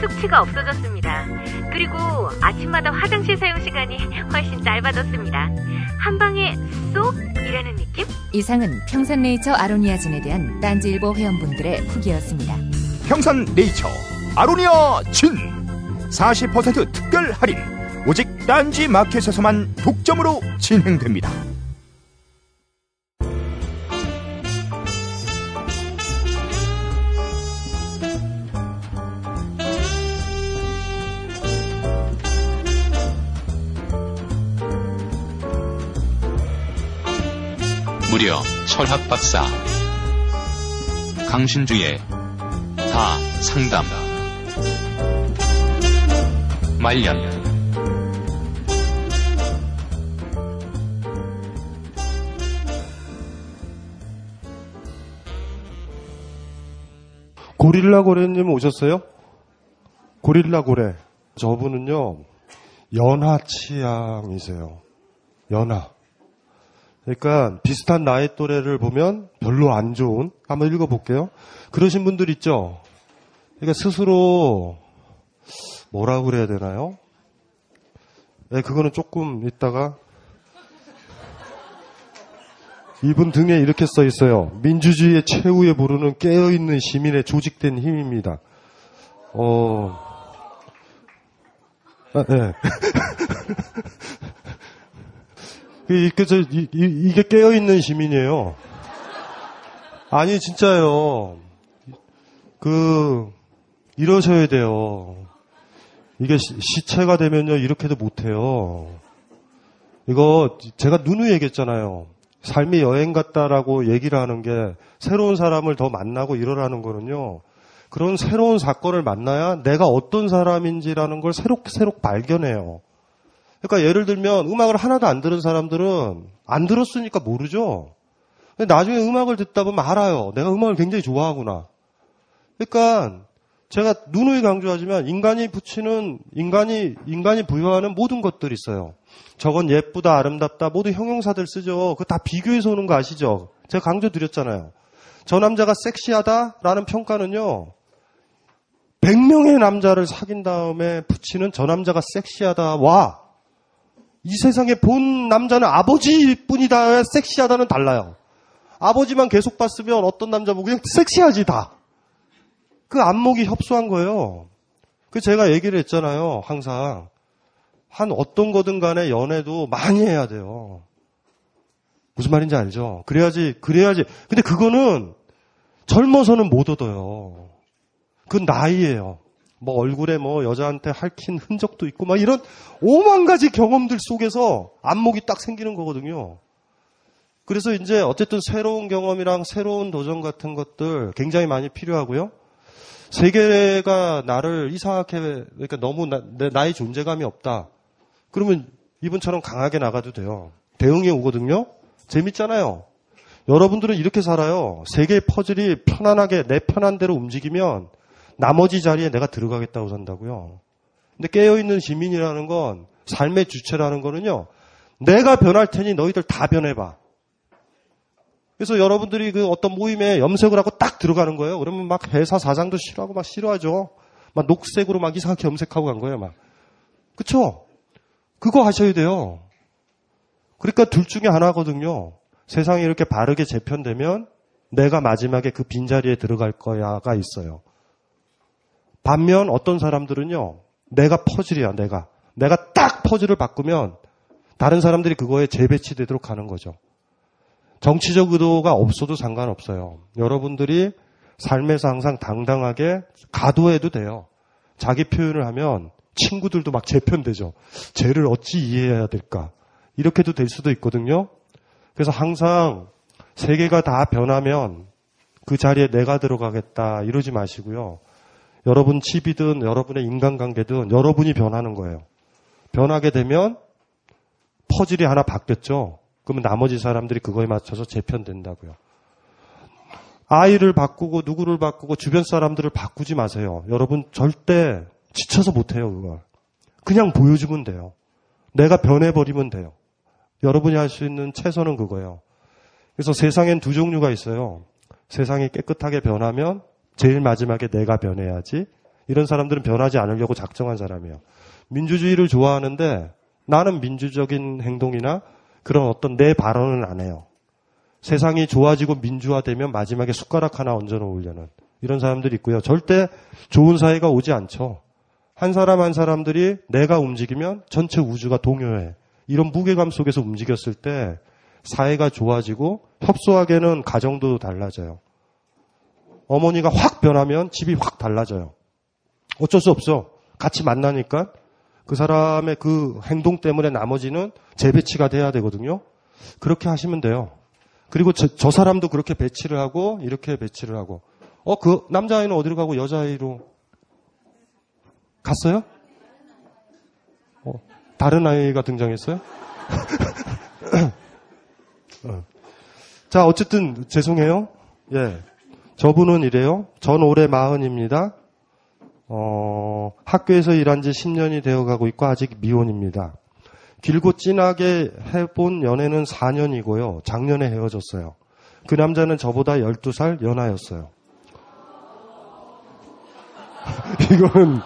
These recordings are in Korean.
숙취가 없어졌습니다. 그리고 아침마다 화장실 사용 시간이 훨씬 짧아졌습니다. 한 방에 쏙 이라는 느낌? 이상은 평산네이처 아로니아진에 대한 딴지일보 회원분들의 후기였습니다. 평산네이처 아로니아 진 40% 특별 할인 오직 딴지 마켓에서만 독점으로 진행됩니다. 무려 철학 박사 강신주의 다 상담 말년 고릴라 고래님 오셨어요? 고릴라 고래. 저분은요, 연하 취향이세요. 연하. 그러니까 비슷한 나이 또래를 보면 별로 안 좋은, 한번 읽어볼게요. 그러신 분들 있죠? 그러니까 스스로 뭐라고 그래야 되나요? 네, 그거는 조금 있다가 이분 등에 이렇게 써 있어요. 민주주의의 최후에 부르는 깨어있는 시민의 조직된 힘입니다. 어, 아, 네. 이, 그, 저, 이, 이, 게 깨어있는 시민이에요. 아니, 진짜요. 그, 이러셔야 돼요. 이게 시, 시체가 되면요, 이렇게도 못해요. 이거, 제가 누누이 얘기했잖아요. 삶이 여행 같다라고 얘기를 하는 게 새로운 사람을 더 만나고 이러라는 거는요. 그런 새로운 사건을 만나야 내가 어떤 사람인지라는 걸 새록새록 발견해요. 그러니까 예를 들면 음악을 하나도 안 들은 사람들은 안 들었으니까 모르죠. 나중에 음악을 듣다 보면 알아요. 내가 음악을 굉장히 좋아하구나. 그러니까 제가 누누이 강조하지만 인간이 붙이는 인간이 인간이 부여하는 모든 것들이 있어요. 저건 예쁘다, 아름답다, 모두 형용사들 쓰죠. 그 다 비교해서 오는 거 아시죠? 제가 강조 드렸잖아요. 저 남자가 섹시하다라는 평가는요. 100명의 남자를 사귄 다음에 붙이는 저 남자가 섹시하다. 와! 이 세상에 본 남자는 아버지뿐이다. 섹시하다는 달라요. 아버지만 계속 봤으면 어떤 남자 보고 그냥 섹시하지 다. 그 안목이 협소한 거예요. 그 제가 얘기를 했잖아요. 항상. 한 어떤 거든 간에 연애도 많이 해야 돼요. 무슨 말인지 알죠? 그래야지, 그래야지. 근데 그거는 젊어서는 못 얻어요. 그건 나이예요. 뭐 얼굴에 뭐 여자한테 핥힌 흔적도 있고 막 이런 오만 가지 경험들 속에서 안목이 딱 생기는 거거든요. 그래서 이제 어쨌든 새로운 경험이랑 새로운 도전 같은 것들 굉장히 많이 필요하고요. 세계가 나를 이상하게 그러니까 너무 나, 내 나의 존재감이 없다. 그러면 이분처럼 강하게 나가도 돼요. 대응이 오거든요. 재밌잖아요. 여러분들은 이렇게 살아요. 세계의 퍼즐이 편안하게 내 편한 대로 움직이면 나머지 자리에 내가 들어가겠다고 산다고요. 근데 깨어있는 시민이라는 건 삶의 주체라는 거는요. 내가 변할 테니 너희들 다 변해봐. 그래서 여러분들이 그 어떤 모임에 염색을 하고 딱 들어가는 거예요. 그러면 막 회사 사장도 싫어하고 막 싫어하죠. 막 녹색으로 막 이상하게 염색하고 간 거예요, 막. 그쵸? 그거 하셔야 돼요. 그러니까 둘 중에 하나거든요. 세상이 이렇게 바르게 재편되면 내가 마지막에 그 빈자리에 들어갈 거야가 있어요. 반면 어떤 사람들은요, 내가 퍼즐이야, 내가. 내가 딱 퍼즐을 바꾸면 다른 사람들이 그거에 재배치되도록 하는 거죠. 정치적 의도가 없어도 상관없어요. 여러분들이 삶에서 항상 당당하게 가도해도 돼요. 자기 표현을 하면 친구들도 막 재편되죠. 쟤를 어찌 이해해야 될까? 이렇게도 될 수도 있거든요. 그래서 항상 세계가 다 변하면 그 자리에 내가 들어가겠다 이러지 마시고요. 여러분 집이든 여러분의 인간관계든 여러분이 변하는 거예요. 변하게 되면 퍼즐이 하나 바뀌었죠. 그러면 나머지 사람들이 그거에 맞춰서 재편된다고요. 아이를 바꾸고 누구를 바꾸고 주변 사람들을 바꾸지 마세요. 여러분 절대 지쳐서 못해요 그걸. 그냥 보여주면 돼요. 내가 변해버리면 돼요. 여러분이 할 수 있는 최선은 그거예요. 그래서 세상엔 두 종류가 있어요. 세상이 깨끗하게 변하면 제일 마지막에 내가 변해야지. 이런 사람들은 변하지 않으려고 작정한 사람이에요. 민주주의를 좋아하는데 나는 민주적인 행동이나 그런 어떤 내 발언은 안 해요. 세상이 좋아지고 민주화되면 마지막에 숟가락 하나 얹어 놓으려는 이런 사람들이 있고요. 절대 좋은 사회가 오지 않죠. 한 사람 한 사람들이 내가 움직이면 전체 우주가 동요해. 이런 무게감 속에서 움직였을 때 사회가 좋아지고 협소하게는 가정도 달라져요. 어머니가 확 변하면 집이 확 달라져요. 어쩔 수 없어. 같이 만나니까 그 사람의 그 행동 때문에 나머지는 재배치가 돼야 되거든요. 그렇게 하시면 돼요. 그리고 저, 저 사람도 그렇게 배치를 하고 이렇게 배치를 하고 어 그 남자아이는 어디로 가고 여자아이로 갔어요? 어, 다른 아이가 등장했어요? 어. 자, 어쨌든 죄송해요. 예. 저분은 이래요. 전 올해 마흔입니다. 어, 학교에서 일한 지 10년이 되어 가고 있고 아직 미혼입니다. 길고 진하게 해본 연애는 4년이고요. 작년에 헤어졌어요. 그 남자는 저보다 12살 연하였어요. 이거는,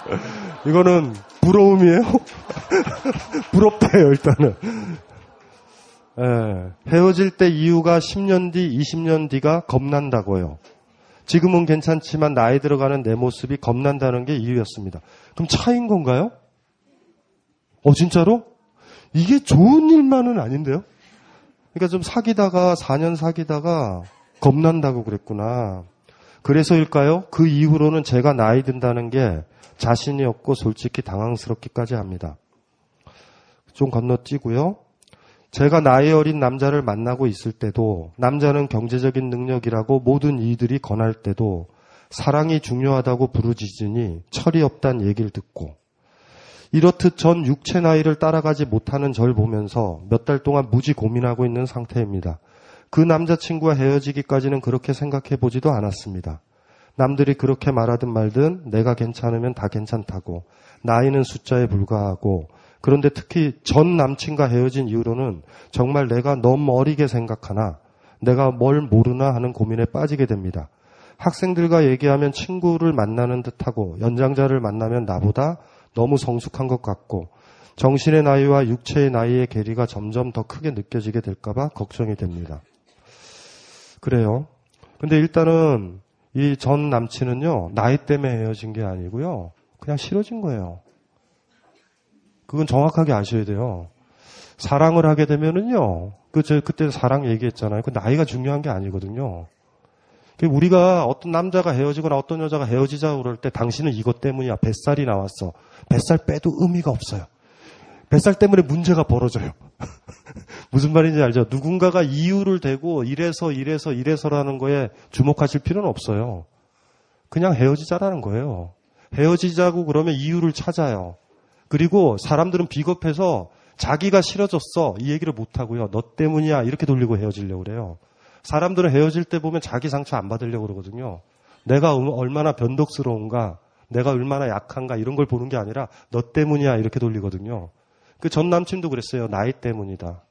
이거는 부러움이에요? 부럽대요, 일단은. 예, 헤어질 때 이유가 10년 뒤, 20년 뒤가 겁난다고요. 지금은 괜찮지만 나이 들어가는 내 모습이 겁난다는 게 이유였습니다. 그럼 차인 건가요? 어, 진짜로? 이게 좋은 일만은 아닌데요? 그러니까 좀 사귀다가, 4년 사귀다가 겁난다고 그랬구나. 그래서일까요? 그 이후로는 제가 나이 든다는 게 자신이 없고 솔직히 당황스럽기까지 합니다. 좀 건너뛰고요. 제가 나이 어린 남자를 만나고 있을 때도 남자는 경제적인 능력이라고 모든 이들이 권할 때도 사랑이 중요하다고 부르짖으니 철이 없단 얘기를 듣고 이렇듯 전 육체 나이를 따라가지 못하는 절 보면서 몇 달 동안 무지 고민하고 있는 상태입니다. 그 남자친구와 헤어지기까지는 그렇게 생각해 보지도 않았습니다. 남들이 그렇게 말하든 말든 내가 괜찮으면 다 괜찮다고 나이는 숫자에 불과하고 그런데 특히 전 남친과 헤어진 이후로는 정말 내가 너무 어리게 생각하나 내가 뭘 모르나 하는 고민에 빠지게 됩니다. 학생들과 얘기하면 친구를 만나는 듯하고 연장자를 만나면 나보다 너무 성숙한 것 같고 정신의 나이와 육체의 나이의 괴리가 점점 더 크게 느껴지게 될까봐 걱정이 됩니다. 그래요. 근데 일단은 이 전 남친은요, 나이 때문에 헤어진 게 아니고요, 그냥 싫어진 거예요. 그건 정확하게 아셔야 돼요. 사랑을 하게 되면은요, 그, 저, 그때 사랑 얘기했잖아요. 그 나이가 중요한 게 아니거든요. 그 우리가 어떤 남자가 헤어지거나 어떤 여자가 헤어지자 그럴 때 당신은 이것 때문이야. 뱃살이 나왔어. 뱃살 빼도 의미가 없어요. 뱃살 때문에 문제가 벌어져요. 무슨 말인지 알죠? 누군가가 이유를 대고 이래서 이래서 이래서라는 거에 주목하실 필요는 없어요. 그냥 헤어지자라는 거예요. 헤어지자고 그러면 이유를 찾아요. 그리고 사람들은 비겁해서 자기가 싫어졌어 이 얘기를 못 하고요. 너 때문이야 이렇게 돌리고 헤어지려고 그래요. 사람들은 헤어질 때 보면 자기 상처 안 받으려고 그러거든요. 내가 음, 얼마나 변덕스러운가, 내가 얼마나 약한가 이런 걸 보는 게 아니라 너 때문이야 이렇게 돌리거든요. 그 전 남친도 그랬어요. 나이 때문이다.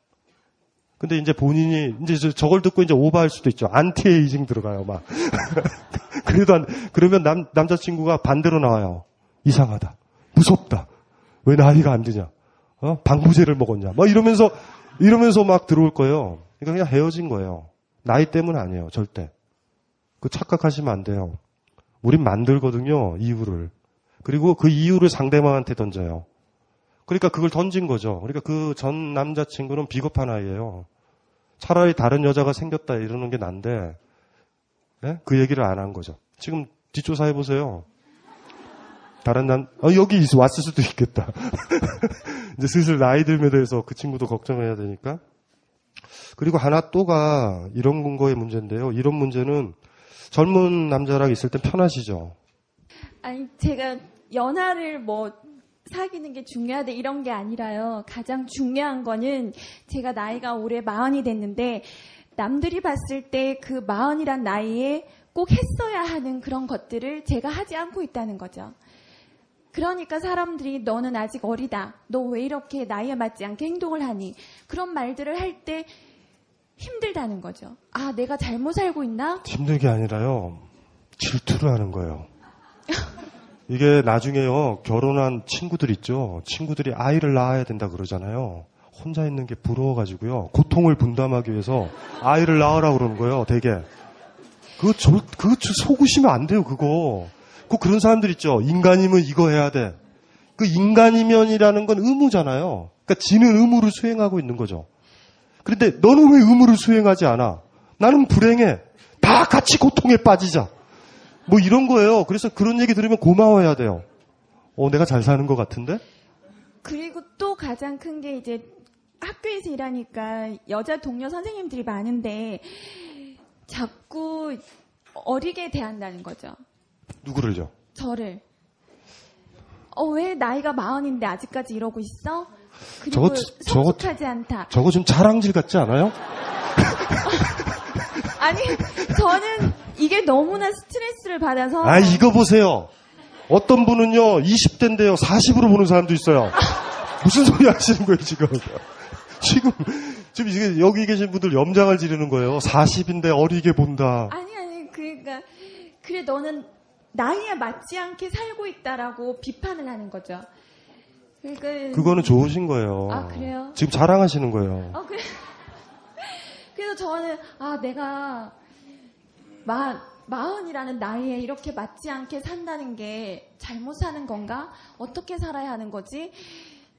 근데 이제 본인이 이제 저걸 듣고 이제 오버할 수도 있죠. 안티에이징 들어가요, 막. 그래도 안, 그러면 남, 남자친구가 반대로 나와요. 이상하다. 무섭다. 왜 나이가 안 드냐? 어? 방부제를 먹었냐? 막 이러면서, 이러면서 막 들어올 거예요. 그러니까 그냥 헤어진 거예요. 나이 때문 아니에요, 절대. 그 착각하시면 안 돼요. 우린 만들거든요, 이유를. 그리고 그 이유를 상대방한테 던져요. 그러니까 그걸 던진 거죠. 그러니까 그 전 남자친구는 비겁한 아이예요. 차라리 다른 여자가 생겼다 이러는 게 난데, 네? 그 얘기를 안 한 거죠. 지금 뒷조사 해 보세요. 다른 남, 어, 여기 있, 왔을 수도 있겠다. 이제 슬슬 나이 들에 대해서 그 친구도 걱정해야 되니까. 그리고 하나 또가 이런 근거의 문제인데요. 이런 문제는 젊은 남자랑 있을 땐 편하시죠. 아니, 제가 연하를 뭐 사귀는 게 중요하다 이런 게 아니라요. 가장 중요한 거는 제가 나이가 올해 마흔이 됐는데 남들이 봤을 때 그 마흔이란 나이에 꼭 했어야 하는 그런 것들을 제가 하지 않고 있다는 거죠. 그러니까 사람들이 너는 아직 어리다. 너 왜 이렇게 나이에 맞지 않게 행동을 하니? 그런 말들을 할 때 힘들다는 거죠. 아, 내가 잘못 살고 있나? 힘든 게 아니라요. 질투를 하는 거예요. 이게 나중에요. 결혼한 친구들 있죠. 친구들이 아이를 낳아야 된다 그러잖아요. 혼자 있는 게 부러워가지고요. 고통을 분담하기 위해서 아이를 낳으라 그러는 거예요. 되게. 그거 저, 그거 저 속으시면 안 돼요. 그거. 꼭 그런 사람들 있죠. 인간이면 이거 해야 돼. 그 인간이면이라는 건 의무잖아요. 그러니까 지는 의무를 수행하고 있는 거죠. 그런데 너는 왜 의무를 수행하지 않아? 나는 불행해. 다 같이 고통에 빠지자. 뭐 이런 거예요. 그래서 그런 얘기 들으면 고마워해야 돼요. 어, 내가 잘 사는 것 같은데? 그리고 또 가장 큰 게 이제 학교에서 일하니까 여자 동료 선생님들이 많은데 자꾸 어리게 대한다는 거죠. 누구를요? 저를. 어, 왜 나이가 마흔인데 아직까지 이러고 있어? 그리고 저거- 저거- 성숙하지 않다. 저거 좀 자랑질 같지 않아요? 아니, 저는 이게 너무나 스트레스를 받아서. 아, 이거 보세요. 어떤 분은요, 20대인데요, 40으로 보는 사람도 있어요. 무슨 소리 하시는 거예요, 지금? 지금, 지금 여기 계신 분들 염장을 지르는 거예요. 40인데 어리게 본다. 아니, 아니, 그러니까, 그래, 너는 나이에 맞지 않게 살고 있다라고 비판을 하는 거죠. 그러니까. 그거는 좋으신 거예요. 아, 그래요? 지금 자랑하시는 거예요. 어, 그래. 그래서 저는, 아, 내가, 마, 마흔이라는 나이에 이렇게 맞지 않게 산다는 게 잘못 사는 건가? 어떻게 살아야 하는 거지?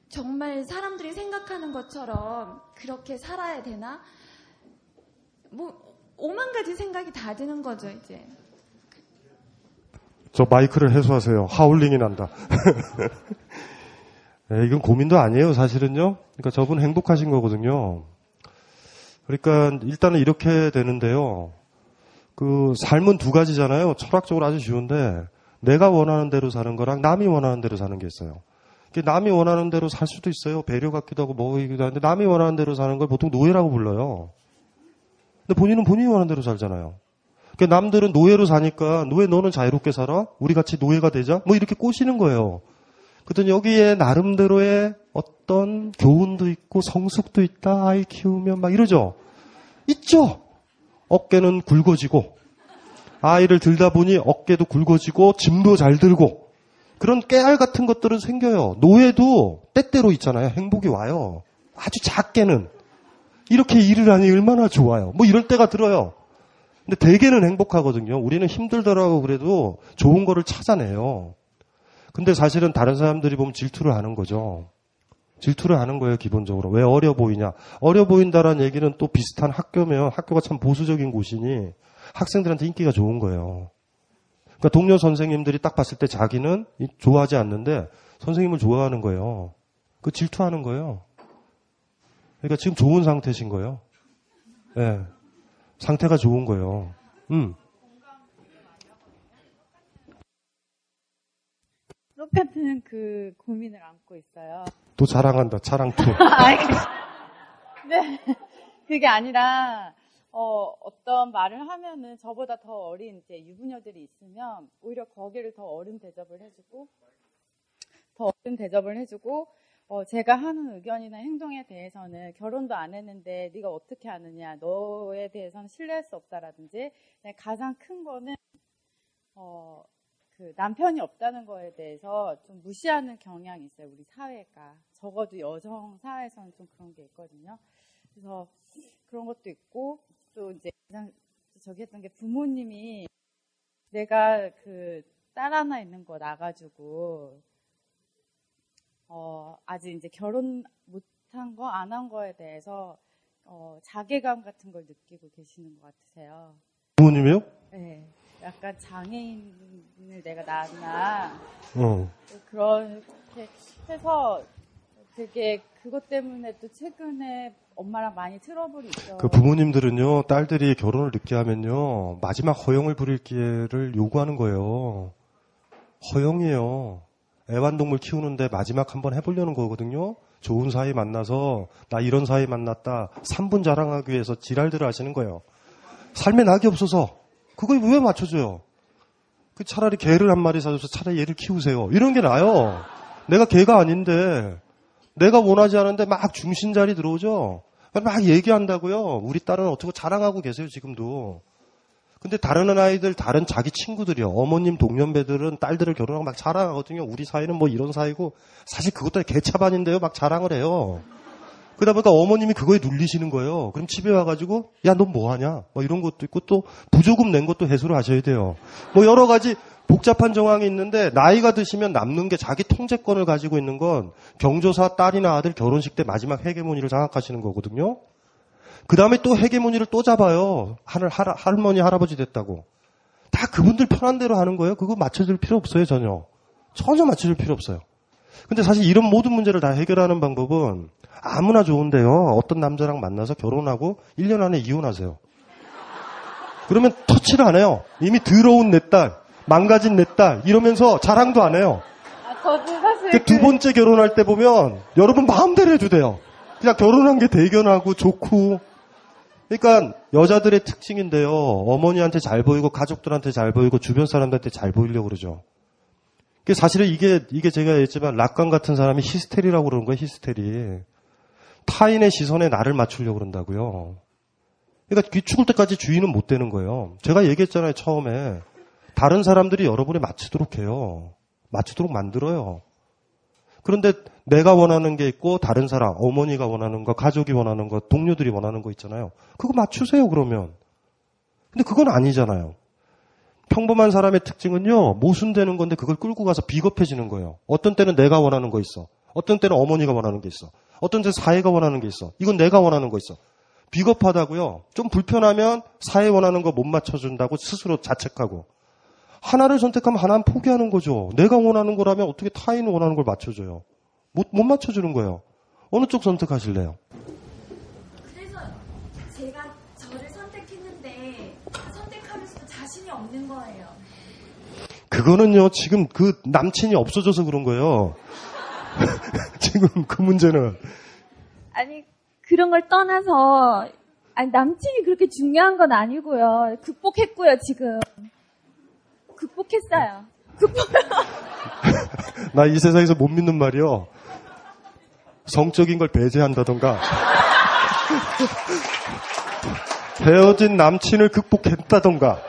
정말 사람들이 생각하는 것처럼 그렇게 살아야 되나? 뭐, 오만 가지 생각이 다 드는 거죠, 이제. 저 마이크를 해소하세요. 하울링이 난다. 네, 이건 고민도 아니에요, 사실은요. 그러니까 저분 행복하신 거거든요. 그러니까 일단은 이렇게 되는데요. 그 삶은 두 가지잖아요. 철학적으로 아주 쉬운데 내가 원하는 대로 사는 거랑 남이 원하는 대로 사는 게 있어요. 남이 원하는 대로 살 수도 있어요. 배려 같기도 하고 뭐이기도 하는데 남이 원하는 대로 사는 걸 보통 노예라고 불러요. 근데 본인은 본인이 원하는 대로 살잖아요. 그러니까 남들은 노예로 사니까 왜 너는 자유롭게 살아? 우리 같이 노예가 되자? 뭐 이렇게 꼬시는 거예요. 그랬더니 여기에 나름대로의 어떤 교훈도 있고 성숙도 있다. 아이 키우면 막 이러죠. 있죠. 어깨는 굵어지고 아이를 들다 보니 어깨도 굵어지고 짐도 잘 들고 그런 깨알 같은 것들은 생겨요. 노예도 때때로 있잖아요. 행복이 와요. 아주 작게는 이렇게 일을 하니 얼마나 좋아요. 뭐 이럴 때가 들어요. 근데 대개는 행복하거든요. 우리는 힘들더라고 그래도 좋은 거를 찾아내요. 근데 사실은 다른 사람들이 보면 질투를 하는 거죠. 질투를 하는 거예요, 기본적으로. 왜 어려 보이냐? 어려 보인다라는 얘기는 또 비슷한 학교면 학교가 참 보수적인 곳이니 학생들한테 인기가 좋은 거예요. 그러니까 동료 선생님들이 딱 봤을 때 자기는 이- 좋아하지 않는데 선생님을 좋아하는 거예요. 그 질투하는 거예요. 그러니까 지금 좋은 상태신 거예요. 예. 상태가 좋은 거예요. 음. 똑같은 그 고민을 안고 있어요. 또 자랑한다. 자랑투. 아니, 그- 네. 그게 아니라, 어, 어떤 말을 하면은 저보다 더 어린 이제 유부녀들이 있으면 오히려 거기를 더 어른 대접을 해주고, 더 어른 대접을 해주고, 어, 제가 하는 의견이나 행동에 대해서는 결혼도 안 했는데 네가 어떻게 아느냐, 너에 대해서는 신뢰할 수 없다라든지, 네, 가장 큰 거는, 어, 그 남편이 없다는 거에 대해서 좀 무시하는 경향이 있어요. 우리 사회가. 적어도 여성 사회에서는 좀 그런 게 있거든요. 그래서 그런 것도 있고 또 이제 가장 저기 했던 게 부모님이 내가 그 딸 하나 있는 거 나가지고 어 아직 이제 결혼 못한 거 안 한 거에 대해서 어 자괴감 같은 걸 느끼고 계시는 것 같으세요. 부모님이요? 네. 약간 장애인을 내가 낳았나 어. 그렇게 해서 되게 그것 때문에 또 최근에 엄마랑 많이 트러블이 있어요. 그 부모님들은요, 딸들이 결혼을 늦게 하면요, 마지막 허용을 부릴 기회를 요구하는 거예요. 허용이에요. 애완동물 키우는데 마지막 한번 해보려는 거거든요. 좋은 사이 만나서 나 이런 사이 만났다. 3분 자랑하기 위해서 지랄들을 하시는 거예요. 삶에 낙이 없어서 그걸 왜 맞춰줘요? 그 차라리 개를 한 마리 사줘서 차라리 얘를 키우세요. 이런 게 나아요. 내가 개가 아닌데 내가 원하지 않은데 막 중심자리 들어오죠. 막 얘기한다고요. 우리 딸은 어떻게 자랑하고 계세요 지금도. 근데 다른 아이들, 다른 자기 친구들이요. 어머님 동년배들은 딸들을 결혼하고 막 자랑하거든요. 우리 사이는 뭐 이런 사이고 사실 그것도 개차반인데요. 막 자랑을 해요. 그러다 보니까 어머님이 그거에 눌리시는 거예요. 그럼 집에 와가지고 야 넌 뭐 하냐? 뭐 이런 것도 있고 또 부조금 낸 것도 해소를 하셔야 돼요. 뭐 여러 가지 복잡한 정황이 있는데 나이가 드시면 남는 게 자기 통제권을 가지고 있는 건 경조사 딸이나 아들 결혼식 때 마지막 헤게모니를 장악하시는 거거든요. 그 다음에 또 헤게모니를 또 잡아요. 할, 할, 할머니, 할아버지 됐다고. 다 그분들 편한 대로 하는 거예요. 그거 맞춰줄 필요 없어요, 전혀. 전혀 맞춰줄 필요 없어요. 근데 사실 이런 모든 문제를 다 해결하는 방법은 아무나 좋은데요. 어떤 남자랑 만나서 결혼하고 1년 안에 이혼하세요. 그러면 터치를 안 해요. 이미 더러운 내 딸, 망가진 내 딸, 이러면서 자랑도 안 해요. 아, 저도 사실 그 두 번째 결혼할 때 보면 여러분 마음대로 해도 돼요. 그냥 결혼한 게 대견하고 좋고. 그러니까 여자들의 특징인데요. 어머니한테 잘 보이고 가족들한테 잘 보이고 주변 사람들한테 잘 보이려고 그러죠. 그 사실은 이게 이게 제가 얘기했지만 락강 같은 사람이 히스테리라고 그러는 거예요. 히스테리. 타인의 시선에 나를 맞추려고 그런다고요. 그러니까 귀 죽을 때까지 주인은 못 되는 거예요. 제가 얘기했잖아요. 처음에 다른 사람들이 여러분에 맞추도록 해요. 맞추도록 만들어요. 그런데 내가 원하는 게 있고 다른 사람, 어머니가 원하는 거, 가족이 원하는 거, 동료들이 원하는 거 있잖아요. 그거 맞추세요, 그러면. 근데 그건 아니잖아요. 평범한 사람의 특징은요, 모순되는 건데 그걸 끌고 가서 비겁해지는 거예요. 어떤 때는 내가 원하는 거 있어. 어떤 때는 어머니가 원하는 게 있어. 어떤 때는 사회가 원하는 게 있어. 이건 내가 원하는 거 있어. 비겁하다고요. 좀 불편하면 사회 원하는 거 못 맞춰준다고 스스로 자책하고. 하나를 선택하면 하나는 포기하는 거죠. 내가 원하는 거라면 어떻게 타인 원하는 걸 맞춰줘요. 못, 못 맞춰주는 거예요. 어느 쪽 선택하실래요? 그래서 제가 저를 선택했는데 선택하면서도 자신이 없는 거예요. 그거는요, 지금 그 남친이 없어져서 그런 거예요. 지금 그 문제는. 아니 그런 걸 떠나서 아니 남친이 그렇게 중요한 건 아니고요. 극복했고요 지금. 극복했어요. 극복. 나 이 세상에서 못 믿는 말이요. 성적인 걸 배제한다던가. 헤어진 남친을 극복했다던가.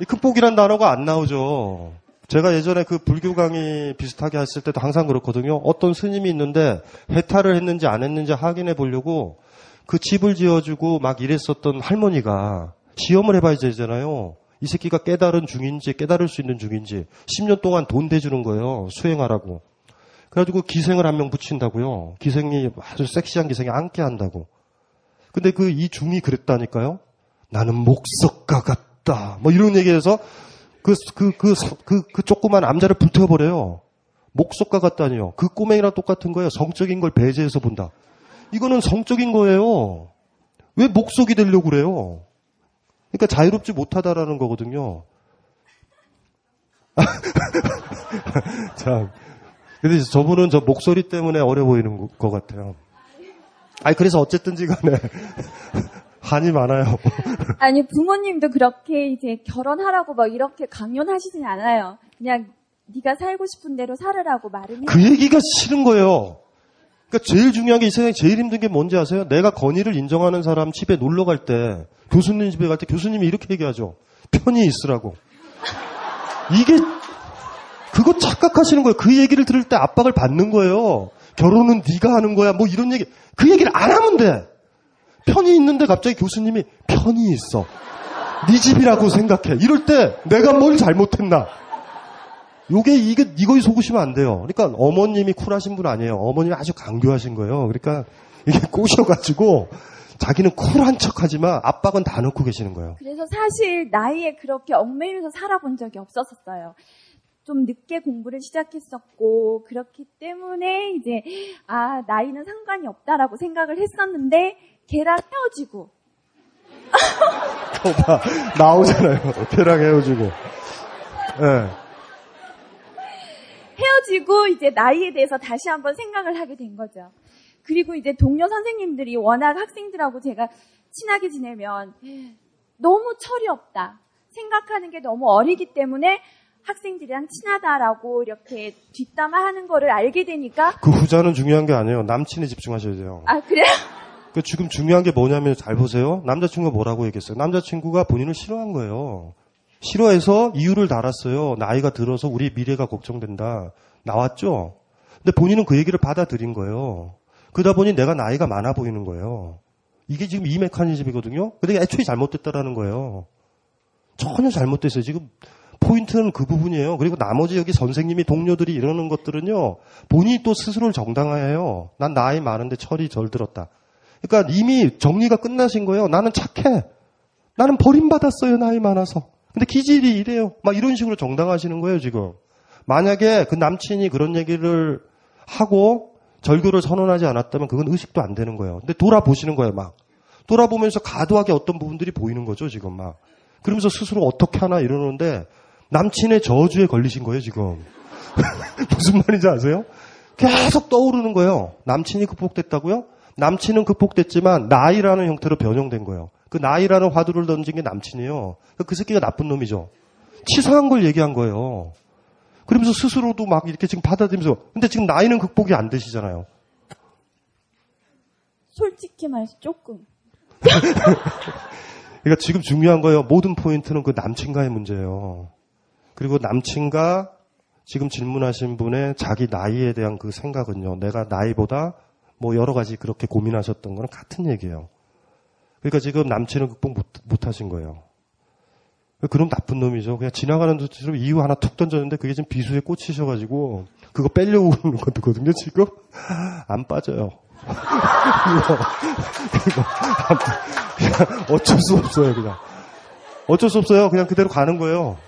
이 극복이란 단어가 안 나오죠. 제가 예전에 그 불교 강의 비슷하게 했을 때도 항상 그렇거든요. 어떤 스님이 있는데 해탈을 했는지 안 했는지 확인해 보려고 그 집을 지어주고 막 이랬었던 할머니가 시험을 해봐야 되잖아요. 이 새끼가 깨달은 중인지 깨달을 수 있는 중인지 10년 동안 돈 대주는 거예요. 수행하라고. 그래가지고 기생을 한 명 붙인다고요. 기생이 아주 섹시한 기생이 앉게 한다고. 근데 그 이 중이 그랬다니까요. 나는 목석가 같다. 뭐 이런 얘기해서 그, 그, 그, 그, 그 조그만 남자를 불태워버려요. 목석가 같다니요. 그 꼬맹이랑 똑같은 거예요. 성적인 걸 배제해서 본다. 이거는 성적인 거예요. 왜 목석이 되려고 그래요? 그러니까 자유롭지 못하다라는 거거든요. 자, 근데 저분은 저 목소리 때문에 어려 보이는 것 같아요. 아니, 그래서 어쨌든지 간에 한이 많아요. 아니 부모님도 그렇게 이제 결혼하라고 막 이렇게 강요하시진 않아요. 그냥 네가 살고 싶은 대로 살으라고 말은 해요. 그 얘기가 싫은 거예요. 그러니까 제일 중요한 게 이 세상에 제일 힘든 게 뭔지 아세요? 내가 건의를 인정하는 사람 집에 놀러 갈 때, 교수님 집에 갈 때 교수님이 이렇게 얘기하죠. 편히 있으라고. 이게, 그거 착각하시는 거예요. 그 얘기를 들을 때 압박을 받는 거예요. 결혼은 네가 하는 거야. 뭐 이런 얘기. 그 얘기를 안 하면 돼. 편히 있는데 갑자기 교수님이 편히 있어. 네 집이라고 생각해. 이럴 때 내가 뭘 잘못했나? 요게 이게 이거에 속으시면 안 돼요. 그러니까 어머님이 쿨하신 분 아니에요. 어머님이 아주 강교하신 거예요. 그러니까 이게 꼬셔가지고 자기는 쿨한 척하지만 압박은 다 넣고 계시는 거예요. 그래서 사실 나이에 그렇게 얽매여서 살아본 적이 없었었어요. 좀 늦게 공부를 시작했었고 그렇기 때문에 이제 아 나이는 상관이 없다라고 생각을 했었는데 걔랑 헤어지고 봐 나오잖아요. 걔랑 헤어지고. 예. 커지고 이제 나이에 대해서 다시 한번 생각을 하게 된 거죠. 그리고 이제 동료 선생님들이 워낙 학생들하고 제가 친하게 지내면 너무 철이 없다. 생각하는 게 너무 어리기 때문에 학생들이랑 친하다라고 이렇게 뒷담화하는 거를 알게 되니까 그 후자는 중요한 게 아니에요. 남친에 집중하셔야 돼요. 아 그래요? 그 지금 중요한 게 뭐냐면 잘 보세요. 남자친구가 뭐라고 얘기했어요? 남자친구가 본인을 싫어한 거예요. 싫어해서 이유를 달았어요. 나이가 들어서 우리 미래가 걱정된다. 나왔죠? 근데 본인은 그 얘기를 받아들인 거예요. 그러다 보니 내가 나이가 많아 보이는 거예요. 이게 지금 이 메커니즘이거든요. 근데 애초에 잘못됐다라는 거예요. 전혀 잘못됐어요. 지금 포인트는 그 부분이에요. 그리고 나머지 여기 선생님이 동료들이 이러는 것들은요. 본인이 또 스스로를 정당화해요. 난 나이 많은데 철이 절 들었다. 그러니까 이미 정리가 끝나신 거예요. 나는 착해. 나는 버림받았어요. 나이 많아서. 근데 기질이 이래요. 막 이런 식으로 정당하시는 거예요, 지금. 만약에 그 남친이 그런 얘기를 하고 절교를 선언하지 않았다면 그건 의식도 안 되는 거예요. 근데 돌아보시는 거예요, 막. 돌아보면서 가도하게 어떤 부분들이 보이는 거죠, 지금 막. 그러면서 스스로 어떻게 하나 이러는데 남친의 저주에 걸리신 거예요, 지금. 무슨 말인지 아세요? 계속 떠오르는 거예요. 남친이 극복됐다고요? 남친은 극복됐지만 나이라는 형태로 변형된 거예요. 그 나이라는 화두를 던진 게 남친이에요. 그 새끼가 나쁜 놈이죠. 치사한 걸 얘기한 거예요. 그러면서 스스로도 막 이렇게 지금 받아들이면서 근데 지금 나이는 극복이 안 되시잖아요. 솔직히 말해서 조금. 그러니까 지금 중요한 거예요. 모든 포인트는 그 남친과의 문제예요. 그리고 남친과 지금 질문하신 분의 자기 나이에 대한 그 생각은요. 내가 나이보다 뭐 여러 가지 그렇게 고민하셨던 거는 같은 얘기예요. 그러니까 지금 남친은 극복 못, 못 하신 거예요. 그럼 나쁜 놈이죠. 그냥 지나가는 도처럼 이유 하나 툭 던졌는데 그게 지금 비수에 꽂히셔가지고 그거 빼려고 그러는 거거든요, 지금. 안 빠져요. 어쩔 수 없어요, 그냥. 어쩔 수 없어요. 그냥 그대로 가는 거예요.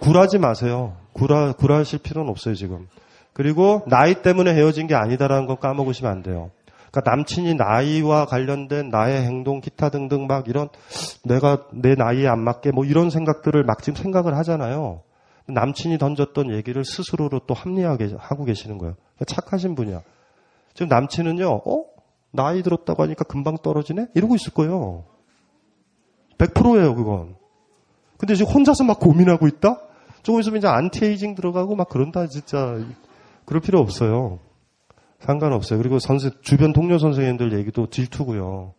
굴하지 마세요. 굴하, 굴하실 필요는 없어요, 지금. 그리고 나이 때문에 헤어진 게 아니다라는 건 까먹으시면 안 돼요. 그러니까 남친이 나이와 관련된 나의 행동, 기타 등등 막 이런 내가 내 나이에 안 맞게 뭐 이런 생각들을 막 지금 생각을 하잖아요. 남친이 던졌던 얘기를 스스로로 또 합리하게 하고 계시는 거예요. 그러니까 착하신 분이야. 지금 남친은요, 어? 나이 들었다고 하니까 금방 떨어지네? 이러고 있을 거예요. 100%예요, 그건. 근데 지금 혼자서 막 고민하고 있다? 조금 있으면 이제 안티에이징 들어가고 막 그런다, 진짜. 그럴 필요 없어요. 상관없어요. 그리고 선생, 주변 동료 선생님들 얘기도 질투고요.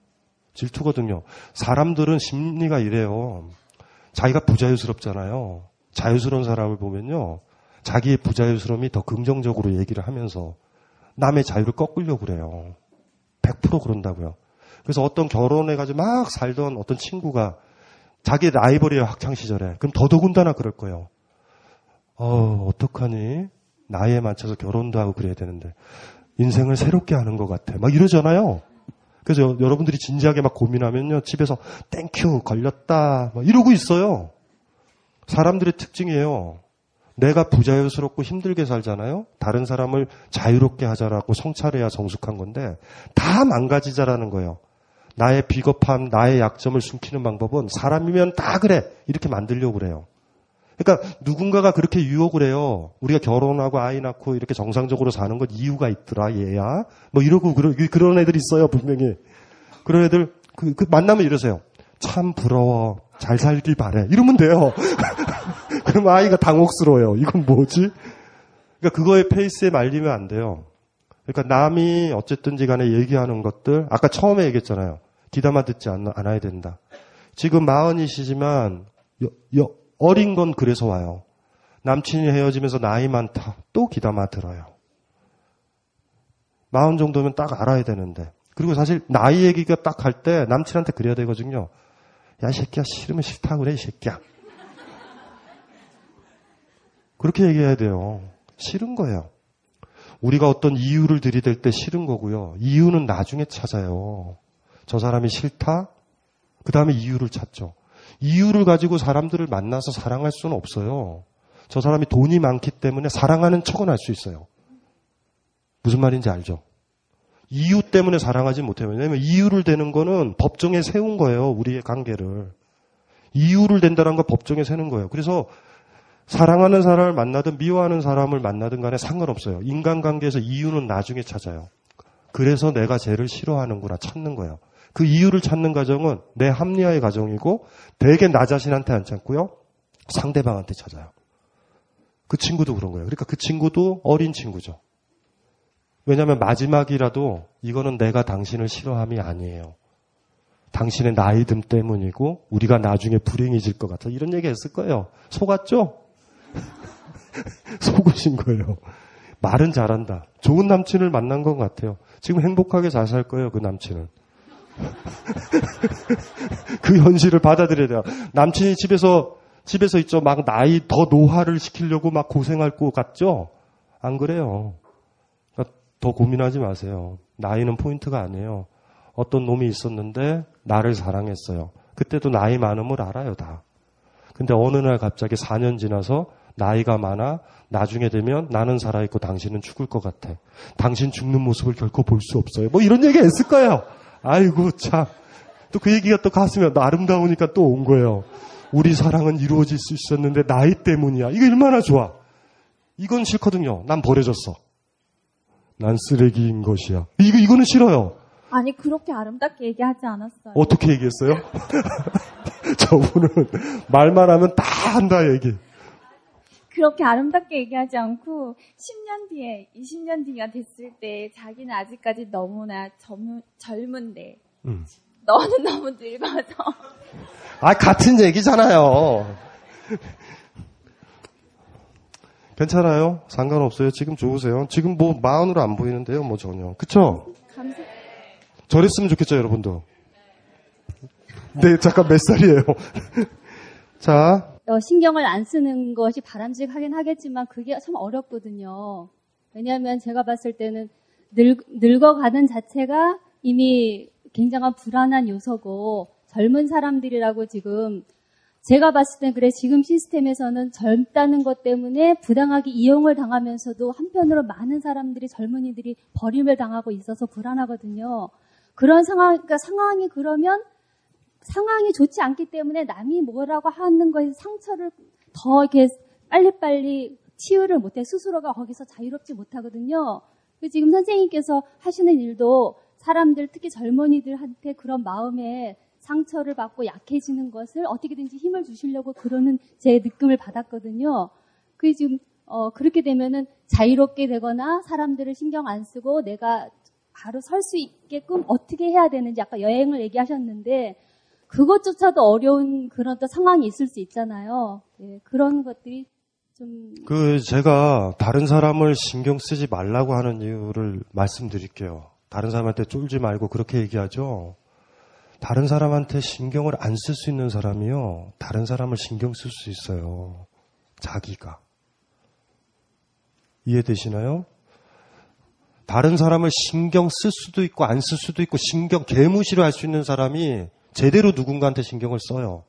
질투거든요. 사람들은 심리가 이래요. 자기가 부자유스럽잖아요. 자유스러운 사람을 보면요. 자기의 부자유스러움이 더 긍정적으로 얘기를 하면서 남의 자유를 꺾으려고 그래요. 100% 그런다고요. 그래서 어떤 결혼해가지고 막 살던 어떤 친구가 자기 라이벌이에요, 학창시절에. 그럼 더더군다나 그럴 거예요. 어, 어떡하니? 나이에 맞춰서 결혼도 하고 그래야 되는데. 인생을 새롭게 하는 것 같아. 막 이러잖아요. 그래서 여러분들이 진지하게 막 고민하면요. 집에서 thank you, 걸렸다. 막 이러고 있어요. 사람들의 특징이에요. 내가 부자유스럽고 힘들게 살잖아요. 다른 사람을 자유롭게 하자라고 성찰해야 성숙한 건데 다 망가지자라는 거예요. 나의 비겁함, 나의 약점을 숨기는 방법은 사람이면 다 그래 이렇게 만들려고 그래요. 그러니까 누군가가 그렇게 유혹을 해요. 우리가 결혼하고 아이 낳고 이렇게 정상적으로 사는 건 이유가 있더라 얘야. 뭐 이러고 그런, 그런 애들 있어요 분명히. 그런 애들 그, 그 만나면 이러세요. 참 부러워. 잘 살길 바래. 이러면 돼요. 그럼 아이가 당혹스러워요. 이건 뭐지? 그러니까 그거의 페이스에 말리면 안 돼요. 그러니까 남이 어쨌든지 간에 얘기하는 것들, 아까 처음에 얘기했잖아요. 귀담아 듣지 않, 아야 된다. 지금 마흔이시지만, 여, 여, 어린 건 그래서 와요. 남친이 헤어지면서 나이 많다. 또 귀담아 들어요. 마흔 정도면 딱 알아야 되는데. 그리고 사실 나이 얘기가 딱 할 때 남친한테 그래야 되거든요. 야, 이 새끼야, 싫으면 싫다 그래, 이 새끼야. 그렇게 얘기해야 돼요. 싫은 거예요. 우리가 어떤 이유를 들이댈 때 싫은 거고요. 이유는 나중에 찾아요. 저 사람이 싫다? 그 다음에 이유를 찾죠. 이유를 가지고 사람들을 만나서 사랑할 수는 없어요. 저 사람이 돈이 많기 때문에 사랑하는 척은 할 수 있어요. 무슨 말인지 알죠? 이유 때문에 사랑하지 못해요. 왜냐하면 이유를 대는 거는 법정에 세운 거예요. 우리의 관계를. 이유를 댄다는 건 법정에 세는 거예요. 그래서 사랑하는 사람을 만나든 미워하는 사람을 만나든 간에 상관없어요. 인간관계에서 이유는 나중에 찾아요. 그래서 내가 쟤를 싫어하는구나 찾는 거예요. 그 이유를 찾는 과정은 내 합리화의 과정이고 대개 나 자신한테 안 찾고요. 상대방한테 찾아요. 그 친구도 그런 거예요. 그러니까 그 친구도 어린 친구죠. 왜냐하면 마지막이라도 이거는 내가 당신을 싫어함이 아니에요. 당신의 나이듦 때문이고 우리가 나중에 불행해질 것 같아. 이런 얘기 했을 거예요. 속았죠? 속으신 거예요. 말은 잘한다. 좋은 남친을 만난 것 같아요. 지금 행복하게 잘 살 거예요, 그 남친은. 그 현실을 받아들여야 돼요. 남친이 집에서, 집에서 있죠. 막 나이 더 노화를 시키려고 막 고생할 것 같죠? 안 그래요. 그러니까 더 고민하지 마세요. 나이는 포인트가 아니에요. 어떤 놈이 있었는데 나를 사랑했어요. 그때도 나이 많음을 알아요, 다. 근데 어느 날 갑자기 4년 지나서 나이가 많아 나중에 되면 나는 살아있고 당신은 죽을 것 같아. 당신 죽는 모습을 결코 볼 수 없어요. 뭐 이런 얘기 했을 거예요. 아이고 참. 또 그 얘기가 또 가슴에 아름다우니까 또 온 거예요. 우리 사랑은 이루어질 수 있었는데 나이 때문이야. 이거 얼마나 좋아. 이건 싫거든요. 난 버려졌어. 난 쓰레기인 것이야. 이거 이거는 싫어요. 아니 그렇게 아름답게 얘기하지 않았어요. 어떻게 얘기했어요? 저분은 말만 하면 다 한다 얘기. 그렇게 아름답게 얘기하지 않고 10년 뒤에 20년 뒤가 됐을 때 자기는 아직까지 너무나 젊은, 젊은데 음. 너는 너무 늙어서 아 같은 얘기잖아요. 괜찮아요? 상관없어요. 지금 좋으세요. 지금 뭐 마흔으로 안 보이는데요, 뭐 전혀. 그쵸? 감사. 저랬으면 좋겠죠, 여러분도. 네, 잠깐 몇 살이에요? 자, 어, 신경을 안 쓰는 것이 바람직하긴 하겠지만 그게 참 어렵거든요. 왜냐하면 제가 봤을 때는 늙, 늙어가는 자체가 이미 굉장한 불안한 요소고 젊은 사람들이라고 지금 제가 봤을 땐 그래 지금 시스템에서는 젊다는 것 때문에 부당하게 이용을 당하면서도 한편으로 많은 사람들이 젊은이들이 버림을 당하고 있어서 불안하거든요. 그런 상황, 그러니까 상황이 그러면 상황이 좋지 않기 때문에 남이 뭐라고 하는 거에 상처를 더 이렇게 빨리빨리 치유를 못해 스스로가 거기서 자유롭지 못하거든요. 지금 선생님께서 하시는 일도 사람들 특히 젊은이들한테 그런 마음에 상처를 받고 약해지는 것을 어떻게든지 힘을 주시려고 그러는 제 느낌을 받았거든요. 그 지금 어, 그렇게 되면은 자유롭게 되거나 사람들을 신경 안 쓰고 내가 바로 설 수 있게끔 어떻게 해야 되는지 아까 여행을 얘기하셨는데 그것조차도 어려운 그런 또 상황이 있을 수 있잖아요. 예, 그런 것들이 좀. 그, 제가 다른 사람을 신경 쓰지 말라고 하는 이유를 말씀드릴게요. 다른 사람한테 쫄지 말고 그렇게 얘기하죠. 다른 사람한테 신경을 안 쓸 수 있는 사람이요. 다른 사람을 신경 쓸 수 있어요. 자기가. 이해되시나요? 다른 사람을 신경 쓸 수도 있고 안 쓸 수도 있고 신경 개무시를 할 수 있는 사람이 제대로 누군가한테 신경을 써요.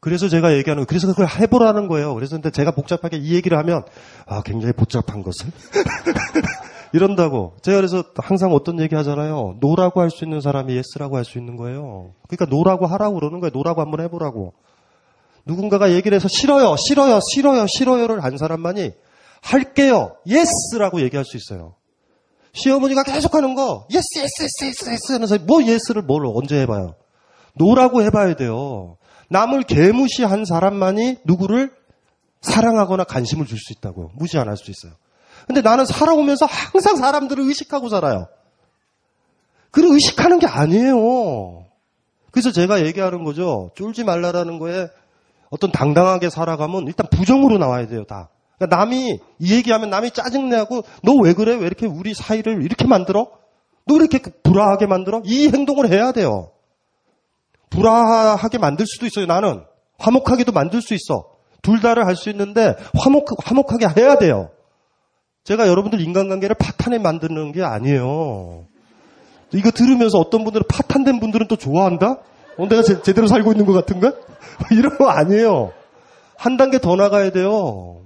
그래서 제가 얘기하는, 그래서 그걸 해보라는 거예요. 그래서 근데 제가 복잡하게 이 얘기를 하면, 아, 굉장히 복잡한 것을. 이런다고. 제가 그래서 항상 어떤 얘기 하잖아요. no라고 할 수 있는 사람이 yes라고 할 수 있는 거예요. 그러니까 no라고 하라고 그러는 거예요. no라고 한번 해보라고. 누군가가 얘기를 해서 싫어요, 싫어요, 싫어요, 싫어요를 한 사람만이 할게요, yes라고 얘기할 수 있어요. 시어머니가 계속 하는 거, yes, yes, yes, yes, yes 하면서 뭐 yes를 뭘 언제 해봐요. no라고 해봐야 돼요. 남을 개무시한 사람만이 누구를 사랑하거나 관심을 줄 수 있다고요. 무시 안 할 수 있어요. 근데 나는 살아오면서 항상 사람들을 의식하고 살아요. 그걸 의식하는 게 아니에요. 그래서 제가 얘기하는 거죠. 쫄지 말라라는 거에 어떤 당당하게 살아가면 일단 부정으로 나와야 돼요, 다. 그러니까 남이 이 얘기하면 남이 짜증내고 너 왜 그래? 왜 이렇게 우리 사이를 이렇게 만들어? 너 이렇게 불화하게 만들어? 이 행동을 해야 돼요. 불화하게 만들 수도 있어요. 나는 화목하게도 만들 수 있어. 둘 다를 할 수 있는데 화목 화목하게 해야 돼요. 제가 여러분들 인간관계를 파탄에 만드는 게 아니에요. 이거 들으면서 어떤 분들은 파탄된 분들은 또 좋아한다? 어, 내가 제, 제대로 살고 있는 것 같은가? 이런 거 아니에요. 한 단계 더 나가야 돼요.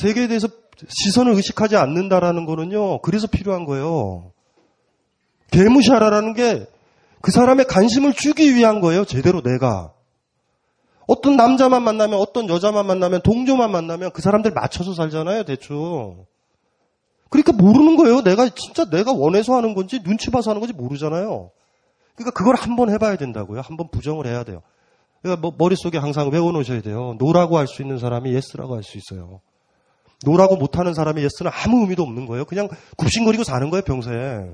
세계에 대해서 시선을 의식하지 않는다라는 거는요, 그래서 필요한 거예요. 개무시하라라는 게 그 사람의 관심을 주기 위한 거예요, 제대로 내가. 어떤 남자만 만나면 어떤 여자만 만나면 동료만 만나면 그 사람들 맞춰서 살잖아요, 대충. 그러니까 모르는 거예요. 내가 진짜 내가 원해서 하는 건지 눈치 봐서 하는 건지 모르잖아요. 그러니까 그걸 한번 해봐야 된다고요. 한번 부정을 해야 돼요. 그러니까 뭐 머릿속에 항상 외워놓으셔야 돼요. no라고 할 수 있는 사람이 yes라고 할 수 있어요. no라고 못하는 사람이 yes는 아무 의미도 없는 거예요. 그냥 굽신거리고 사는 거예요, 평소에.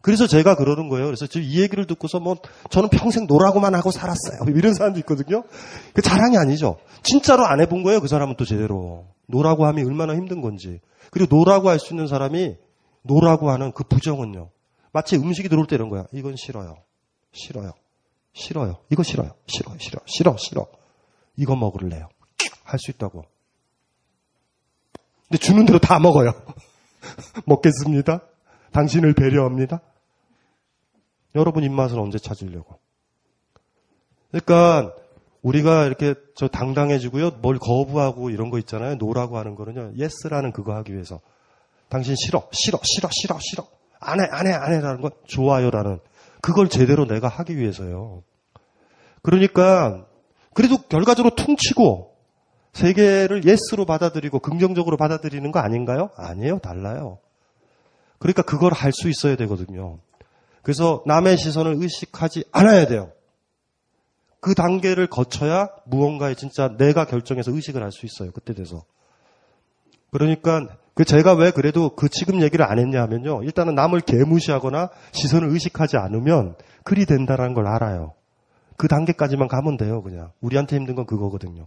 그래서 제가 그러는 거예요. 그래서 지금 이 얘기를 듣고서 뭐 저는 평생 no라고만 하고 살았어요. 이런 사람도 있거든요. 그 자랑이 아니죠. 진짜로 안 해본 거예요. 그 사람은 또 제대로. no라고 하면 얼마나 힘든 건지. 그리고 no라고 할 수 있는 사람이 no라고 하는 그 부정은요. 마치 음식이 들어올 때 이런 거야. 이건 싫어요. 싫어요. 싫어요. 이거 싫어요. 싫어요. 싫어. 싫어. 싫어. 이거 먹을래요. 할 수 있다고. 근데 주는 대로 다 먹어요. 먹겠습니다. 당신을 배려합니다. 여러분 입맛을 언제 찾으려고? 그러니까 우리가 이렇게 저 당당해지고요. 뭘 거부하고 이런 거 있잖아요. no라고 하는 거는요. yes라는 그거 하기 위해서. 당신 싫어, 싫어, 싫어, 싫어, 싫어. 안 해, 안 해, 안 해라는 건 좋아요라는 그걸 제대로 내가 하기 위해서요. 그러니까 그래도 결과적으로 퉁치고 세계를 yes로 받아들이고 긍정적으로 받아들이는 거 아닌가요? 아니에요. 달라요. 그러니까 그걸 할 수 있어야 되거든요. 그래서 남의 시선을 의식하지 않아야 돼요. 그 단계를 거쳐야 무언가에 진짜 내가 결정해서 의식을 할 수 있어요. 그때 돼서. 그러니까 그 제가 왜 그래도 그 지금 얘기를 안 했냐 하면요. 일단은 남을 개무시하거나 시선을 의식하지 않으면 그리 된다라는 걸 알아요. 그 단계까지만 가면 돼요, 그냥. 우리한테 힘든 건 그거거든요.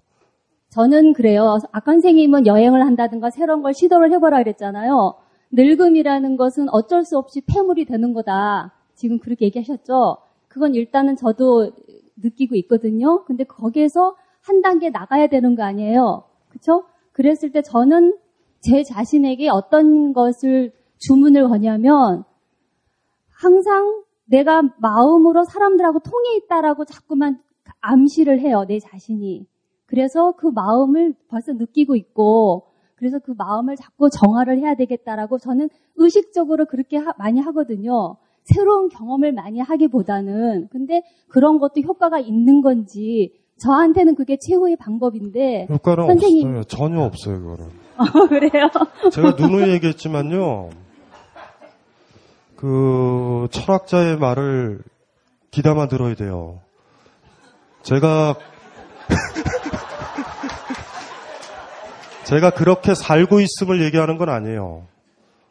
저는 그래요. 아까 선생님은 여행을 한다든가 새로운 걸 시도를 해보라 그랬잖아요. 늙음이라는 것은 어쩔 수 없이 폐물이 되는 거다. 지금 그렇게 얘기하셨죠? 그건 일단은 저도 느끼고 있거든요. 근데 거기에서 한 단계 나가야 되는 거 아니에요. 그쵸? 그랬을 때 저는 제 자신에게 어떤 것을 주문을 거냐면 항상 내가 마음으로 사람들하고 통해 있다라고 자꾸만 암시를 해요. 내 자신이. 그래서 그 마음을 벌써 느끼고 있고 그래서 그 마음을 자꾸 정화를 해야 되겠다라고 저는 의식적으로 그렇게 하, 많이 하거든요. 새로운 경험을 많이 하기보다는 근데 그런 것도 효과가 있는 건지 저한테는 그게 최후의 방법인데 효과는 선생님 없어요. 전혀 없어요, 그거는. 어, 그래요? 제가 누누이 얘기했지만요. 그 철학자의 말을 귀담아 들어야 돼요. 제가 제가 그렇게 살고 있음을 얘기하는 건 아니에요.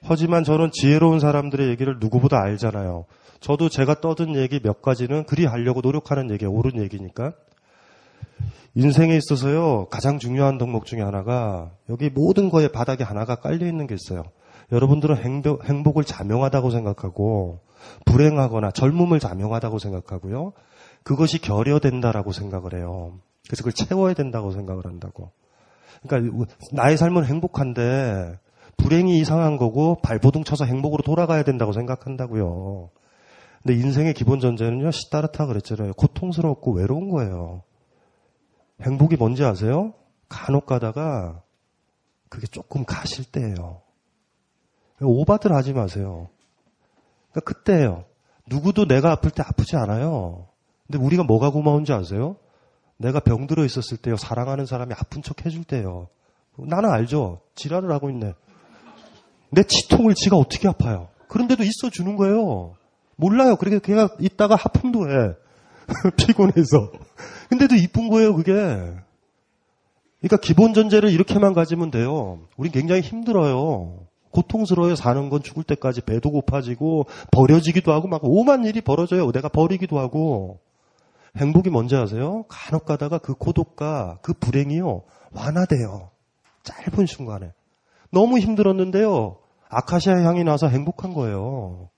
하지만 저는 지혜로운 사람들의 얘기를 누구보다 알잖아요. 저도 제가 떠든 얘기 몇 가지는 그리 하려고 노력하는 얘기예요. 옳은 얘기니까. 인생에 있어서요, 가장 중요한 덕목 중에 하나가 여기 모든 거에 바닥에 하나가 깔려 있는 게 있어요. 여러분들은 행복, 행복을 자명하다고 생각하고 불행하거나 젊음을 자명하다고 생각하고요. 그것이 결여된다라고 생각을 해요. 그래서 그걸 채워야 된다고 생각을 한다고. 그러니까 나의 삶은 행복한데 불행이 이상한 거고 발버둥 쳐서 행복으로 돌아가야 된다고 생각한다고요. 근데 인생의 기본 전제는요, 시따르타 그랬잖아요. 고통스럽고 외로운 거예요. 행복이 뭔지 아세요? 간혹 가다가 그게 조금 가실 때예요. 오바들 하지 마세요. 그러니까 그때예요. 누구도 내가 아플 때 아프지 않아요. 근데 우리가 뭐가 고마운지 아세요? 내가 병들어 있었을 때요. 사랑하는 사람이 아픈 척 해줄 때요. 나는 알죠. 지랄을 하고 있네. 내 치통을 지가 어떻게 아파요. 그런데도 있어 주는 거예요. 몰라요. 그렇게 걔가 있다가 하품도 해. 피곤해서. 근데도 이쁜 거예요, 그게. 그러니까 기본 전제를 이렇게만 가지면 돼요. 우린 굉장히 힘들어요. 고통스러워요. 사는 건 죽을 때까지 배도 고파지고 버려지기도 하고 막 오만 일이 벌어져요. 내가 버리기도 하고. 행복이 뭔지 아세요? 간혹 가다가 그 고독과 그 불행이요. 완화돼요. 짧은 순간에. 너무 힘들었는데요. 아카시아 향이 나서 행복한 거예요.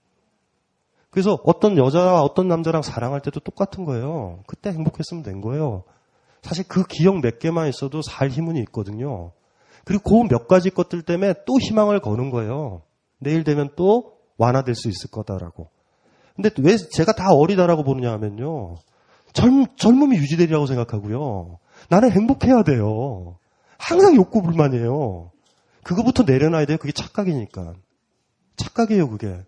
그래서 어떤 여자와 어떤 남자랑 사랑할 때도 똑같은 거예요. 그때 행복했으면 된 거예요. 사실 그 기억 몇 개만 있어도 살 힘은 있거든요. 그리고 그 몇 가지 것들 때문에 또 희망을 거는 거예요. 내일 되면 또 완화될 수 있을 거다라고. 근데 왜 제가 다 어리다라고 보느냐 하면요. 젊, 젊음이 유지되리라고 생각하고요. 나는 행복해야 돼요. 항상 욕구 불만이에요. 그거부터 내려놔야 돼요. 그게 착각이니까. 착각이에요, 그게.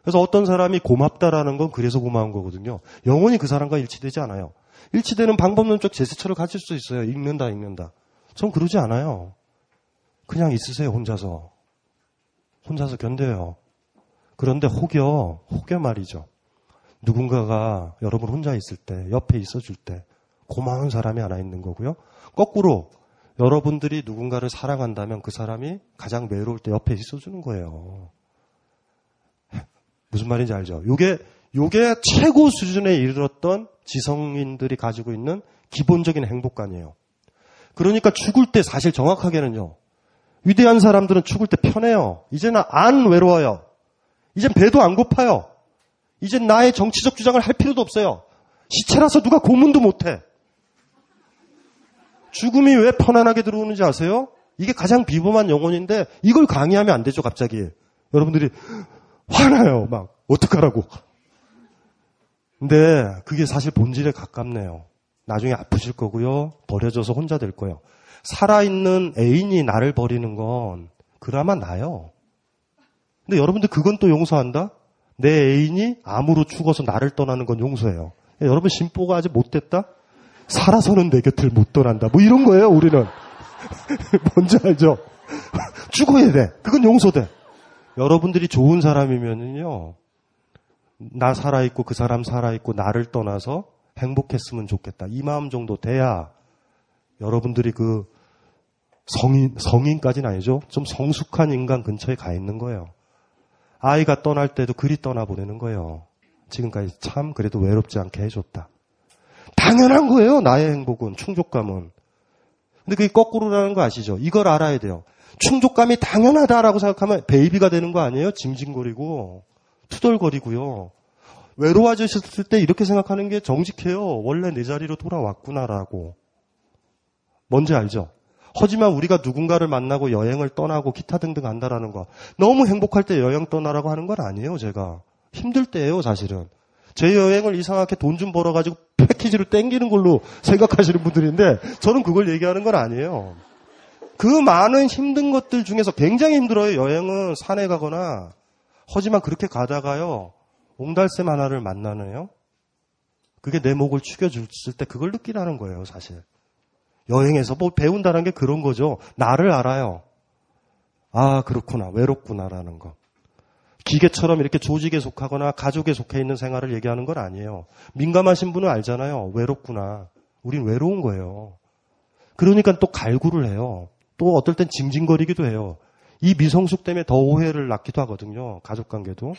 그래서 어떤 사람이 고맙다라는 건 그래서 고마운 거거든요. 영원히 그 사람과 일치되지 않아요. 일치되는 방법론적 제스처를 가질 수 있어요. 읽는다, 읽는다. 전 그러지 않아요. 그냥 있으세요, 혼자서. 혼자서 견뎌요. 그런데 혹여, 혹여 말이죠. 누군가가 여러분 혼자 있을 때, 옆에 있어줄 때, 고마운 사람이 하나 있는 거고요. 거꾸로, 여러분들이 누군가를 사랑한다면 그 사람이 가장 외로울 때 옆에 있어주는 거예요. 무슨 말인지 알죠? 요게, 요게 최고 수준에 이르렀던 지성인들이 가지고 있는 기본적인 행복관이에요. 그러니까 죽을 때 사실 정확하게는요. 위대한 사람들은 죽을 때 편해요. 이제는 안 외로워요. 이젠 배도 안 고파요. 이젠 나의 정치적 주장을 할 필요도 없어요. 시체라서 누가 고문도 못해. 죽음이 왜 편안하게 들어오는지 아세요? 이게 가장 비범한 영혼인데 이걸 강의하면 안 되죠, 갑자기. 여러분들이 화나요, 막. 어떡하라고. 근데 그게 사실 본질에 가깝네요. 나중에 아프실 거고요. 버려져서 혼자 될 거예요. 살아있는 애인이 나를 버리는 건 그나마 나요. 근데 여러분들 그건 또 용서한다? 내 애인이 암으로 죽어서 나를 떠나는 건 용서해요. 여러분 심보가 아직 못됐다? 살아서는 내 곁을 못 떠난다. 뭐 이런 거예요, 우리는. 뭔지 알죠? 죽어야 돼. 그건 용서돼. 여러분들이 좋은 사람이면요. 나 살아있고 그 사람 살아있고 나를 떠나서 행복했으면 좋겠다. 이 마음 정도 돼야 여러분들이 그 성인, 성인까지는 아니죠. 좀 성숙한 인간 근처에 가 있는 거예요. 아이가 떠날 때도 그리 떠나보내는 거예요. 지금까지 참 그래도 외롭지 않게 해줬다. 당연한 거예요. 나의 행복은, 충족감은. 근데 그게 거꾸로라는 거 아시죠? 이걸 알아야 돼요. 충족감이 당연하다라고 생각하면 베이비가 되는 거 아니에요? 징징거리고, 투덜거리고요. 외로워지셨을 때 이렇게 생각하는 게 정직해요. 원래 내 자리로 돌아왔구나라고. 뭔지 알죠? 하지만 우리가 누군가를 만나고 여행을 떠나고 기타 등등 한다라는 거. 너무 행복할 때 여행 떠나라고 하는 건 아니에요, 제가. 힘들 때예요, 사실은. 제 여행을 이상하게 돈 좀 벌어가지고 패키지로 땡기는 걸로 생각하시는 분들인데 저는 그걸 얘기하는 건 아니에요. 그 많은 힘든 것들 중에서 굉장히 힘들어요. 여행은 산에 가거나. 하지만 그렇게 가다가요. 옹달샘 하나를 만나네요. 그게 내 목을 축여줬을 때 그걸 느끼라는 거예요, 사실. 여행에서 뭐 배운다는 게 그런 거죠. 나를 알아요. 아, 그렇구나. 외롭구나라는 거. 기계처럼 이렇게 조직에 속하거나 가족에 속해 있는 생활을 얘기하는 건 아니에요. 민감하신 분은 알잖아요. 외롭구나. 우린 외로운 거예요. 그러니까 또 갈구를 해요. 또 어떨 땐 징징거리기도 해요. 이 미성숙 때문에 더 오해를 낳기도 하거든요. 가족 관계도.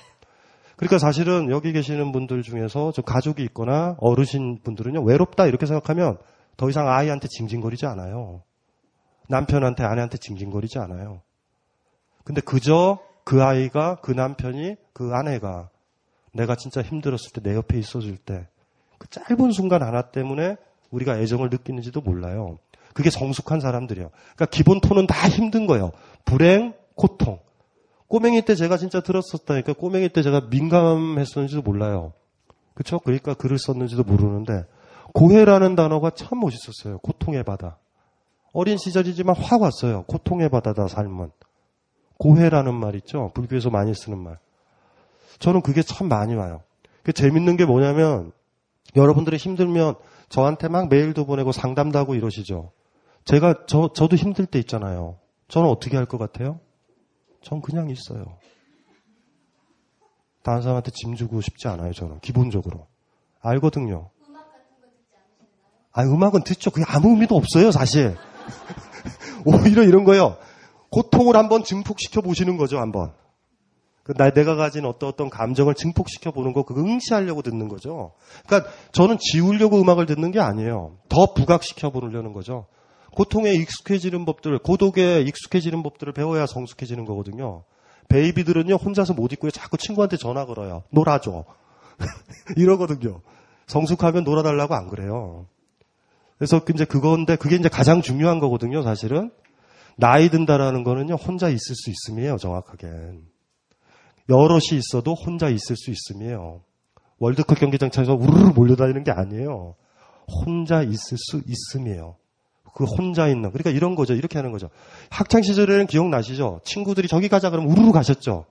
그러니까 사실은 여기 계시는 분들 중에서 저 가족이 있거나 어르신 분들은요. 외롭다 이렇게 생각하면 더 이상 아이한테 징징거리지 않아요. 남편한테 아내한테 징징거리지 않아요. 근데 그저 그 아이가 그 남편이 그 아내가 내가 진짜 힘들었을 때 내 옆에 있어줄 때 그 짧은 순간 하나 때문에 우리가 애정을 느끼는지도 몰라요. 그게 성숙한 사람들이에요. 그러니까 기본 톤은 다 힘든 거예요. 불행, 고통. 꼬맹이 때 제가 진짜 들었었다니까 꼬맹이 때 제가 민감했었는지도 몰라요. 그렇죠? 그러니까 글을 썼는지도 모르는데 고해라는 단어가 참 멋있었어요. 고통의 바다. 어린 시절이지만 확 왔어요. 고통의 바다다 삶은. 고해라는 말 있죠. 불교에서 많이 쓰는 말. 저는 그게 참 많이 와요. 그 재밌는 게 뭐냐면 여러분들이 힘들면 저한테 막 메일도 보내고 상담도 하고 이러시죠. 제가 저 저도 힘들 때 있잖아요. 저는 어떻게 할 것 같아요? 전 그냥 있어요. 다른 사람한테 짐 주고 싶지 않아요. 저는 기본적으로 알거든요. 아, 음악은 듣죠. 그게 아무 의미도 없어요, 사실. 오히려 이런 거요. 고통을 한번 증폭시켜 보시는 거죠, 한번. 그 나, 내가 가진 어떤 어떤 감정을 증폭시켜 보는 거, 그거 응시하려고 듣는 거죠. 그러니까 저는 지우려고 음악을 듣는 게 아니에요. 더 부각시켜 보려는 거죠. 고통에 익숙해지는 법들, 고독에 익숙해지는 법들을 배워야 성숙해지는 거거든요. 베이비들은요, 혼자서 못 있고요. 자꾸 친구한테 전화 걸어요. 놀아줘. 이러거든요. 성숙하면 놀아달라고 안 그래요. 그래서 이제 그건데 그게 이제 가장 중요한 거거든요, 사실은. 나이 든다라는 거는요, 혼자 있을 수 있음이에요, 정확하게. 여럿이 있어도 혼자 있을 수 있음이에요. 월드컵 경기장 차에서 우르르 몰려다니는 게 아니에요. 혼자 있을 수 있음이에요. 그 혼자 있는. 그러니까 이런 거죠. 이렇게 하는 거죠. 학창 시절에는 기억나시죠? 친구들이 저기 가자 그러면 우르르 가셨죠.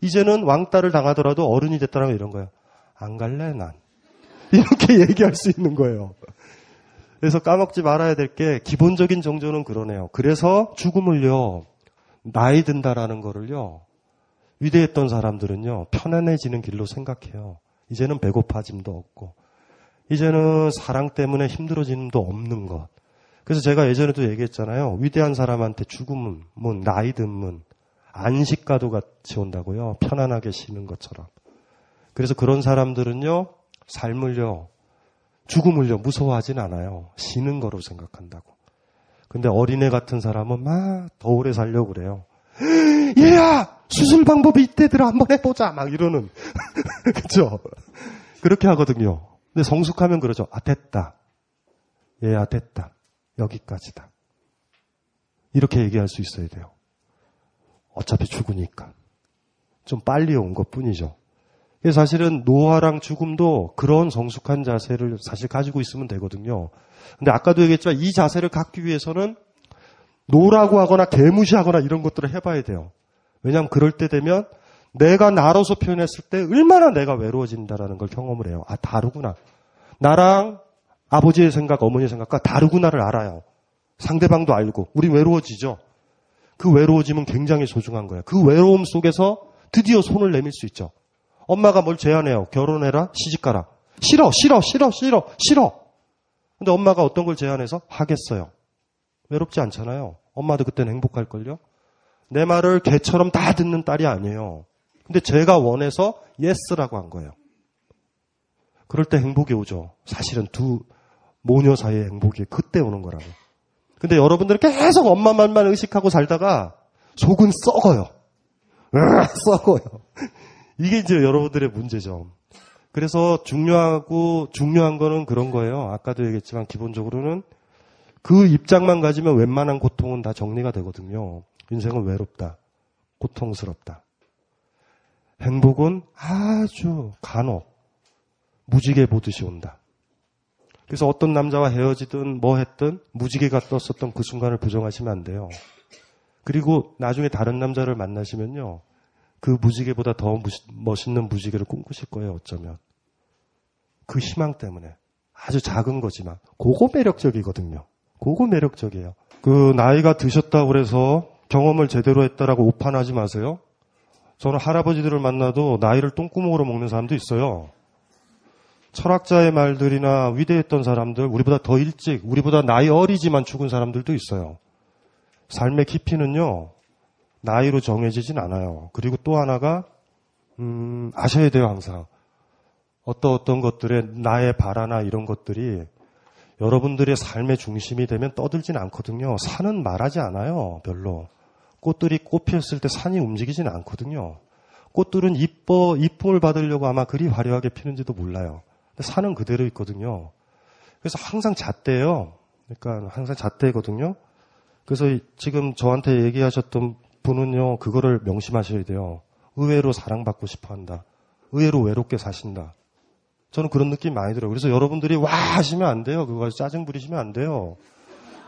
이제는 왕따를 당하더라도 어른이 됐다는 이런 거예요. 안 갈래, 난. 이렇게 얘기할 수 있는 거예요. 그래서 까먹지 말아야 될 게 기본적인 정조는 그러네요. 그래서 죽음을요, 나이 든다라는 거를요, 위대했던 사람들은요, 편안해지는 길로 생각해요. 이제는 배고파짐도 없고, 이제는 사랑 때문에 힘들어짐도 없는 것. 그래서 제가 예전에도 얘기했잖아요. 위대한 사람한테 죽음은, 뭐, 나이 든문, 안식과도 같이 온다고요. 편안하게 쉬는 것처럼. 그래서 그런 사람들은요, 삶을요, 죽음을요, 무서워하진 않아요. 쉬는 거로 생각한다고. 근데 어린애 같은 사람은 막 더 오래 살려고 그래요. 얘야! 수술 방법이 있대더라. 한번 해보자. 막 이러는. 그쵸? 그렇게 하거든요. 근데 성숙하면 그러죠. 아, 됐다. 얘야, 됐다. 여기까지다. 이렇게 얘기할 수 있어야 돼요. 어차피 죽으니까. 좀 빨리 온 것 뿐이죠. 사실은 노화랑 죽음도 그런 성숙한 자세를 사실 가지고 있으면 되거든요. 근데 아까도 얘기했지만 이 자세를 갖기 위해서는 no라고 하거나 개무시하거나 이런 것들을 해봐야 돼요. 왜냐하면 그럴 때 되면 내가 나로서 표현했을 때 얼마나 내가 외로워진다라는 걸 경험을 해요. 아, 다르구나. 나랑 아버지의 생각, 어머니의 생각과 다르구나를 알아요. 상대방도 알고. 우리 외로워지죠? 그 외로워짐은 굉장히 소중한 거예요. 그 외로움 속에서 드디어 손을 내밀 수 있죠. 엄마가 뭘 제안해요. 결혼해라, 시집가라. 싫어, 싫어, 싫어, 싫어, 싫어. 근데 엄마가 어떤 걸 제안해서 하겠어요. 외롭지 않잖아요. 엄마도 그때는 행복할걸요? 내 말을 개처럼 다 듣는 딸이 아니에요. 근데 제가 원해서 yes라고 한 거예요. 그럴 때 행복이 오죠. 사실은 두 모녀 사이의 행복이 그때 오는 거라고. 근데 여러분들은 계속 엄마 말만 의식하고 살다가 속은 썩어요. 썩어요. 이게 이제 여러분들의 문제죠. 그래서 중요하고 중요한 거는 그런 거예요. 아까도 얘기했지만 기본적으로는 그 입장만 가지면 웬만한 고통은 다 정리가 되거든요. 인생은 외롭다. 고통스럽다. 행복은 아주 간혹 무지개 보듯이 온다. 그래서 어떤 남자와 헤어지든 뭐 했든 무지개가 떴었던 그 순간을 부정하시면 안 돼요. 그리고 나중에 다른 남자를 만나시면요. 그 무지개보다 더 멋있는 무지개를 꿈꾸실 거예요, 어쩌면. 그 희망 때문에. 아주 작은 거지만, 그거 매력적이거든요. 그거 매력적이에요. 그, 나이가 드셨다고 그래서 경험을 제대로 했다라고 오판하지 마세요. 저는 할아버지들을 만나도 나이를 똥구멍으로 먹는 사람도 있어요. 철학자의 말들이나 위대했던 사람들, 우리보다 더 일찍, 우리보다 나이 어리지만 죽은 사람들도 있어요. 삶의 깊이는요, 나이로 정해지진 않아요. 그리고 또 하나가 음, 아셔야 돼요 항상 어떤 어떤 것들의 나의 바라나 이런 것들이 여러분들의 삶의 중심이 되면 떠들진 않거든요. 산은 말하지 않아요. 별로 꽃들이 꽃 피었을 때 산이 움직이진 않거든요. 꽃들은 이뻐 이쁨을 받으려고 아마 그리 화려하게 피는지도 몰라요. 근데 산은 그대로 있거든요. 그래서 항상 잣대예요. 그러니까 항상 잣대거든요. 그래서 지금 저한테 얘기하셨던 분은요, 그거를 명심하셔야 돼요. 의외로 사랑받고 싶어 한다. 의외로 외롭게 사신다. 저는 그런 느낌 많이 들어요. 그래서 여러분들이 와 하시면 안 돼요. 그거 짜증 부리시면 안 돼요.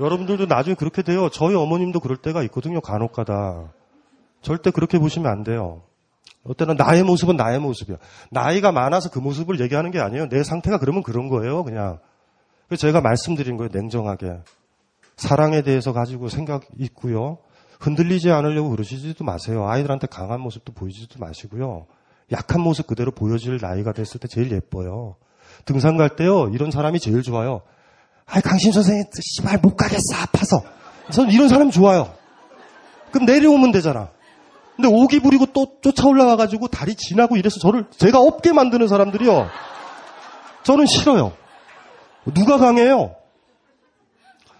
여러분들도 나중에 그렇게 돼요. 저희 어머님도 그럴 때가 있거든요. 간혹 가다. 절대 그렇게 보시면 안 돼요. 어때는 나의 모습은 나의 모습이야. 나이가 많아서 그 모습을 얘기하는 게 아니에요. 내 상태가 그러면 그런 거예요. 그냥. 그래서 제가 말씀드린 거예요. 냉정하게. 사랑에 대해서 가지고 생각 있고요. 흔들리지 않으려고 그러시지도 마세요. 아이들한테 강한 모습도 보이지도 마시고요. 약한 모습 그대로 보여질 나이가 됐을 때 제일 예뻐요. 등산 갈 때요, 이런 사람이 제일 좋아요. 아이, 강신 선생님, 씨발, 못 가겠어, 아파서. 저는 이런 사람 좋아요. 그럼 내려오면 되잖아. 근데 오기 부리고 또 쫓아 올라와가지고 다리 지나고 이래서 저를, 제가 없게 만드는 사람들이요. 저는 싫어요. 누가 강해요?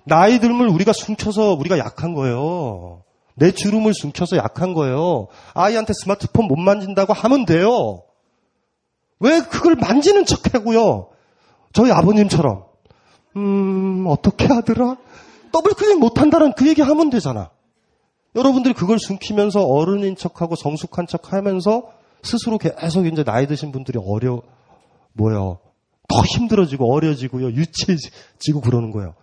나이 들면 우리가 숨쳐서 우리가 약한 거예요. 내 주름을 숨겨서 약한 거예요. 아이한테 스마트폰 못 만진다고 하면 돼요. 왜 그걸 만지는 척 하고요? 저희 아버님처럼. 음, 어떻게 하더라? 더블 클릭 못 한다는 그 얘기 하면 되잖아. 여러분들이 그걸 숨기면서 어른인 척하고 성숙한 척 하면서 스스로 계속 이제 나이 드신 분들이 어려, 뭐요. 더 힘들어지고 어려지고요. 유치해지고 그러는 거예요.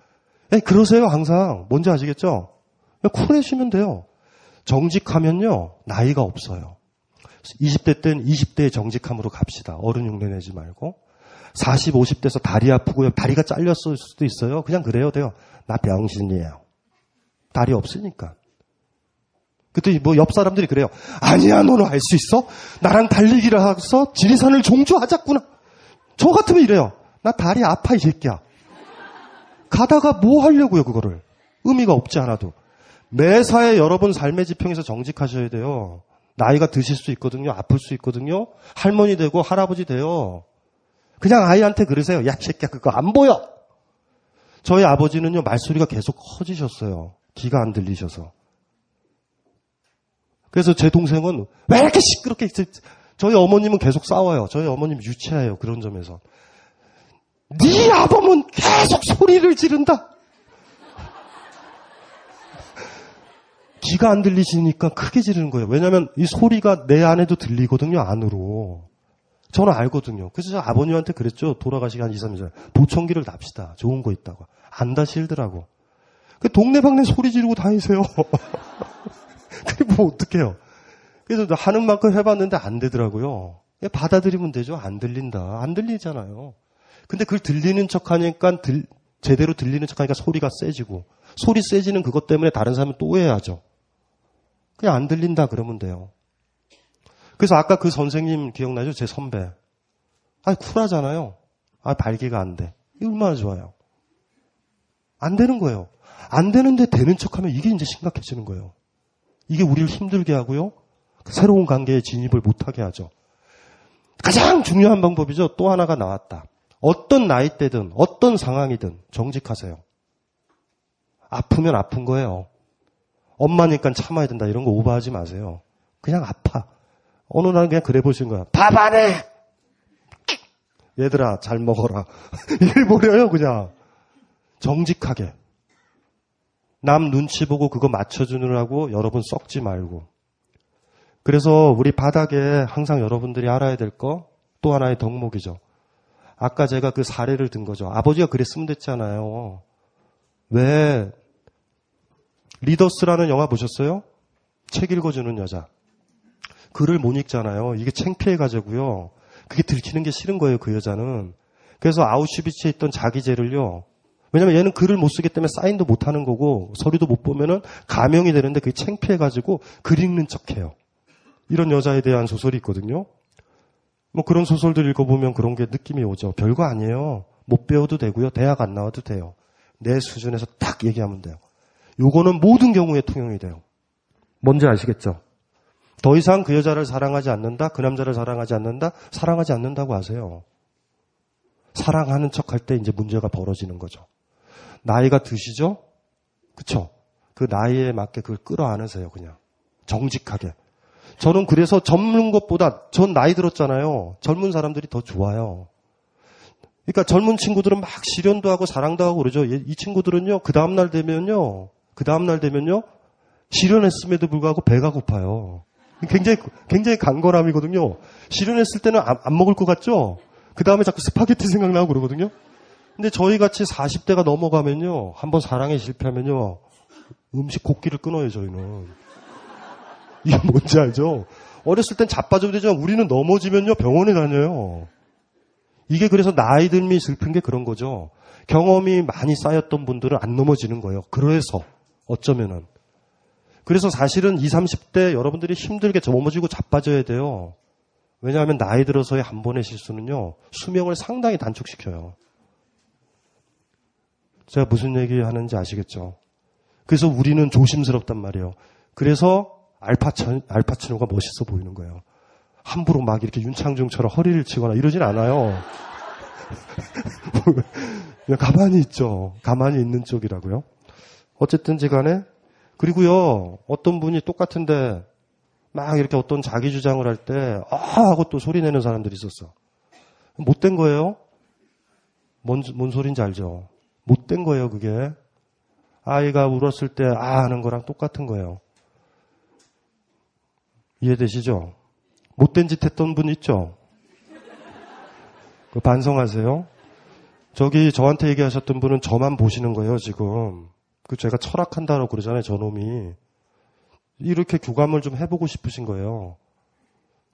에, 그러세요, 항상. 뭔지 아시겠죠? 쿨해지면 돼요. 정직하면요, 나이가 없어요. 20대 땐 20대의 정직함으로 갑시다. 어른 흉내 내지 말고. 40, 50대에서 다리 아프고요. 다리가 잘렸을 수도 있어요. 그냥 그래요. 돼요. 나 병신이에요. 다리 없으니까. 그때 뭐 옆 사람들이 그래요. 아니야, 너는 알 수 있어? 나랑 달리기를 하서 지리산을 종주하자꾸나. 저 같으면 이래요. 나 다리 아파, 이 새끼야. 가다가 뭐 하려고요, 그거를. 의미가 없지 않아도. 매사에 여러분 삶의 지평에서 정직하셔야 돼요. 나이가 드실 수 있거든요. 아플 수 있거든요. 할머니 되고 할아버지 돼요. 그냥 아이한테 그러세요. 야, 이 새끼야, 그거 안 보여! 저희 아버지는요, 말소리가 계속 커지셨어요. 귀가 안 들리셔서. 그래서 제 동생은 왜 이렇게 시끄럽게, 저희 어머님은 계속 싸워요. 저희 어머님 유치해요. 그런 점에서. 네 아범은 계속 소리를 지른다. 귀가 안 들리시니까 크게 지르는 거예요. 왜냐하면 이 소리가 내 안에도 들리거든요. 안으로. 저는 알거든요. 그래서 저 아버님한테 그랬죠. 돌아가시기 한 2, 3일 전에. 보청기를 납시다. 좋은 거 있다고. 안다 싫더라고. 그 동네방네 소리 지르고 다니세요. 그게 뭐 어떡해요. 그래서 하는 만큼 해봤는데 안 되더라고요. 받아들이면 되죠. 안 들린다. 안 들리잖아요. 근데 그걸 들리는 척 하니까 들, 제대로 들리는 척 하니까 소리가 세지고 소리 세지는 그것 때문에 다른 사람은 또 오해하죠. 그냥 안 들린다 그러면 돼요. 그래서 아까 그 선생님 기억나죠? 제 선배. 아 쿨하잖아요. 아, 발기가 안 돼. 이 얼마나 좋아요. 안 되는 거예요. 안 되는데 되는 척 하면 이게 이제 심각해지는 거예요. 이게 우리를 힘들게 하고요. 새로운 관계에 진입을 못하게 하죠. 가장 중요한 방법이죠. 또 하나가 나왔다. 어떤 나이대든 어떤 상황이든 정직하세요. 아프면 아픈 거예요. 엄마니까 참아야 된다 이런 거 오버하지 마세요. 그냥 아파. 어느 날은 그냥 그래 보신 거야. 밥 안 해! 얘들아, 잘 먹어라. 이래 버려요, 그냥. 정직하게. 남 눈치 보고 그거 맞춰주느라고 여러분 썩지 말고. 그래서 우리 바닥에 항상 여러분들이 알아야 될 거 또 하나의 덕목이죠. 아까 제가 그 사례를 든 거죠. 아버지가 그랬으면 됐잖아요. 왜 리더스라는 영화 보셨어요? 책 읽어주는 여자. 글을 못 읽잖아요. 이게 창피해 가지고요. 그게 들키는 게 싫은 거예요, 그 여자는. 그래서 아우슈비츠에 있던 자기제를요. 왜냐면 얘는 글을 못 쓰기 때문에 사인도 못 하는 거고, 서류도 못 보면은 가명이 되는데 그게 창피해 가지고 글 읽는 척 해요. 이런 여자에 대한 소설이 있거든요. 뭐 그런 소설들 읽어보면 그런 게 느낌이 오죠. 별거 아니에요. 못 배워도 되고요. 대학 안 나와도 돼요. 내 수준에서 딱 얘기하면 돼요. 요거는 모든 경우에 통용이 돼요. 뭔지 아시겠죠? 더 이상 그 여자를 사랑하지 않는다, 그 남자를 사랑하지 않는다, 사랑하지 않는다고 하세요. 사랑하는 척 할 때 이제 문제가 벌어지는 거죠. 나이가 드시죠? 그쵸? 그 나이에 맞게 그걸 끌어안으세요, 그냥. 정직하게. 저는 그래서 젊은 것보다 전 나이 들었잖아요. 젊은 사람들이 더 좋아요. 그러니까 젊은 친구들은 막 실현도 하고 사랑도 하고 그러죠. 이 친구들은요, 그 다음날 되면요, 그 다음날 되면요, 실현했음에도 불구하고 배가 고파요. 굉장히, 굉장히 간거람이거든요. 실현했을 때는 안, 안 먹을 것 같죠? 그 다음에 자꾸 스파게티 생각나고 그러거든요. 근데 저희 같이 40대가 넘어가면요, 한번 사랑에 실패하면요, 음식 곡기를 끊어요, 저희는. 이게 뭔지 알죠? 어렸을 땐 자빠져도 되지만 우리는 넘어지면요 병원에 다녀요. 이게 그래서 나이 듦이 슬픈 게 그런 거죠. 경험이 많이 쌓였던 분들은 안 넘어지는 거예요. 그래서 어쩌면은. 그래서 사실은 20, 30대 여러분들이 힘들게 넘어지고 자빠져야 돼요. 왜냐하면 나이 들어서의 한 번의 실수는요, 수명을 상당히 단축시켜요. 제가 무슨 얘기 하는지 아시겠죠? 그래서 우리는 조심스럽단 말이에요. 그래서 알파치, 알파치노가 멋있어 보이는 거예요. 함부로 막 이렇게 윤창중처럼 허리를 치거나 이러진 않아요. 가만히 있죠. 가만히 있는 쪽이라고요. 어쨌든지 간에 그리고요 어떤 분이 똑같은데 막 이렇게 어떤 자기 주장을 할 때 아 하고 또 소리 내는 사람들이 있었어. 못된 거예요. 뭔, 뭔 소린지 알죠? 못된 거예요, 그게. 아이가 울었을 때 아 하는 거랑 똑같은 거예요. 이해되시죠? 못된 짓 했던 분 있죠? 그 반성하세요. 저기 저한테 얘기하셨던 분은 저만 보시는 거예요, 지금. 그 제가 철학한다고 그러잖아요, 저놈이. 이렇게 교감을 좀 해보고 싶으신 거예요.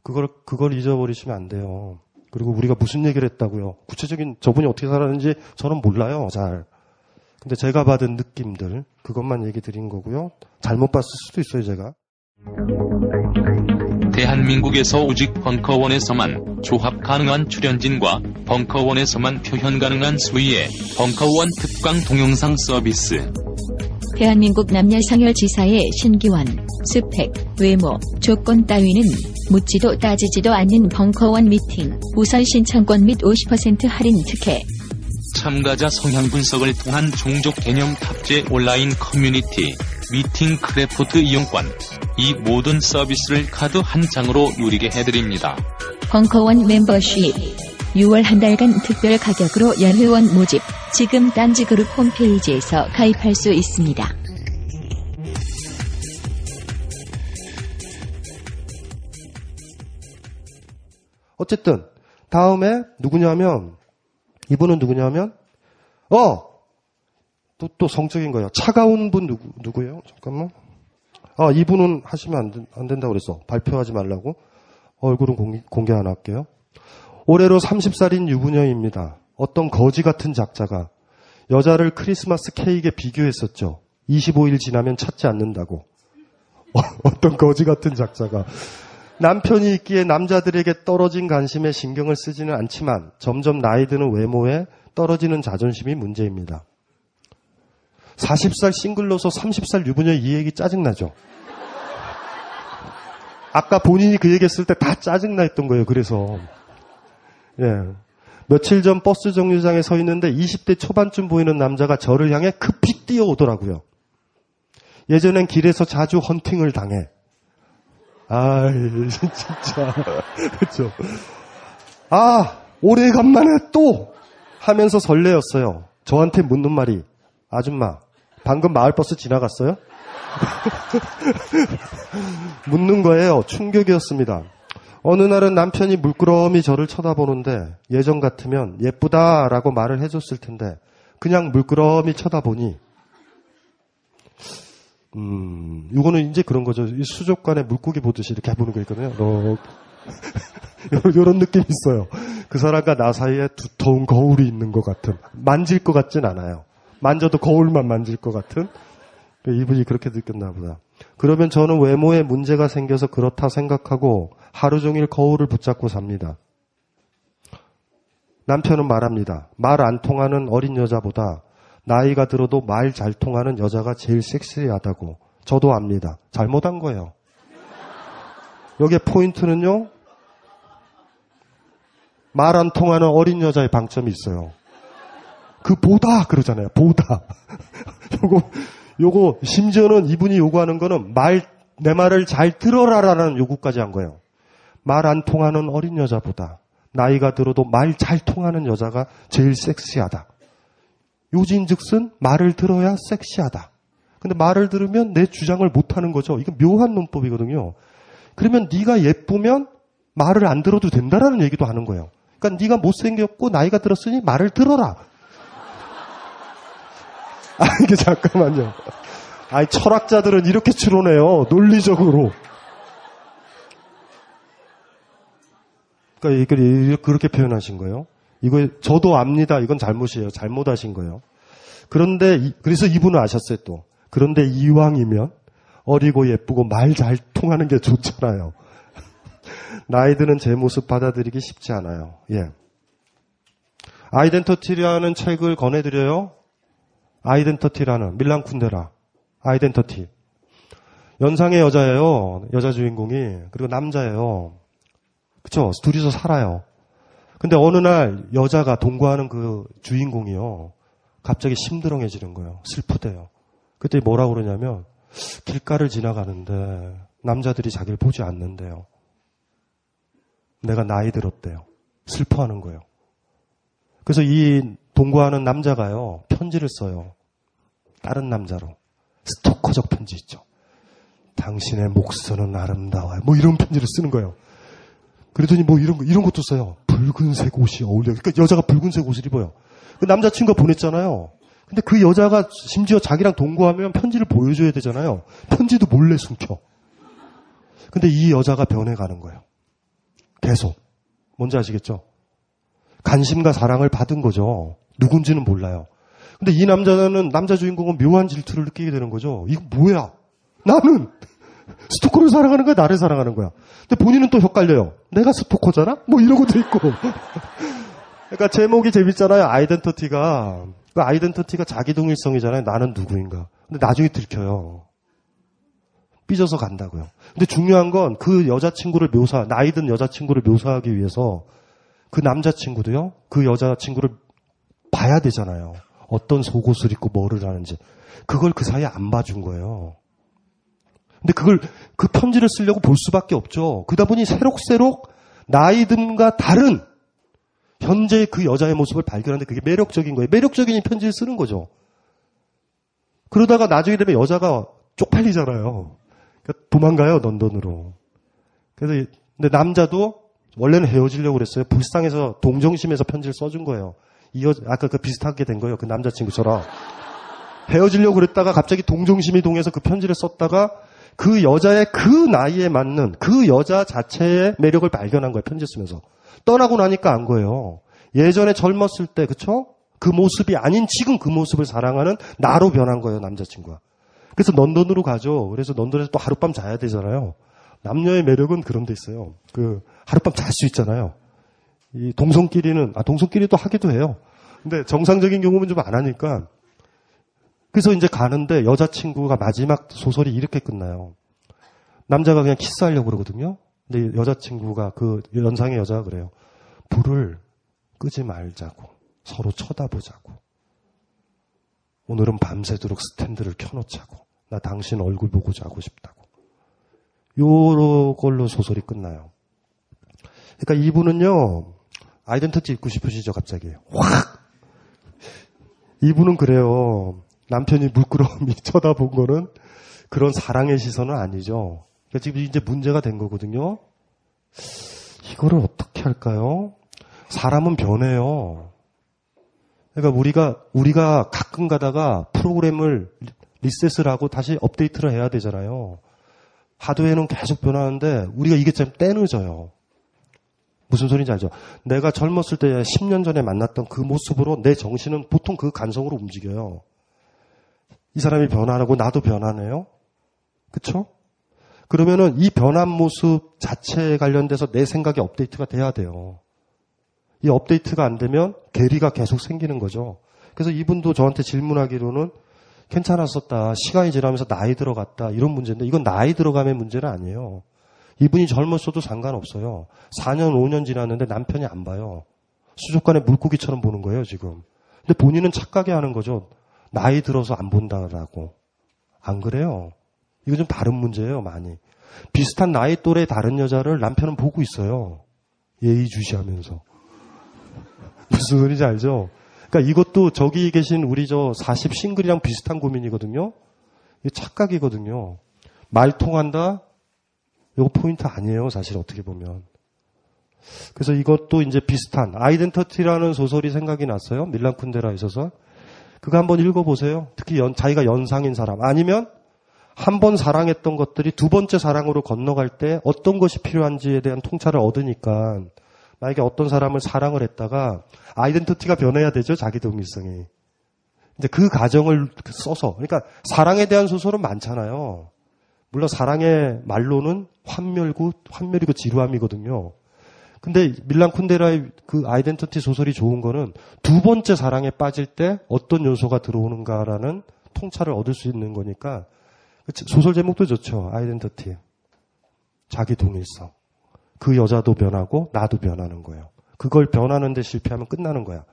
그걸, 그걸 잊어버리시면 안 돼요. 그리고 우리가 무슨 얘기를 했다고요. 구체적인 저분이 어떻게 살았는지 저는 몰라요. 잘. 근데 제가 받은 느낌들 그것만 얘기 드린 거고요. 잘못 봤을 수도 있어요, 제가. 대한민국에서 오직 벙커원에서만 조합 가능한 출연진과 벙커원에서만 표현 가능한 수위의 벙커원 특강 동영상 서비스. 대한민국 남녀상열지사의 신기원, 스펙, 외모, 조건 따위는 묻지도 따지지도 않는 벙커원 미팅, 우선 신청권 및 50% 할인 특혜. 참가자 성향 분석을 통한 종족 개념 탑재 온라인 커뮤니티, 미팅 크래프트 이용권. 이 모든 서비스를 카드 한 장으로 누리게 해드립니다. 벙커원 멤버십. 6월 한 달간 특별 가격으로 연회원 모집. 지금 딴지그룹 홈페이지에서 가입할 수 있습니다. 어쨌든 다음에 누구냐면 이분은 누구냐면 어! 또, 또 성적인 거예요. 차가운 분 누구, 누구예요? 잠깐만. 아, 이분은 하시면 안, 된, 안 된다고 그랬어. 발표하지 말라고. 얼굴은 공개, 공개 안 할게요. 올해로 30살인 유부녀입니다. 어떤 거지 같은 작자가 여자를 크리스마스 케이크에 비교했었죠. 25일 지나면 찾지 않는다고. 어떤 거지 같은 작자가 남편이 있기에 남자들에게 떨어진 관심에 신경을 쓰지는 않지만 점점 나이 드는 외모에 떨어지는 자존심이 문제입니다. 40살 싱글로서 30살 유부녀 이 얘기 짜증나죠? 아까 본인이 그 얘기 했을 때 다 짜증나 했던 거예요, 그래서. 예. 며칠 전 버스 정류장에 서 있는데 20대 초반쯤 보이는 남자가 저를 향해 급히 뛰어오더라고요. 예전엔 길에서 자주 헌팅을 당해. 아이, 진짜. 그렇죠. 아, 오래간만에 또! 하면서 설레었어요. 저한테 묻는 말이, 아줌마, 방금 마을버스 지나갔어요? 묻는 거예요. 충격이었습니다. 어느 날은 남편이 물끄러미 저를 쳐다보는데 예전 같으면 예쁘다라고 말을 해줬을 텐데 그냥 물끄러미 쳐다보니 음, 이거는 이제 그런 거죠. 이 수족관에 물고기 보듯이 이렇게 해보는 거 있거든요. 이런 느낌이 있어요. 그 사람과 나 사이에 두터운 거울이 있는 것 같은. 만질 것 같진 않아요. 만져도 거울만 만질 것 같은. 이분이 그렇게 느꼈나 보다. 그러면 저는 외모에 문제가 생겨서 그렇다 생각하고 하루 종일 거울을 붙잡고 삽니다. 남편은 말합니다. 말 안 통하는 어린 여자보다 나이가 들어도 말 잘 통하는 여자가 제일 섹시하다고. 저도 압니다. 잘못한 거예요. 여기에 포인트는요. 말 안 통하는 어린 여자의 방점이 있어요. 그 보다 그러잖아요. 보다. 요거 요거 심지어는 이분이 요구하는 거는 말 내 말을 잘 들어라라는 요구까지 한 거예요. 말 안 통하는 어린 여자보다 나이가 들어도 말 잘 통하는 여자가 제일 섹시하다. 요진즉슨 말을 들어야 섹시하다. 근데 말을 들으면 내 주장을 못 하는 거죠. 이거 묘한 논법이거든요. 그러면 네가 예쁘면 말을 안 들어도 된다라는 얘기도 하는 거예요. 그러니까 네가 못생겼고 나이가 들었으니 말을 들어라. 아, 이게 잠깐만요. 아이, 철학자들은 이렇게 추론해요. 논리적으로. 그러니까 그렇게 표현하신 거예요. 이거 저도 압니다. 이건 잘못이에요. 잘못하신 거예요. 그런데 그래서 이분은 아셨어요 또. 그런데 이왕이면 어리고 예쁘고 말 잘 통하는 게 좋잖아요. 나이 드는 제 모습 받아들이기 쉽지 않아요. 예. 아이덴터티라는 책을 권해드려요. 아이덴터티라는 밀란 쿤데라. 아이덴터티. 연상의 여자예요. 여자 주인공이. 그리고 남자예요. 그쵸? 둘이서 살아요. 근데 어느 날 여자가 동거하는 그 주인공이요. 갑자기 심드렁해지는 거예요. 슬프대요. 그때 뭐라고 그러냐면 길가를 지나가는데 남자들이 자기를 보지 않는데요. 내가 나이 들었대요. 슬퍼하는 거예요. 그래서 이 동거하는 남자가요. 편지를 써요. 다른 남자로. 스토커적 편지 있죠. 당신의 목소는 아름다워요. 뭐 이런 편지를 쓰는 거예요. 그러더니 뭐 이런 거, 이런 것도 써요. 붉은색 옷이 어울려요. 그러니까 여자가 붉은색 옷을 입어요. 그 남자친구가 보냈잖아요. 근데 그 여자가 심지어 자기랑 동거하면 편지를 보여줘야 되잖아요. 편지도 몰래 숨겨. 근데 이 여자가 변해가는 거예요. 계속. 뭔지 아시겠죠? 관심과 사랑을 받은 거죠. 누군지는 몰라요. 근데 이 남자는 남자 주인공은 묘한 질투를 느끼게 되는 거죠. 이거 뭐야? 나는 스토커를 사랑하는 거야, 나를 사랑하는 거야. 근데 본인은 또 헷갈려요. 내가 스토커잖아? 뭐 이런 것도 있고. 그러니까 제목이 재밌잖아요. 아이덴티티가 그 아이덴티티가 자기 동일성이잖아요. 나는 누구인가. 근데 나중에 들켜요. 삐져서 간다고요. 근데 중요한 건 그 여자친구를 묘사, 나이 든 여자친구를 묘사하기 위해서 그 남자친구도요, 그 여자친구를 봐야 되잖아요. 어떤 속옷을 입고 뭐를 하는지. 그걸 그 사이에 안 봐준 거예요. 근데 그걸, 그 편지를 쓰려고 볼 수밖에 없죠. 그러다 보니 새록새록 나이 듦과 다른 현재의 그 여자의 모습을 발견하는데 그게 매력적인 거예요. 매력적인 편지를 쓰는 거죠. 그러다가 나중에 되면 여자가 쪽팔리잖아요. 그러니까 도망가요, 런던으로. 그래서, 근데 남자도 원래는 헤어지려고 그랬어요. 불쌍해서 동정심에서 편지를 써준 거예요. 이 여, 아까 그 비슷하게 된 거예요. 그 남자친구처럼. 헤어지려고 그랬다가 갑자기 동정심이 동해서 그 편지를 썼다가 그 여자의 그 나이에 맞는 그 여자 자체의 매력을 발견한 거예요. 편지 쓰면서. 떠나고 나니까 안 거예요. 예전에 젊었을 때, 그쵸? 그 모습이 아닌 지금 그 모습을 사랑하는 나로 변한 거예요, 남자친구가. 그래서 런던으로 가죠. 그래서 런던에서 또 하룻밤 자야 되잖아요. 남녀의 매력은 그런 데 있어요. 그, 하룻밤 잘 수 있잖아요. 이 동성끼리는, 아, 동성끼리도 하기도 해요. 근데 정상적인 경우는 좀 안 하니까. 그래서 이제 가는데 여자친구가 마지막 소설이 이렇게 끝나요. 남자가 그냥 키스하려고 그러거든요. 근데 여자친구가 그 연상의 여자가 그래요. 불을 끄지 말자고. 서로 쳐다보자고. 오늘은 밤새도록 스탠드를 켜놓자고. 나 당신 얼굴 보고 자고 싶다고. 요런 걸로 소설이 끝나요. 그러니까 이분은요, 아이덴티티 입고 싶으시죠, 갑자기. 확! 이분은 그래요. 남편이 물끄러미 쳐다본 거는 그런 사랑의 시선은 아니죠. 그러니까 지금 이제 문제가 된 거거든요. 이거를 어떻게 할까요? 사람은 변해요. 그러니까 우리가 우리가 가끔 가다가 프로그램을 리셋을 하고 다시 업데이트를 해야 되잖아요. 하드웨어는 계속 변하는데 우리가 이게 좀 때늦어요. 무슨 소리인지 알죠? 내가 젊었을 때 10년 전에 만났던 그 모습으로 내 정신은 보통 그 감성으로 움직여요. 이 사람이 변하고 나도 변하네요. 그쵸? 그러면은 이 변한 모습 자체에 관련돼서 내 생각이 업데이트가 돼야 돼요. 이 업데이트가 안 되면 괴리가 계속 생기는 거죠. 그래서 이분도 저한테 질문하기로는 괜찮았었다. 시간이 지나면서 나이 들어갔다. 이런 문제인데 이건 나이 들어감의 문제는 아니에요. 이분이 젊었어도 상관없어요. 4년, 5년 지났는데 남편이 안 봐요. 수족관에 물고기처럼 보는 거예요, 지금. 근데 본인은 착각해 하는 거죠. 나이 들어서 안 본다라고. 안 그래요. 이거 좀 다른 문제예요, 많이. 비슷한 나이 또래 다른 여자를 남편은 보고 있어요. 예의주시하면서. 무슨 소리인지 알죠? 그러니까 이것도 저기 계신 우리 저 40 싱글이랑 비슷한 고민이거든요. 이게 착각이거든요. 말 통한다? 이거 포인트 아니에요, 사실 어떻게 보면. 그래서 이것도 이제 비슷한 아이덴터티라는 소설이 생각이 났어요. 밀란 쿤데라 있어서. 그거 한번 읽어보세요. 특히 연, 자기가 연상인 사람. 아니면 한 번 사랑했던 것들이 두 번째 사랑으로 건너갈 때 어떤 것이 필요한지에 대한 통찰을 얻으니까 만약에 어떤 사람을 사랑을 했다가 아이덴티티가 변해야 되죠. 자기 동일성이. 이제 그 과정을 써서 그러니까 사랑에 대한 소설은 많잖아요. 물론 사랑의 말로는 환멸고 환멸이고 지루함이거든요. 근데 밀란 쿤데라의 그 아이덴티티 소설이 좋은 거는 두 번째 사랑에 빠질 때 어떤 요소가 들어오는가라는 통찰을 얻을 수 있는 거니까 소설 제목도 좋죠. 아이덴티티. 자기 동일성. 그 여자도 변하고 나도 변하는 거예요. 그걸 변하는데 실패하면 끝나는 거야.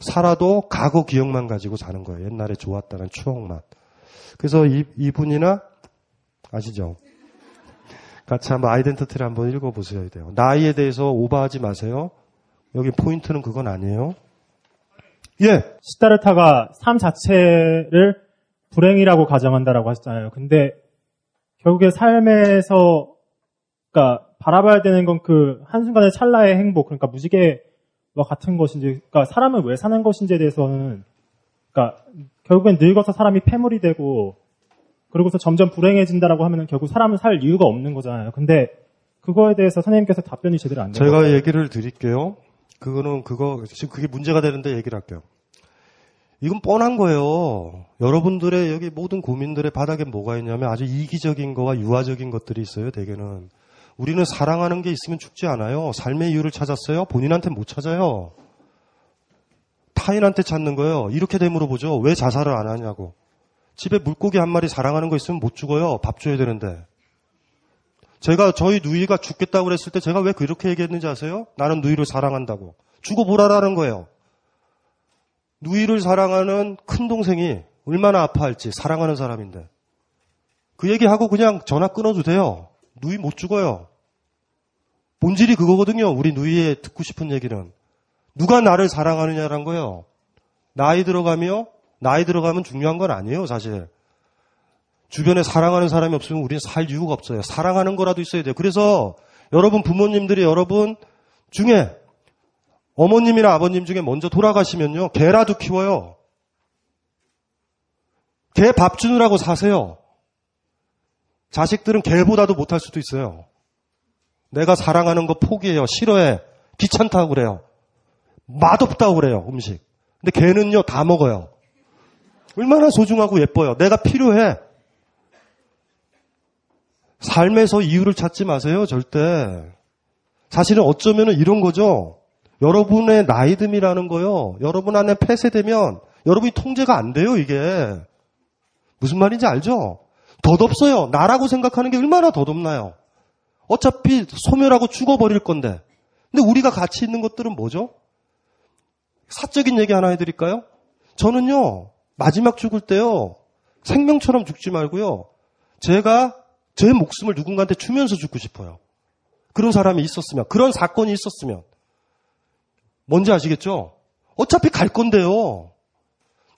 살아도 과거 기억만 가지고 사는 거예요. 옛날에 좋았다는 추억만. 그래서 이, 이분이나 아시죠? 같이 한번 아이덴티티를 한번 읽어보셔야 돼요. 나이에 대해서 오버하지 마세요. 여기 포인트는 그건 아니에요. 예. 시타르타가 삶 자체를 불행이라고 가정한다라고 하셨잖아요. 근데 결국에 삶에서 그러니까 바라봐야 되는 건 그 한순간의 찰나의 행복, 그러니까 무지개와 같은 것인지, 그러니까 사람은 왜 사는 것인지에 대해서는, 그러니까 결국엔 늙어서 사람이 폐물이 되고, 그러고서 점점 불행해진다라고 하면은 결국 사람은 살 이유가 없는 거잖아요. 근데 그거에 대해서 선생님께서 답변이 제대로 안 돼요. 제가 얘기를 드릴게요. 그거는 그거 지금 그게 문제가 되는데 얘기를 할게요. 이건 뻔한 거예요. 여러분들의 여기 모든 고민들의 바닥에 뭐가 있냐면 아주 이기적인 거와 유아적인 것들이 있어요. 대개는 우리는 사랑하는 게 있으면 죽지 않아요. 삶의 이유를 찾았어요. 본인한테 못 찾아요. 타인한테 찾는 거예요. 이렇게 되물어보죠. 왜 자살을 안 하냐고. 집에 물고기 한 마리 사랑하는 거 있으면 못 죽어요. 밥 줘야 되는데. 제가 저희 누이가 죽겠다고 그랬을 때 제가 왜 그렇게 얘기했는지 아세요? 나는 누이를 사랑한다고. 죽어보라라는 거예요. 누이를 사랑하는 큰 동생이 얼마나 아파할지 사랑하는 사람인데. 그 얘기하고 그냥 전화 끊어도 돼요. 누이 못 죽어요. 본질이 그거거든요. 우리 누이의 듣고 싶은 얘기는. 누가 나를 사랑하느냐란 거예요. 나이 들어가며 나이 들어가면 중요한 건 아니에요, 사실. 주변에 사랑하는 사람이 없으면 우리는 살 이유가 없어요. 사랑하는 거라도 있어야 돼요. 그래서 여러분 부모님들이 여러분 중에 어머님이나 아버님 중에 먼저 돌아가시면요. 개라도 키워요. 개 밥 주느라고 사세요. 자식들은 개보다도 못할 수도 있어요. 내가 사랑하는 거 포기해요. 싫어해. 귀찮다고 그래요. 맛없다고 그래요. 음식. 근데 개는요. 다 먹어요. 얼마나 소중하고 예뻐요. 내가 필요해. 삶에서 이유를 찾지 마세요. 절대. 사실은 어쩌면 이런 거죠. 여러분의 나이듦이라는 거요. 여러분 안에 폐쇄되면 여러분이 통제가 안 돼요, 이게. 무슨 말인지 알죠? 덧없어요. 나라고 생각하는 게 얼마나 덧없나요? 어차피 소멸하고 죽어버릴 건데. 근데 우리가 같이 있는 것들은 뭐죠? 사적인 얘기 하나 해드릴까요? 저는요, 마지막 죽을 때요, 생명처럼 죽지 말고요, 제가 제 목숨을 누군가한테 주면서 죽고 싶어요. 그런 사람이 있었으면, 그런 사건이 있었으면. 뭔지 아시겠죠? 어차피 갈 건데요.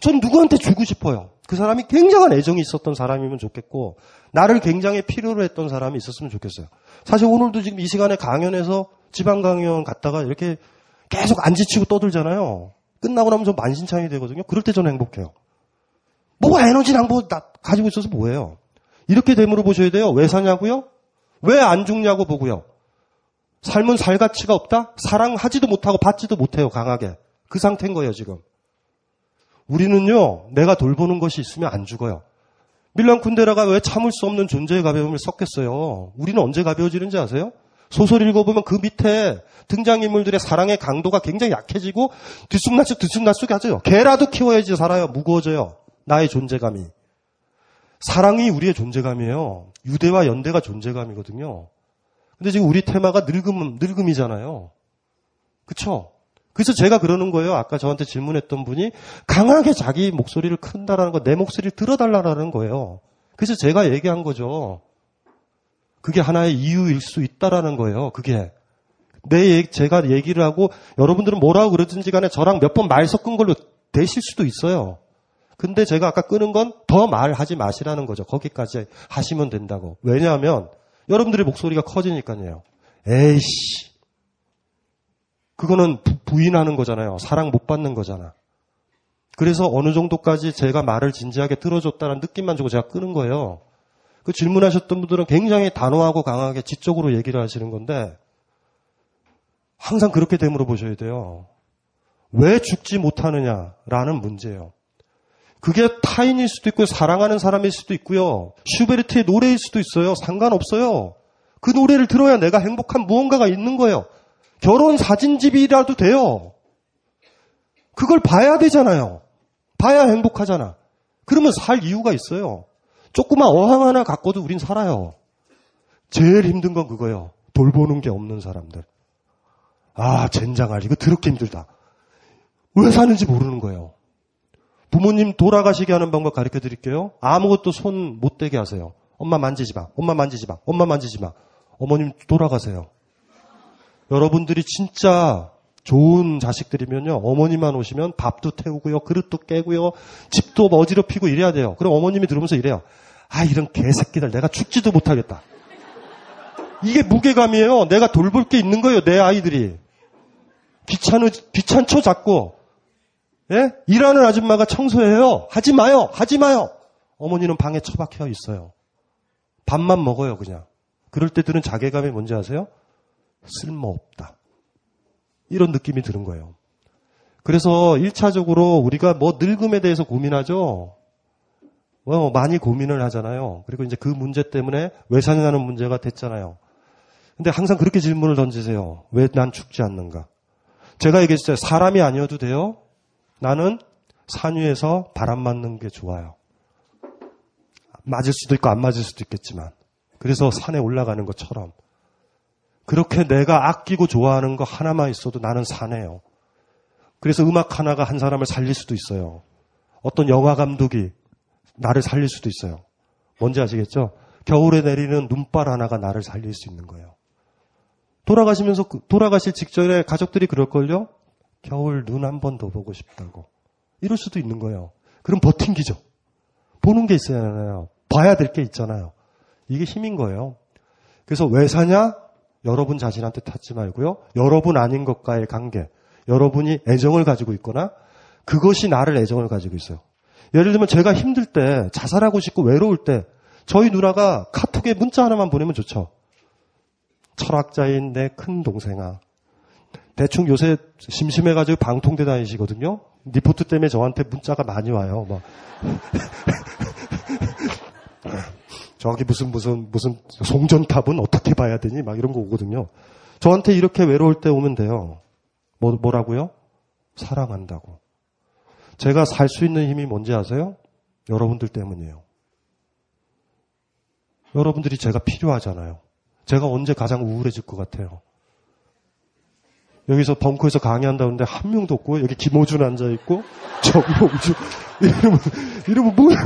전 누구한테 주고 싶어요. 그 사람이 굉장한 애정이 있었던 사람이면 좋겠고, 나를 굉장히 필요로 했던 사람이 있었으면 좋겠어요. 사실 오늘도 지금 이 시간에 강연에서 지방 강연 갔다가 이렇게 계속 안 지치고 떠들잖아요. 끝나고 나면 저 만신창이 되거든요. 그럴 때 저는 행복해요. 뭐가 에너지 낭보 가지고 있어서 뭐예요? 이렇게 되물어 보셔야 돼요. 왜 사냐고요? 왜 안 죽냐고 보고요. 삶은 살 가치가 없다? 사랑하지도 못하고 받지도 못해요, 강하게. 그 상태인 거예요, 지금. 우리는요, 내가 돌보는 것이 있으면 안 죽어요. 밀란 쿤데라가 왜 참을 수 없는 존재의 가벼움을 썼겠어요? 우리는 언제 가벼워지는지 아세요? 소설 읽어보면 그 밑에 등장인물들의 사랑의 강도가 굉장히 약해지고 들쑥날쑥 들쑥날쑥 하죠. 개라도 키워야지 살아요. 무거워져요. 나의 존재감이. 사랑이 우리의 존재감이에요. 유대와 연대가 존재감이거든요. 근데 지금 우리 테마가 늙음, 늙음이잖아요. 그쵸? 그래서 제가 그러는 거예요. 아까 저한테 질문했던 분이 강하게 자기 목소리를 큰다라는 거, 내 목소리를 들어달라는 거예요. 그래서 제가 얘기한 거죠. 그게 하나의 이유일 수 있다라는 거예요. 그게. 내, 제가 얘기를 하고 여러분들은 뭐라고 그러든지 간에 저랑 몇 번 말 섞은 걸로 되실 수도 있어요. 근데 제가 아까 끄는 건 더 말하지 마시라는 거죠. 거기까지 하시면 된다고. 왜냐하면 여러분들의 목소리가 커지니까요. 에이씨. 그거는 부 인하는 거잖아요. 사랑 못 받는 거잖아. 그래서 어느 정도까지 제가 말을 진지하게 들어줬다는 느낌만 주고 제가 끄는 거예요. 그 질문하셨던 분들은 굉장히 단호하고 강하게 지적으로 얘기를 하시는 건데 항상 그렇게 되물어 보셔야 돼요. 왜 죽지 못하느냐라는 문제예요. 그게 타인일 수도 있고요. 사랑하는 사람일 수도 있고요. 슈베르트의 노래일 수도 있어요. 상관없어요. 그 노래를 들어야 내가 행복한 무언가가 있는 거예요. 결혼 사진집이라도 돼요. 그걸 봐야 되잖아요. 봐야 행복하잖아. 그러면 살 이유가 있어요. 조그만 어항 하나 갖고도 우린 살아요. 제일 힘든 건 그거예요. 돌보는 게 없는 사람들. 아, 젠장할. 이거 더럽게 힘들다. 왜 사는지 모르는 거예요. 부모님 돌아가시게 하는 방법 가르쳐 드릴게요. 아무것도 손 못 대게 하세요. 엄마 만지지 마. 엄마 만지지 마. 엄마 만지지 마. 어머님 돌아가세요. 여러분들이 진짜 좋은 자식들이면요. 어머니만 오시면 밥도 태우고요. 그릇도 깨고요. 집도 어지럽히고 이래야 돼요. 그럼 어머님이 들으면서 이래요. 아, 이런 개새끼들 내가 죽지도 못하겠다. 이게 무게감이에요. 내가 돌볼 게 있는 거예요. 내 아이들이. 귀찮으, 귀찮죠, 자꾸. 예? 일하는 아줌마가 청소해요. 하지 마요. 하지 마요. 어머니는 방에 처박혀 있어요. 밥만 먹어요, 그냥. 그럴 때 드는 자괴감이 뭔지 아세요? 쓸모없다. 이런 느낌이 드는 거예요. 그래서 1차적으로 우리가 뭐 늙음에 대해서 고민하죠. 뭐 많이 고민을 하잖아요. 그리고 이제 그 문제 때문에 외산이라는 문제가 됐잖아요. 근데 항상 그렇게 질문을 던지세요. 왜 난 죽지 않는가? 제가 얘기했어요. 사람이 아니어도 돼요. 나는 산 위에서 바람 맞는 게 좋아요. 맞을 수도 있고 안 맞을 수도 있겠지만. 그래서 산에 올라가는 것처럼. 그렇게 내가 아끼고 좋아하는 거 하나만 있어도 나는 사네요. 그래서 음악 하나가 한 사람을 살릴 수도 있어요. 어떤 영화 감독이 나를 살릴 수도 있어요. 뭔지 아시겠죠? 겨울에 내리는 눈발 하나가 나를 살릴 수 있는 거예요. 돌아가시면서 그- 돌아가실 직전에 가족들이 그럴걸요? 겨울 눈 한 번 더 보고 싶다고. 이럴 수도 있는 거예요. 그럼 버틴기죠. 보는 게 있어야 하나요? 봐야 될 게 있잖아요. 이게 힘인 거예요. 그래서 왜 사냐? 여러분 자신한테 탓지 말고요. 여러분 아닌 것과의 관계. 여러분이 애정을 가지고 있거나 그것이 나를 애정을 가지고 있어요. 예를 들면 제가 힘들 때 자살하고 싶고 외로울 때 저희 누나가 카톡에 문자 하나만 보내면 좋죠. 철학자인 내 큰 동생아. 대충 요새 심심해가지고 방통대 다니시거든요. 리포트 때문에 저한테 문자가 많이 와요. 막. 저기 무슨 무슨 무슨 송전탑은 어떻게 봐야 되니? 막 이런 거 오거든요. 저한테 이렇게 외로울 때 오면 돼요. 뭐 뭐라고요? 사랑한다고. 제가 살 수 있는 힘이 뭔지 아세요? 여러분들 때문이에요. 여러분들이 제가 필요하잖아요. 제가 언제 가장 우울해질 것 같아요? 여기서 벙커에서 강의한다는데 한 명도 없고 여기 김호준 앉아 있고 정봉주 이러면 이러면 뭐예요?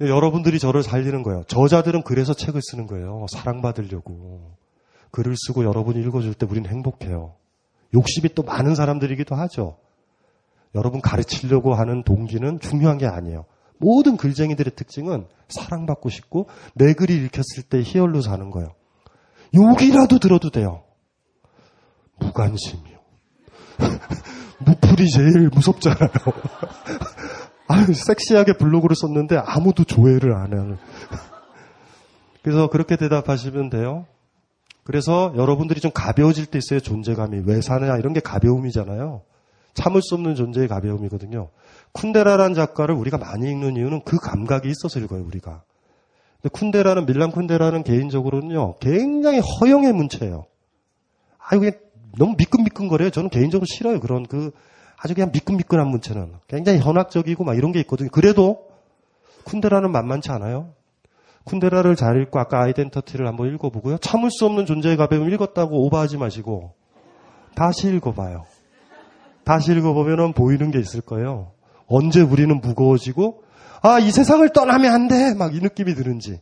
여러분들이 저를 살리는 거예요. 저자들은 그래서 책을 쓰는 거예요. 사랑받으려고. 글을 쓰고 여러분이 읽어줄 때 우리는 행복해요. 욕심이 또 많은 사람들이기도 하죠. 여러분 가르치려고 하는 동기는 중요한 게 아니에요. 모든 글쟁이들의 특징은 사랑받고 싶고 내 글이 읽혔을 때 희열로 사는 거예요. 욕이라도 들어도 돼요. 무관심이요. 무풀이 제일 무섭잖아요. 아유, 섹시하게 블로그를 썼는데 아무도 조회를 안 하는. 그래서 그렇게 대답하시면 돼요. 그래서 여러분들이 좀 가벼워질 때 있어요, 존재감이. 왜 사느냐, 이런 게 가벼움이잖아요. 참을 수 없는 존재의 가벼움이거든요. 쿤데라라는 작가를 우리가 많이 읽는 이유는 그 감각이 있어서 읽어요, 우리가. 근데 쿤데라는, 밀란 쿤데라는 개인적으로는요, 굉장히 허영의 문체예요. 아유, 그냥 너무 미끈미끈거려요. 저는 개인적으로 싫어요. 그런 그, 아주 그냥 미끈미끈한 문체는. 굉장히 현학적이고 막 이런 게 있거든요. 그래도 쿤데라는 만만치 않아요. 쿤데라를 잘 읽고 아까 아이덴터티를 한번 읽어보고요. 참을 수 없는 존재의 가벼움 읽었다고 오버하지 마시고 다시 읽어봐요. 다시 읽어보면 보이는 게 있을 거예요. 언제 우리는 무거워지고 아, 이 세상을 떠나면 안 돼! 막 이 느낌이 드는지.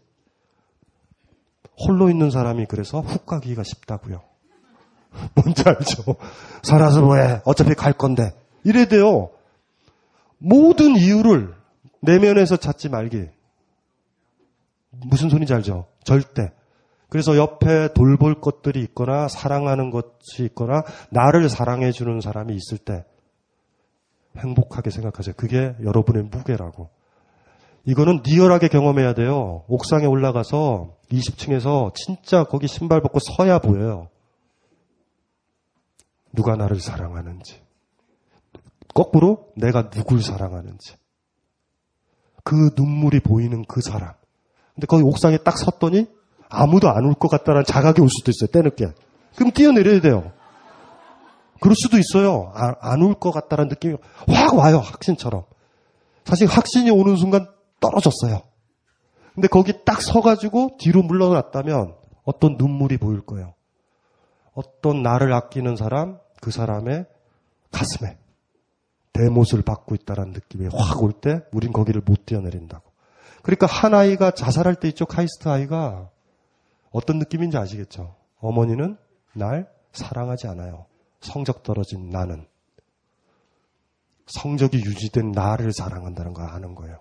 홀로 있는 사람이 그래서 훅 가기가 쉽다고요. 뭔지 알죠? 살아서 뭐해? 어차피 갈 건데. 이래야 돼요. 모든 이유를 내면에서 찾지 말기. 무슨 소리인지 알죠? 절대. 그래서 옆에 돌볼 것들이 있거나 사랑하는 것이 있거나 나를 사랑해 주는 사람이 있을 때 행복하게 생각하세요. 그게 여러분의 무게라고. 이거는 리얼하게 경험해야 돼요. 옥상에 올라가서 20층에서 진짜 거기 신발 벗고 서야 보여요. 누가 나를 사랑하는지. 거꾸로 내가 누굴 사랑하는지. 그 눈물이 보이는 그 사람. 근데 거기 옥상에 딱 섰더니 아무도 안 올 것 같다는 자각이 올 수도 있어요. 때늦게. 그럼 뛰어내려야 돼요. 그럴 수도 있어요. 안 올 것 같다는 느낌이 확 와요. 확신처럼. 사실 확신이 오는 순간 떨어졌어요. 근데 거기 딱 서가지고 뒤로 물러났다면 어떤 눈물이 보일 거예요. 어떤 나를 아끼는 사람, 그 사람의 가슴에 대못을 받고 있다는 느낌이 확 올 때 우린 거기를 못 뛰어내린다고. 그러니까 한 아이가 자살할 때 있죠. 카이스트 아이가 어떤 느낌인지 아시겠죠? 어머니는 날 사랑하지 않아요. 성적 떨어진 나는. 성적이 유지된 나를 사랑한다는 걸 아는 거예요.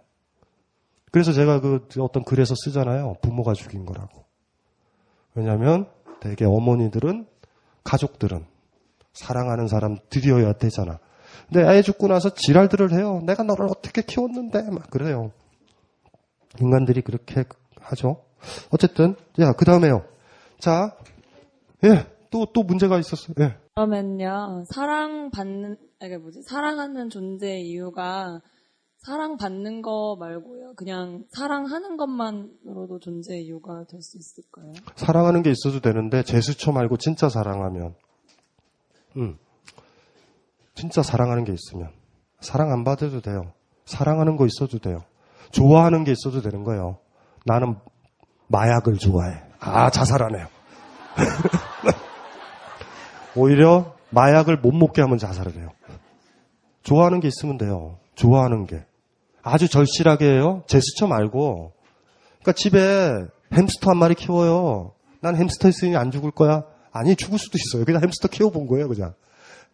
그래서 제가 그 어떤 글에서 쓰잖아요. 부모가 죽인 거라고. 왜냐하면 대개 어머니들은 가족들은 사랑하는 사람들이어야 되잖아. 근데 애 죽고 나서 지랄들을 해요. 내가 너를 어떻게 키웠는데 막 그래요. 인간들이 그렇게 하죠. 어쨌든 야 그 다음에요. 자, 예 또, 또 문제가 있었어요. 예. 그러면요, 사랑받는, 이게 뭐지, 사랑하는 존재의 이유가 사랑받는 거 말고요. 그냥 사랑하는 것만으로도 존재의 이유가 될 수 있을까요? 사랑하는 게 있어도 되는데, 제스처 말고 진짜 사랑하면. 음. 진짜 사랑하는 게 있으면. 사랑 안 받아도 돼요. 사랑하는 거 있어도 돼요. 좋아하는 게 있어도 되는 거예요. 나는 마약을 좋아해. 아, 자살하네요. 오히려 마약을 못 먹게 하면 자살을 해요. 좋아하는 게 있으면 돼요. 좋아하는 게. 아주 절실하게 해요. 제스처 말고. 그러니까 집에 햄스터 한 마리 키워요. 난 햄스터 있으니 안 죽을 거야. 아니, 죽을 수도 있어요. 그냥 햄스터 키워본 거예요, 그냥.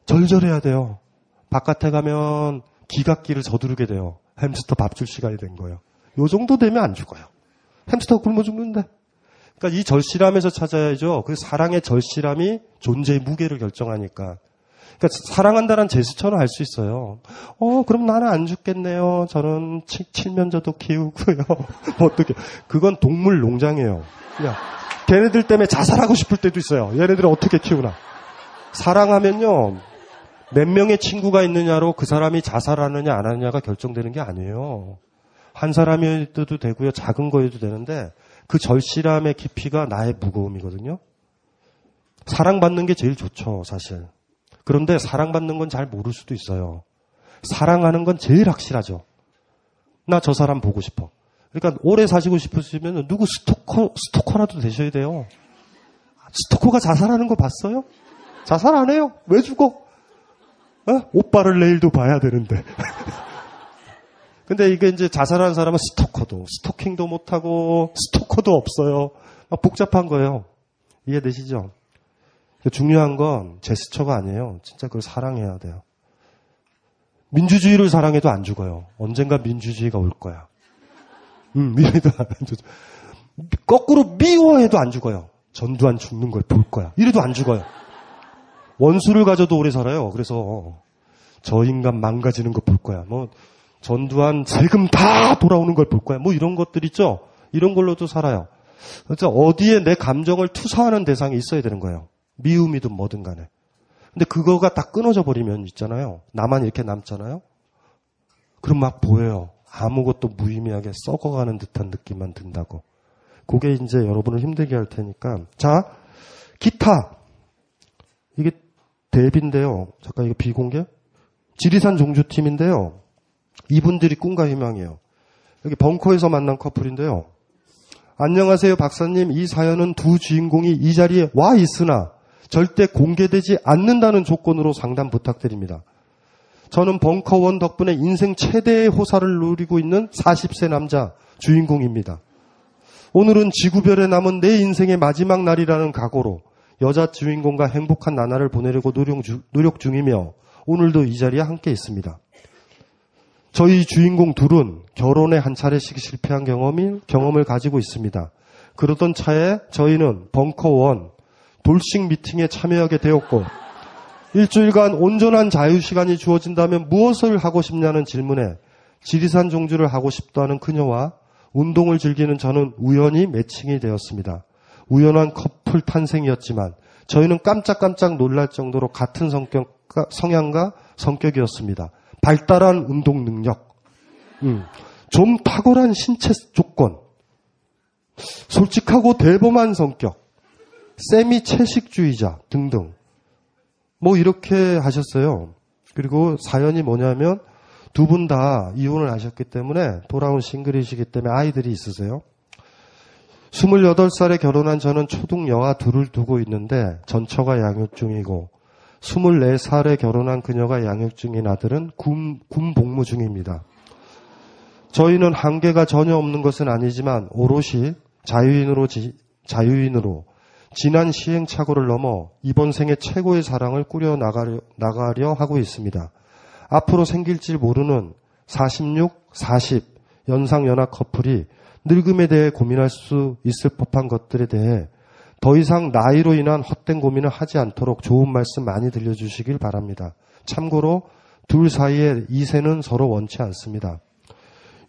절절해야 돼요. 바깥에 가면 기각기를 저두르게 돼요. 햄스터 밥 줄 시간이 된 거예요. 요 정도 되면 안 죽어요. 햄스터 굶어 죽는데. 그러니까 이 절실함에서 찾아야죠. 그 사랑의 절실함이 존재의 무게를 결정하니까. 그러니까 사랑한다는 제스처는 할수 있어요. 어, 그럼 나는 안 죽겠네요. 저는 치, 칠면조도 키우고요. 뭐 어떻게. 그건 동물 농장이에요. 그냥 걔네들 때문에 자살하고 싶을 때도 있어요. 얘네들을 어떻게 키우나. 사랑하면요. 몇 명의 친구가 있느냐로 그 사람이 자살하느냐 안 하느냐가 결정되는 게 아니에요. 한 사람이어도 되고요. 작은 거여도 되는데 그 절실함의 깊이가 나의 무거움이거든요. 사랑받는 게 제일 좋죠, 사실. 그런데 사랑받는 건 잘 모를 수도 있어요. 사랑하는 건 제일 확실하죠. 나 저 사람 보고 싶어. 그러니까 오래 사시고 싶으시면 누구 스토커, 스토커라도 되셔야 돼요. 스토커가 자살하는 거 봤어요? 자살 안 해요? 왜 죽어? 어? 오빠를 내일도 봐야 되는데. 근데 이게 이제 자살하는 사람은 스토커도, 스토킹도 못하고, 스토커도 없어요. 막 복잡한 거예요. 이해되시죠? 중요한 건 제스처가 아니에요. 진짜 그걸 사랑해야 돼요. 민주주의를 사랑해도 안 죽어요. 언젠가 민주주의가 올 거야. 음, 미래도 안 죽어. 거꾸로 미워해도 안 죽어요. 전두환 죽는 걸 볼 거야. 이래도 안 죽어요. 원수를 가져도 오래 살아요. 그래서 저 인간 망가지는 거볼 거야. 뭐 전두환 세금 다 돌아오는 걸 볼 거야. 뭐 이런 것들 있죠. 이런 걸로도 살아요. 그래서 어디에 내 감정을 투사하는 대상이 있어야 되는 거예요. 미움이든 뭐든 간에. 근데 그거가 다 끊어져 버리면 있잖아요. 나만 이렇게 남잖아요. 그럼 막 보여요. 아무것도 무의미하게 썩어가는 듯한 느낌만 든다고. 그게 이제 여러분을 힘들게 할 테니까. 자, 기타. 이게 대비인데요. 잠깐 이거 비공개? 지리산 종주팀인데요. 이분들이 꿈과 희망이에요. 여기 벙커에서 만난 커플인데요. 안녕하세요, 박사님. 이 사연은 두 주인공이 이 자리에 와 있으나 절대 공개되지 않는다는 조건으로 상담 부탁드립니다. 저는 벙커원 덕분에 인생 최대의 호사를 누리고 있는 40세 남자 주인공입니다. 오늘은 지구별에 남은 내 인생의 마지막 날이라는 각오로 여자 주인공과 행복한 나날을 보내려고 노력, 주, 노력 중이며 오늘도 이 자리에 함께 있습니다. 저희 주인공 둘은 결혼에 한 차례씩 실패한 경험이, 경험을 가지고 있습니다. 그러던 차에 저희는 벙커원 돌싱 미팅에 참여하게 되었고 일주일간 온전한 자유 시간이 주어진다면 무엇을 하고 싶냐는 질문에 지리산 종주를 하고 싶다는 그녀와 운동을 즐기는 저는 우연히 매칭이 되었습니다. 우연한 커플 탄생이었지만 저희는 깜짝깜짝 놀랄 정도로 같은 성격과, 성향과 성격이었습니다. 발달한 운동 능력, 음, 좀 탁월한 신체 조건, 솔직하고 대범한 성격, 세미 채식주의자 등등. 뭐 이렇게 하셨어요. 그리고 사연이 뭐냐면 두 분 다 이혼을 하셨기 때문에 돌아온 싱글이시기 때문에 아이들이 있으세요. 28살에 결혼한 저는 초등 여아 둘을 두고 있는데 전처가 양육 중이고 24살에 결혼한 그녀가 양육 중인 아들은 군, 군 복무 중입니다. 저희는 한계가 전혀 없는 것은 아니지만 오롯이 자유인으로 지, 자유인으로 지난 시행착오를 넘어 이번 생에 최고의 사랑을 꾸려 나가려, 나가려 하고 있습니다. 앞으로 생길지 모르는 46, 40 연상 연하 커플이 늙음에 대해 고민할 수 있을 법한 것들에 대해 더 이상 나이로 인한 헛된 고민을 하지 않도록 좋은 말씀 많이 들려주시길 바랍니다. 참고로 둘 사이에 이세는 서로 원치 않습니다.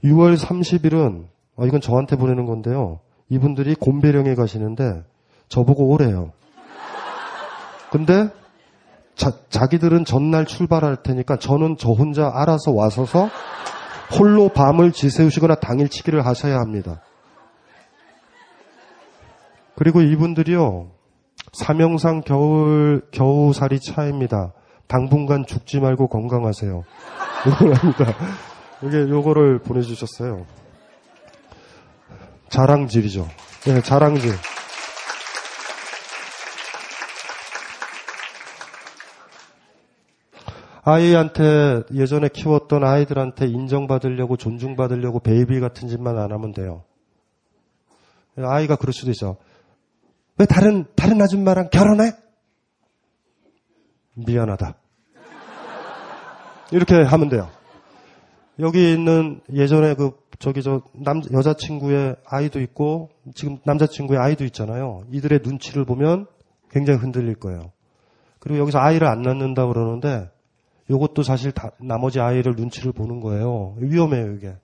6월 30일은 어, 이건 저한테 보내는 건데요. 이분들이 곰배령에 가시는데 저보고 오래요. 근데 자, 자기들은 전날 출발할 테니까 저는 저 혼자 알아서 와서서 홀로 밤을 지새우시거나 당일치기를 하셔야 합니다. 그리고 이분들이요, 사명상 겨울, 겨우살이 차입니다. 당분간 죽지 말고 건강하세요. 응원합니다. 이게 요거를 보내주셨어요. 자랑질이죠. 네, 자랑질. 아이한테 예전에 키웠던 아이들한테 인정받으려고 존중받으려고 베이비 같은 짓만 안 하면 돼요. 아이가 그럴 수도 있어. 왜 다른 다른 아줌마랑 결혼해? 미안하다. 이렇게 하면 돼요. 여기 있는 예전에 그 저기 저 남 여자친구의 아이도 있고 지금 남자친구의 아이도 있잖아요. 이들의 눈치를 보면 굉장히 흔들릴 거예요. 그리고 여기서 아이를 안 낳는다 그러는데 이것도 사실 다, 나머지 아이를 눈치를 보는 거예요. 위험해요, 이게.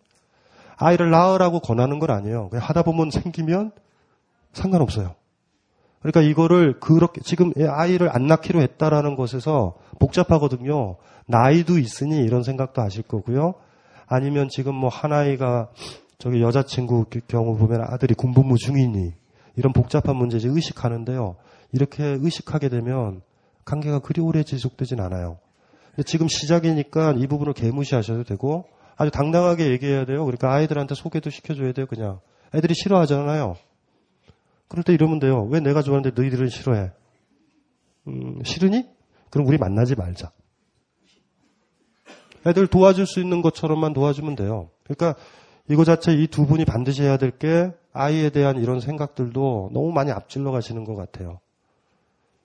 아이를 낳으라고 권하는 건 아니에요. 그냥 하다 보면 생기면 상관없어요. 그러니까 이거를 그렇게 지금 아이를 안 낳기로 했다라는 것에서 복잡하거든요. 나이도 있으니 이런 생각도 하실 거고요. 아니면 지금 뭐 하나이가 저기 여자친구 경우 보면 아들이 군복무 중이니 이런 복잡한 문제지 의식하는데요. 이렇게 의식하게 되면 관계가 그리 오래 지속되진 않아요. 지금 시작이니까 이 부분을 개무시하셔도 되고 아주 당당하게 얘기해야 돼요. 그러니까 아이들한테 소개도 시켜줘야 돼요. 그냥 애들이 싫어하잖아요. 그럴 때 이러면 돼요. 왜 내가 좋아하는데 너희들은 싫어해? 음, 싫으니? 그럼 우리 만나지 말자. 애들 도와줄 수 있는 것처럼만 도와주면 돼요. 그러니까 이거 자체 이 두 분이 반드시 해야 될 게 아이에 대한 이런 생각들도 너무 많이 앞질러 가시는 것 같아요.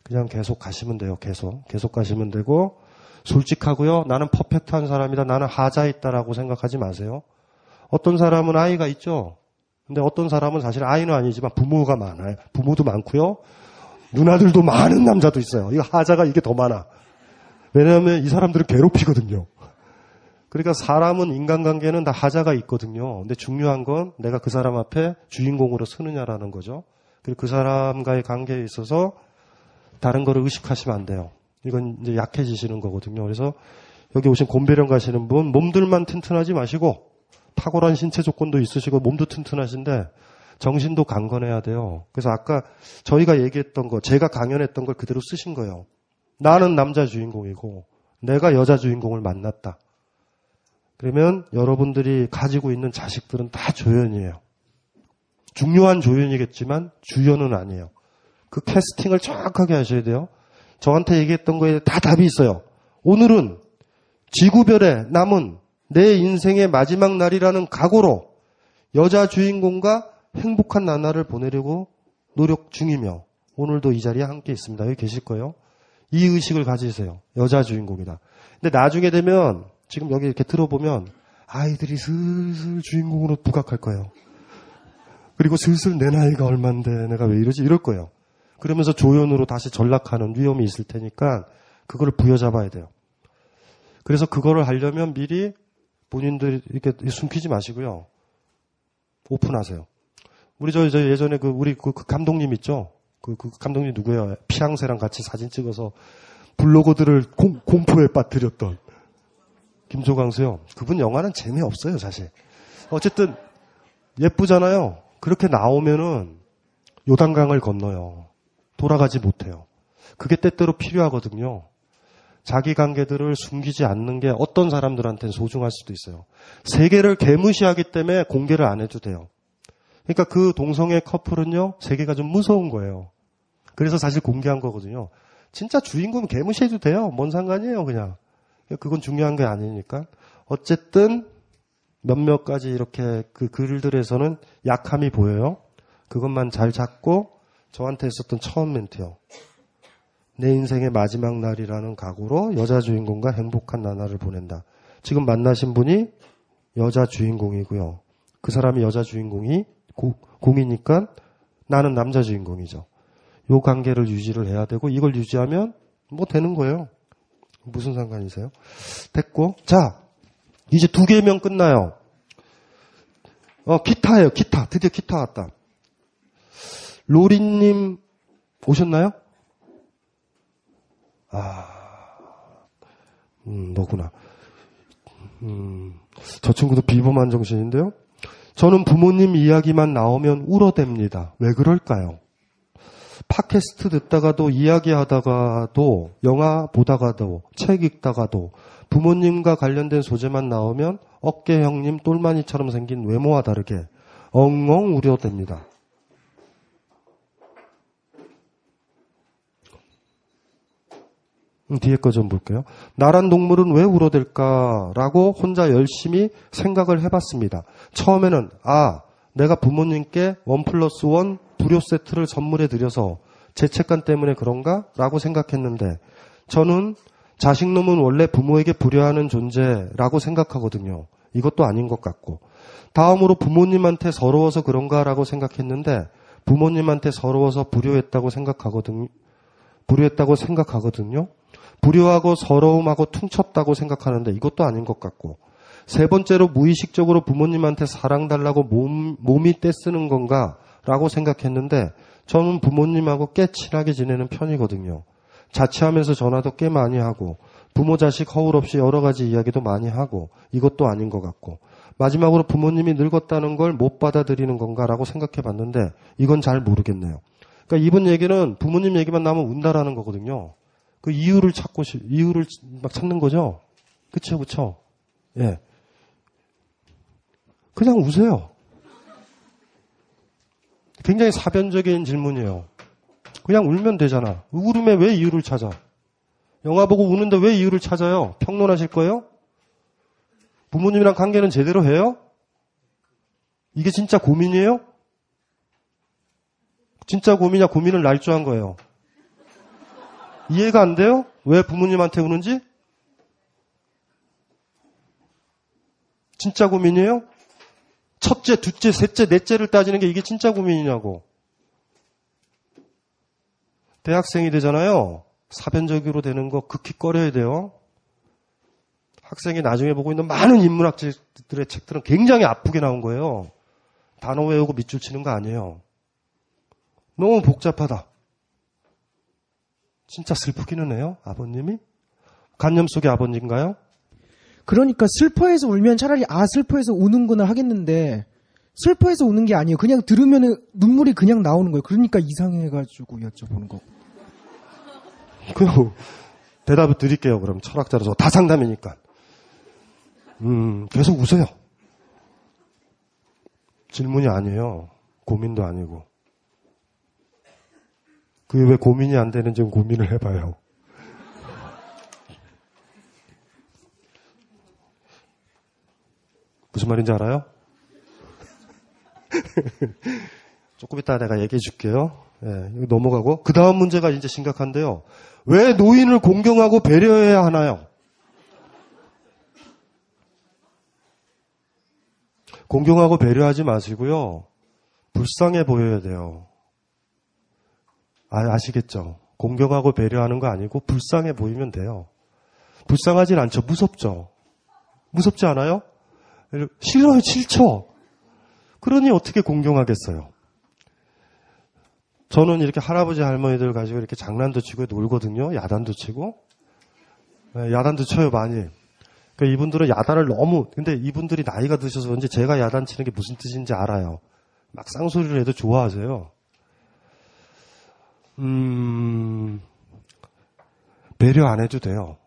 그냥 계속 가시면 돼요. 계속. 계속 가시면 되고 솔직하고요. 나는 퍼펙트한 사람이다. 나는 하자 있다라고 생각하지 마세요. 어떤 사람은 아이가 있죠. 근데 어떤 사람은 사실 아이는 아니지만 부모가 많아요. 부모도 많고요. 누나들도 많은 남자도 있어요. 이거 하자가 이게 더 많아. 왜냐하면 이 사람들은 괴롭히거든요. 그러니까 사람은 인간관계는 다 하자가 있거든요. 근데 중요한 건 내가 그 사람 앞에 주인공으로 서느냐라는 거죠. 그리고 그 사람과의 관계에 있어서 다른 거를 의식하시면 안 돼요. 이건 이제 약해지시는 거거든요. 그래서 여기 오신 곰배령 가시는 분 몸들만 튼튼하지 마시고 탁월한 신체 조건도 있으시고 몸도 튼튼하신데 정신도 강건해야 돼요. 그래서 아까 저희가 얘기했던 거, 제가 강연했던 걸 그대로 쓰신 거예요. 나는 남자 주인공이고 내가 여자 주인공을 만났다. 그러면 여러분들이 가지고 있는 자식들은 다 조연이에요. 중요한 조연이겠지만 주연은 아니에요. 그 캐스팅을 정확하게 하셔야 돼요. 저한테 얘기했던 거에 다 답이 있어요. 오늘은 지구별에 남은 내 인생의 마지막 날이라는 각오로 여자 주인공과 행복한 나날을 보내려고 노력 중이며 오늘도 이 자리에 함께 있습니다. 여기 계실 거예요. 이 의식을 가지세요. 여자 주인공이다. 근데 나중에 되면 지금 여기 이렇게 들어보면 아이들이 슬슬 주인공으로 부각할 거예요. 그리고 슬슬 내 나이가 얼만데 내가 왜 이러지 이럴 거예요. 그러면서 조연으로 다시 전락하는 위험이 있을 테니까 그거를 부여잡아야 돼요. 그래서 그거를 하려면 미리 본인들이 이렇게 숨기지 마시고요. 오픈하세요. 우리 저, 저 예전에 그 우리 그, 그 감독님 있죠? 그, 그 감독님 누구예요? 피앙새랑 같이 사진 찍어서 블로거들을 공, 공포에 빠뜨렸던 김조광수요. 그분 영화는 재미없어요, 사실. 어쨌든 예쁘잖아요. 그렇게 나오면은 요단강을 건너요. 돌아가지 못해요. 그게 때때로 필요하거든요. 자기 관계들을 숨기지 않는 게 어떤 사람들한테는 소중할 수도 있어요. 세계를 개무시하기 때문에 공개를 안 해도 돼요. 그러니까 그 동성애 커플은요, 세계가 좀 무서운 거예요. 그래서 사실 공개한 거거든요. 진짜 주인공 개무시해도 돼요. 뭔 상관이에요, 그냥. 그건 중요한 게 아니니까. 어쨌든 몇몇 가지 이렇게 그 글들에서는 약함이 보여요. 그것만 잘 잡고 저한테 있었던 처음 멘트요. 내 인생의 마지막 날이라는 각오로 여자 주인공과 행복한 나날을 보낸다. 지금 만나신 분이 여자 주인공이고요. 그 사람이 여자 주인공이 고, 공이니까 나는 남자 주인공이죠. 요 관계를 유지를 해야 되고 이걸 유지하면 뭐 되는 거예요. 무슨 상관이세요? 됐고 자 이제 두 개면 끝나요. 어 기타예요. 기타 드디어 기타 왔다. 로리님 오셨나요? 아, 음, 너구나. 음, 저 친구도 비범한 정신인데요. 저는 부모님 이야기만 나오면 울어댑니다. 왜 그럴까요? 팟캐스트 듣다가도 이야기하다가도 영화 보다가도 책 읽다가도 부모님과 관련된 소재만 나오면 어깨 형님 똘마니처럼 생긴 외모와 다르게 엉엉 우려댑니다. 뒤에 거 좀 볼게요. 나란 동물은 왜 울어댈까라고 혼자 열심히 생각을 해봤습니다. 처음에는 아 내가 부모님께 원 플러스 원 불효 세트를 선물해 드려서 죄책감 때문에 그런가라고 생각했는데 저는 자식놈은 원래 부모에게 불효하는 존재라고 생각하거든요. 이것도 아닌 것 같고 다음으로 부모님한테 서러워서 그런가라고 생각했는데 부모님한테 서러워서 불효했다고 생각하거든요. 불효했다고 생각하거든요. 불효하고 서러움하고 퉁쳤다고 생각하는데 이것도 아닌 것 같고 세 번째로 무의식적으로 부모님한테 사랑 달라고 몸, 몸이 떼쓰는 건가 라고 생각했는데 저는 부모님하고 꽤 친하게 지내는 편이거든요. 자취하면서 전화도 꽤 많이 하고 부모 자식 허울 없이 여러 가지 이야기도 많이 하고 이것도 아닌 것 같고 마지막으로 부모님이 늙었다는 걸 못 받아들이는 건가라고 생각해 봤는데 이건 잘 모르겠네요. 그러니까 이번 얘기는 부모님 얘기만 나오면 운다라는 거거든요. 그 이유를 찾고 이유를 막 찾는 거죠. 그쵸 그쵸. 예. 그냥 우세요. 굉장히 사변적인 질문이에요. 그냥 울면 되잖아. 울음에 왜 이유를 찾아? 영화 보고 우는데 왜 이유를 찾아요? 평론하실 거예요? 부모님이랑 관계는 제대로 해요? 이게 진짜 고민이에요? 진짜 고민이야 고민을 날조한 거예요. 이해가 안 돼요? 왜 부모님한테 우는지? 진짜 고민이에요? 첫째, 둘째, 셋째, 넷째를 따지는 게 이게 진짜 고민이냐고. 대학생이 되잖아요. 사변적으로 되는 거 극히 꺼려야 돼요. 학생이 나중에 보고 있는 많은 인문학들의 책들은 굉장히 아프게 나온 거예요. 단어 외우고 밑줄 치는 거 아니에요. 너무 복잡하다. 진짜 슬프기는 해요, 아버님이? 간념 속의 아버님인가요? 그러니까 슬퍼해서 울면 차라리 아 슬퍼해서 우는구나 하겠는데 슬퍼해서 우는 게 아니에요. 그냥 들으면 눈물이 그냥 나오는 거예요. 그러니까 이상해가지고 여쭤보는 거. 그 대답을 드릴게요. 그럼 철학자로서 다 상담이니까. 음 계속 웃어요. 질문이 아니에요. 고민도 아니고. 그게 왜 고민이 안 되는지 고민을 해봐요. 무슨 말인지 알아요? 조금 이따 내가 얘기해 줄게요. 예, 넘어가고. 그 다음 문제가 이제 심각한데요. 왜 노인을 공경하고 배려해야 하나요? 공경하고 배려하지 마시고요. 불쌍해 보여야 돼요. 아, 아시겠죠? 공경하고 배려하는 거 아니고 불쌍해 보이면 돼요. 불쌍하진 않죠. 무섭죠. 무섭지 않아요? 싫어요, 싫죠. 그러니 어떻게 공경하겠어요? 저는 이렇게 할아버지 할머니들 가지고 이렇게 장난도 치고 놀거든요. 야단도 치고. 네, 야단도 쳐요, 많이. 그러니까 이분들은 야단을 너무, 근데 이분들이 나이가 드셔서 그런지 제가 야단 치는 게 무슨 뜻인지 알아요. 막 쌍소리를 해도 좋아하세요. 음, 배려 안 해도 돼요.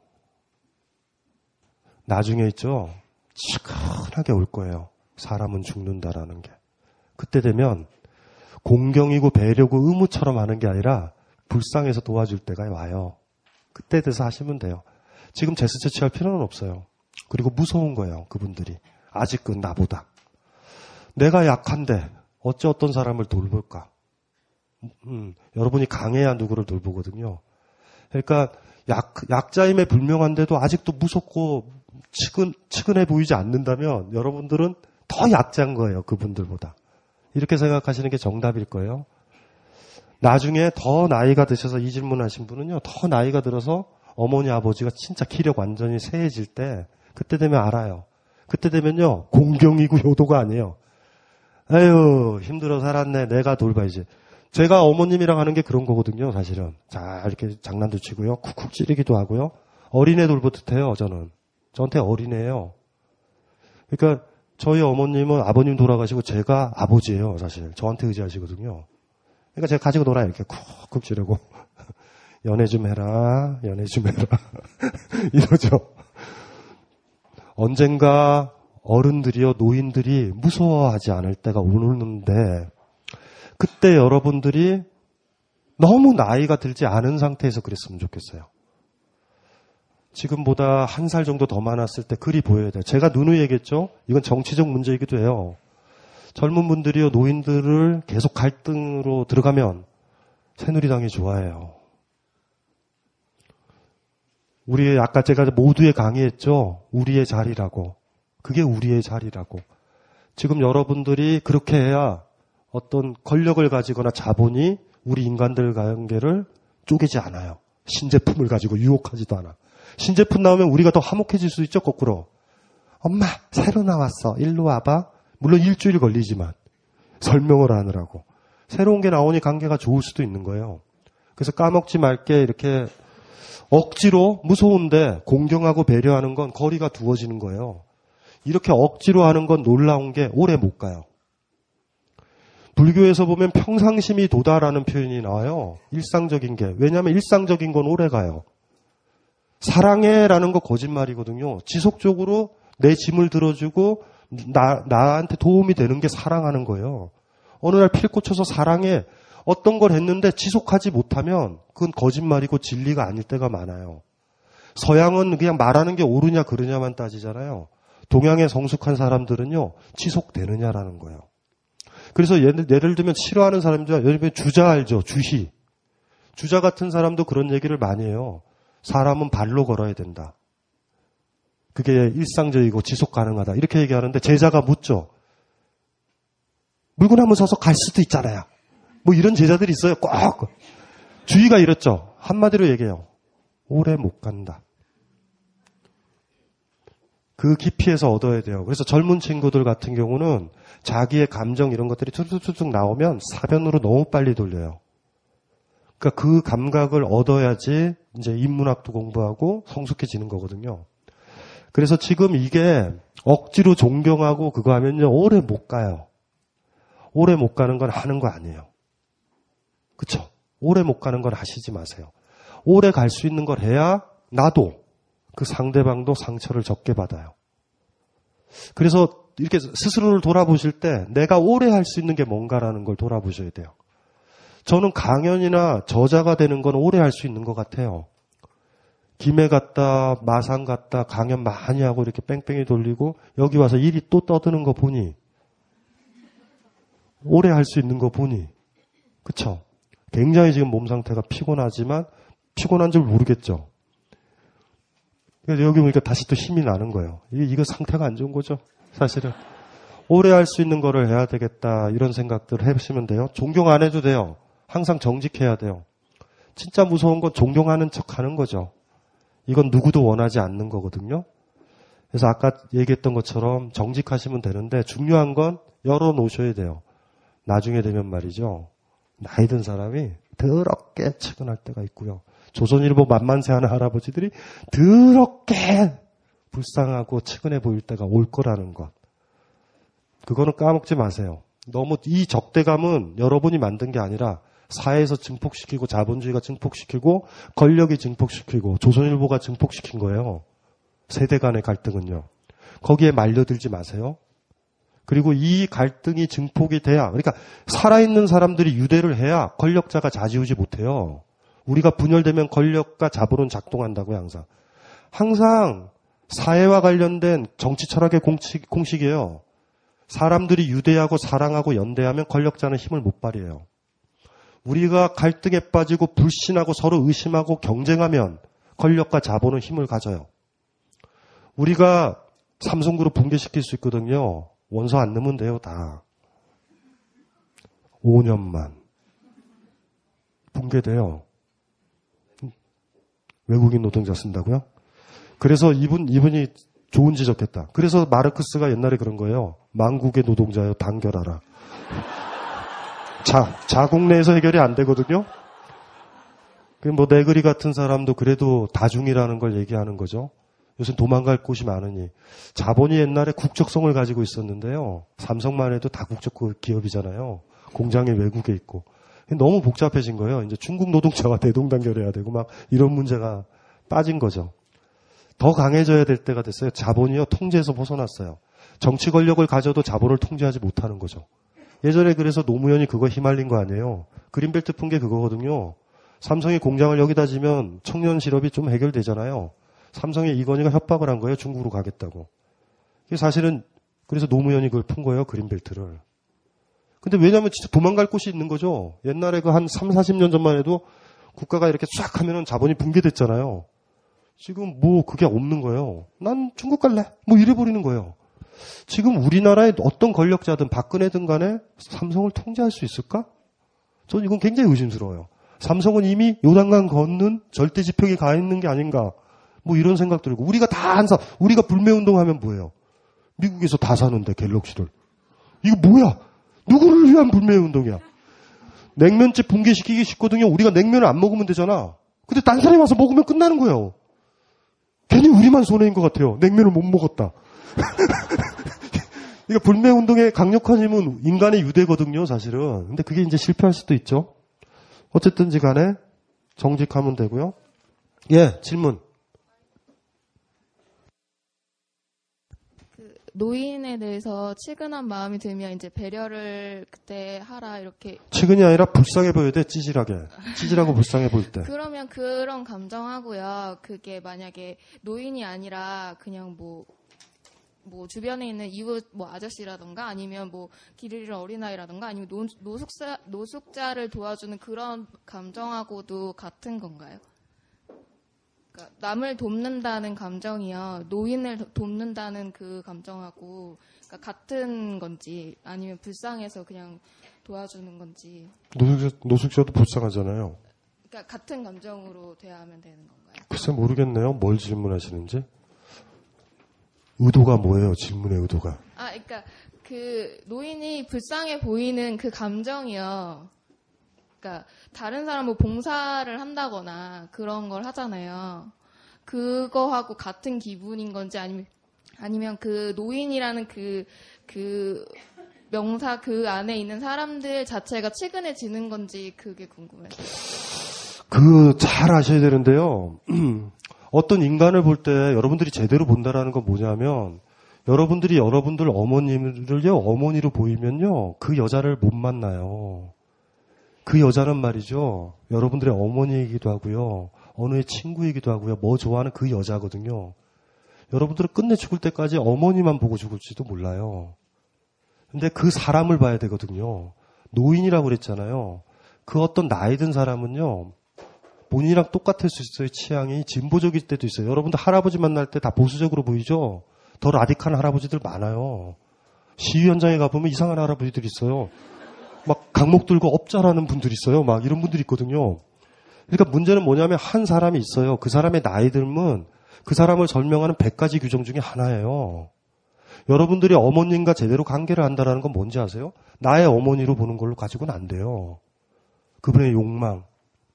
나중에 있죠. 시큰하게 올 거예요. 사람은 죽는다라는 게. 그때 되면 공경이고 배려고 의무처럼 하는 게 아니라 불쌍해서 도와줄 때가 와요. 그때 돼서 하시면 돼요. 지금 제스처 취할 필요는 없어요. 그리고 무서운 거예요. 그분들이. 아직은 나보다. 내가 약한데 어찌 어떤 사람을 돌볼까? 음, 여러분이 강해야 누구를 돌보거든요. 그러니까 약, 약자임에 불명한데도 아직도 무섭고 측은, 측은해 보이지 않는다면 여러분들은 더 약자인 거예요. 그분들보다. 이렇게 생각하시는 게 정답일 거예요. 나중에 더 나이가 드셔서 이 질문 하신 분은요, 더 나이가 들어서 어머니 아버지가 진짜 기력 완전히 세해질 때, 그때 되면 알아요. 그때 되면요, 공경이고 효도가 아니에요. 아유, 힘들어 살았네. 내가 돌봐야지. 제가 어머님이랑 하는 게 그런 거거든요, 사실은. 자, 이렇게 장난도 치고요. 쿡쿡 찌르기도 하고요. 어린애 돌보듯 해요, 저는. 저한테 어린애예요. 그러니까 저희 어머님은 아버님 돌아가시고 제가 아버지예요, 사실. 저한테 의지하시거든요. 그러니까 제가 가지고 놀아요, 이렇게 쿡쿡 찌르고. 연애 좀 해라, 연애 좀 해라. 이러죠. 언젠가 어른들이요, 노인들이 무서워하지 않을 때가 오는데, 그때 여러분들이 너무 나이가 들지 않은 상태에서 그랬으면 좋겠어요. 지금보다 한 살 정도 더 많았을 때 글이 보여야 돼요. 제가 누누이 얘기했죠? 이건 정치적 문제이기도 해요. 젊은 분들이요, 노인들을 계속 갈등으로 들어가면 새누리당이 좋아해요. 우리의, 아까 제가 모두에 강의했죠? 우리의 자리라고. 그게 우리의 자리라고. 지금 여러분들이 그렇게 해야 어떤 권력을 가지거나 자본이 우리 인간들 관계를 쪼개지 않아요. 신제품을 가지고 유혹하지도 않아. 신제품 나오면 우리가 더 화목해질 수 있죠, 거꾸로. 엄마, 새로 나왔어. 일로 와봐. 물론 일주일 걸리지만. 설명을 하느라고. 새로운 게 나오니 관계가 좋을 수도 있는 거예요. 그래서 까먹지 말게 이렇게 억지로 무서운데 공경하고 배려하는 건 거리가 두어지는 거예요. 이렇게 억지로 하는 건 놀라운 게 오래 못 가요. 불교에서 보면 평상심이 도다라는 표현이 나와요. 일상적인 게. 왜냐하면 일상적인 건 오래 가요. 사랑해라는 거 거짓말이거든요. 지속적으로 내 짐을 들어주고 나, 나한테 도움이 되는 게 사랑하는 거예요. 어느 날 필 꽂혀서 사랑해 어떤 걸 했는데 지속하지 못하면 그건 거짓말이고 진리가 아닐 때가 많아요. 서양은 그냥 말하는 게 옳으냐 그르냐만 따지잖아요. 동양의 성숙한 사람들은요 지속되느냐라는 거예요. 그래서 예를, 예를 들면 싫어하는 사람들, 예를 들면 주자 알죠? 주희. 주자 같은 사람도 그런 얘기를 많이 해요. 사람은 발로 걸어야 된다. 그게 일상적이고 지속 가능하다. 이렇게 얘기하는데 제자가 묻죠. 물구나무 서서 갈 수도 있잖아요. 뭐 이런 제자들이 있어요. 꼭. 주의가 이렇죠. 한마디로 얘기해요. 오래 못 간다. 그 깊이에서 얻어야 돼요. 그래서 젊은 친구들 같은 경우는 자기의 감정 이런 것들이 툭툭툭툭 나오면 사변으로 너무 빨리 돌려요. 그러니까 그 감각을 얻어야지 이제 인문학도 공부하고 성숙해지는 거거든요. 그래서 지금 이게 억지로 존경하고 그거 하면요 오래 못 가요. 오래 못 가는 건 하는 거 아니에요. 그쵸? 오래 못 가는 건 하시지 마세요. 오래 갈 수 있는 걸 해야 나도 그 상대방도 상처를 적게 받아요. 그래서 이렇게 스스로를 돌아보실 때 내가 오래 할 수 있는 게 뭔가라는 걸 돌아보셔야 돼요. 저는 강연이나 저자가 되는 건 오래 할 수 있는 것 같아요. 김해 갔다, 마산 갔다, 강연 많이 하고 이렇게 뺑뺑이 돌리고 여기 와서 일이 또 떠드는 거 보니 오래 할 수 있는 거 보니 그쵸? 굉장히 지금 몸 상태가 피곤하지만 피곤한 줄 모르겠죠. 그래서 여기 보니까 다시 또 힘이 나는 거예요. 이게, 이거 상태가 안 좋은 거죠. 사실은. 오래 할 수 있는 거를 해야 되겠다. 이런 생각들을 해보시면 돼요. 존경 안 해도 돼요. 항상 정직해야 돼요. 진짜 무서운 건 존경하는 척 하는 거죠. 이건 누구도 원하지 않는 거거든요. 그래서 아까 얘기했던 것처럼 정직하시면 되는데 중요한 건 열어놓으셔야 돼요. 나중에 되면 말이죠. 나이 든 사람이 더럽게 측은할 때가 있고요. 조선일보 만만세 하는 할아버지들이 더럽게 불쌍하고 측은해 보일 때가 올 거라는 것. 그거는 까먹지 마세요. 너무 이 적대감은 여러분이 만든 게 아니라 사회에서 증폭시키고 자본주의가 증폭시키고 권력이 증폭시키고 조선일보가 증폭시킨 거예요. 세대 간의 갈등은요. 거기에 말려들지 마세요. 그리고 이 갈등이 증폭이 돼야 그러니까 살아있는 사람들이 유대를 해야 권력자가 자지우지 못해요. 우리가 분열되면 권력과 자본은 작동한다고요, 항상. 항상 사회와 관련된 정치 철학의 공식, 공식이에요. 사람들이 유대하고 사랑하고 연대하면 권력자는 힘을 못 발휘해요. 우리가 갈등에 빠지고 불신하고 서로 의심하고 경쟁하면 권력과 자본은 힘을 가져요. 우리가 삼성그룹 붕괴시킬 수 있거든요. 원서 안 넣으면 돼요, 다. 5년만. 붕괴돼요. 외국인 노동자 쓴다고요? 그래서 이분, 이분이 좋은 지적했다. 그래서 마르크스가 옛날에 그런 거예요. 망국의 노동자여 단결하라. 자, 자국 내에서 해결이 안 되거든요. 그뭐 네그리 같은 사람도 그래도 다중이라는 걸 얘기하는 거죠. 요새 도망갈 곳이 많으니 자본이 옛날에 국적성을 가지고 있었는데요. 삼성만 해도 다국적 기업이잖아요. 공장이 외국에 있고 너무 복잡해진 거예요. 이제 중국 노동자와 대동단결해야 되고 막 이런 문제가 빠진 거죠. 더 강해져야 될 때가 됐어요. 자본이요 통제에서 벗어났어요. 정치 권력을 가져도 자본을 통제하지 못하는 거죠. 예전에 그래서 노무현이 그거 휘말린 거 아니에요. 그린벨트 푼 게 그거거든요. 삼성이 공장을 여기다 지면 청년 실업이 좀 해결되잖아요. 삼성의 이건희가 협박을 한 거예요. 중국으로 가겠다고. 사실은 그래서 노무현이 그걸 푼 거예요. 그린벨트를. 근데 왜냐면 진짜 도망갈 곳이 있는 거죠. 옛날에 그 한 3, 40년 전만 해도 국가가 이렇게 쫙 하면은 자본이 붕괴됐잖아요. 지금 뭐 그게 없는 거예요. 난 중국 갈래. 뭐 이래 버리는 거예요. 지금 우리나라의 어떤 권력자든 박근혜든 간에 삼성을 통제할 수 있을까? 저는 이건 굉장히 의심스러워요. 삼성은 이미 요단강 걷는 절대 지평이 가 있는 게 아닌가. 뭐 이런 생각 들고 우리가 다안 사. 우리가 불매운동 하면 뭐예요? 미국에서 다 사는데 갤럭시를. 이거 뭐야? 누구를 위한 불매운동이야? 냉면집 붕괴시키기 쉽거든요. 우리가 냉면을 안 먹으면 되잖아. 근데 딴 사람이 와서 먹으면 끝나는 거예요. 괜히 우리만 손해인 것 같아요. 냉면을 못 먹었다. 그러니까 불매운동의 강력한 힘은 인간의 유대거든요, 사실은. 근데 그게 이제 실패할 수도 있죠. 어쨌든지 간에 정직하면 되고요. 예, 질문. 노인에 대해서 치근한 마음이 들면 이제 배려를 그때 하라 이렇게 치근이 아니라 불쌍해 보여야 돼, 찌질하게. 찌질하고 불쌍해 보일 때. 그러면 그런 감정하고요. 그게 만약에 노인이 아니라 그냥 뭐, 뭐 주변에 있는 이웃 뭐 아저씨라던가 아니면 뭐길 잃은 어린아이라던가 아니면 노, 노숙자, 노숙자를 도와주는 그런 감정하고도 같은 건가요? 남을 돕는다는 감정이요. 노인을 도- 돕는다는 그 감정하고 그러니까 같은 건지 아니면 불쌍해서 그냥 도와주는 건지 노숙자, 노숙자 도 불쌍하잖아요. 그러니까 같은 감정으로 대하면 되는 건가요? 글쎄 모르겠네요. 뭘 질문하시는지. 의도가 뭐예요? 질문의 의도가. 아, 그러니까 그 노인이 불쌍해 보이는 그 감정이요. 그러니까 다른 사람 뭐 봉사를 한다거나 그런 걸 하잖아요. 그거하고 같은 기분인 건지 아니면 아니면 그 노인이라는 그그 명사 그 안에 있는 사람들 자체가 최근해지는 건지 그게 궁금해요. 그 잘 아셔야 되는데요. 어떤 인간을 볼 때 여러분들이 제대로 본다라는 건 뭐냐면 여러분들이 여러분들 어머님을요 어머니로 보이면요 그 여자를 못 만나요. 그 여자는 말이죠 여러분들의 어머니이기도 하고요 어느의 친구이기도 하고요 뭐 좋아하는 그 여자거든요. 여러분들은 끝내 죽을 때까지 어머니만 보고 죽을지도 몰라요. 근데 그 사람을 봐야 되거든요. 노인이라고 그랬잖아요. 그 어떤 나이 든 사람은요, 본인이랑 똑같을 수 있어요. 취향이 진보적일 때도 있어요. 여러분들 할아버지 만날 때 다 보수적으로 보이죠? 더 라디칼한 할아버지들 많아요. 시위 현장에 가보면 이상한 할아버지들 있어요. 막 강목 들고 업자라는 분들 있어요. 막 이런 분들이 있거든요. 그러니까 문제는 뭐냐면 한 사람이 있어요. 그 사람의 나이 들면 그 사람을 설명하는 100가지 규정 중에 하나예요. 여러분들이 어머님과 제대로 관계를 한다는 건 뭔지 아세요? 나의 어머니로 보는 걸로 가지고는 안 돼요. 그분의 욕망,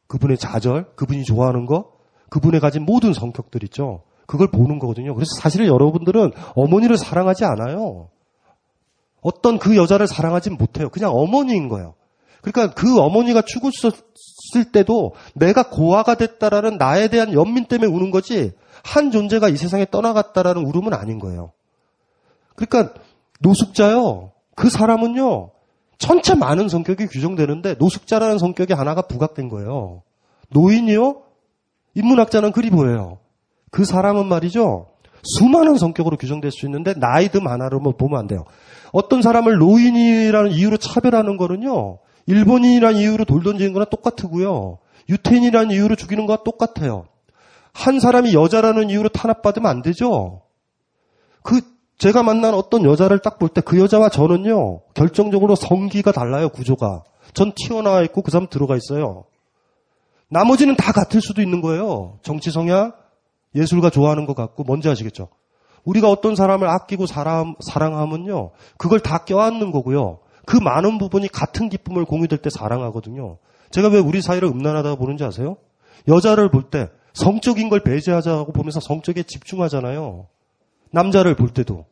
그분의 좌절, 그분이 좋아하는 거, 그분의 가진 모든 성격들 있죠. 그걸 보는 거거든요. 그래서 사실은 여러분들은 어머니를 사랑하지 않아요. 어떤 그 여자를 사랑하지 못해요. 그냥 어머니인 거예요. 그러니까 그 어머니가 죽었을 때도 내가 고아가 됐다라는 나에 대한 연민 때문에 우는 거지 한 존재가 이 세상에 떠나갔다라는 울음은 아닌 거예요. 그러니까 노숙자요. 그 사람은요. 전체 많은 성격이 규정되는데 노숙자라는 성격이 하나가 부각된 거예요. 노인이요? 인문학자는 그리 보여요. 그 사람은 말이죠. 수많은 성격으로 규정될 수 있는데 나이듦 하나로 뭐 보면 안 돼요. 어떤 사람을 노인이라는 이유로 차별하는 거는요. 일본인이라는 이유로 돌 던지는 거나 똑같고요. 유태인이라는 이유로 죽이는 거와 똑같아요. 한 사람이 여자라는 이유로 탄압받으면 안 되죠. 그 제가 만난 어떤 여자를 딱 볼 때 그 여자와 저는요 결정적으로 성기가 달라요 구조가. 전 튀어나와 있고 그 사람 들어가 있어요. 나머지는 다 같을 수도 있는 거예요. 정치 성향, 예술가 좋아하는 것 같고 뭔지 아시겠죠? 우리가 어떤 사람을 아끼고 사랑, 사랑하면요 그걸 다 껴안는 거고요. 그 많은 부분이 같은 기쁨을 공유될 때 사랑하거든요. 제가 왜 우리 사이를 음란하다고 보는지 아세요? 여자를 볼 때 성적인 걸 배제하자고 보면서 성적에 집중하잖아요. 남자를 볼 때도.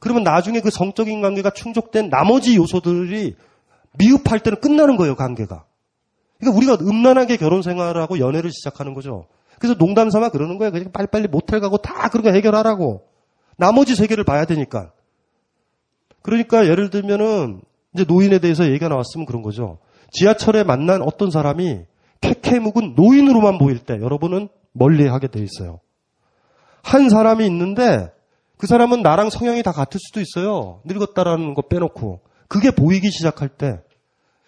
그러면 나중에 그 성적인 관계가 충족된 나머지 요소들이 미흡할 때는 끝나는 거예요, 관계가. 그러니까 우리가 음란하게 결혼 생활을 하고 연애를 시작하는 거죠. 그래서 농담 삼아 그러는 거예요. 그냥 빨리빨리 모텔 가고 다 그런 거 해결하라고. 나머지 세계를 봐야 되니까. 그러니까 예를 들면은 이제 노인에 대해서 얘기가 나왔으면 그런 거죠. 지하철에 만난 어떤 사람이 캐캐 묵은 노인으로만 보일 때 여러분은 멀리 하게 돼 있어요. 한 사람이 있는데 그 사람은 나랑 성향이 다 같을 수도 있어요. 늙었다라는 거 빼놓고. 그게 보이기 시작할 때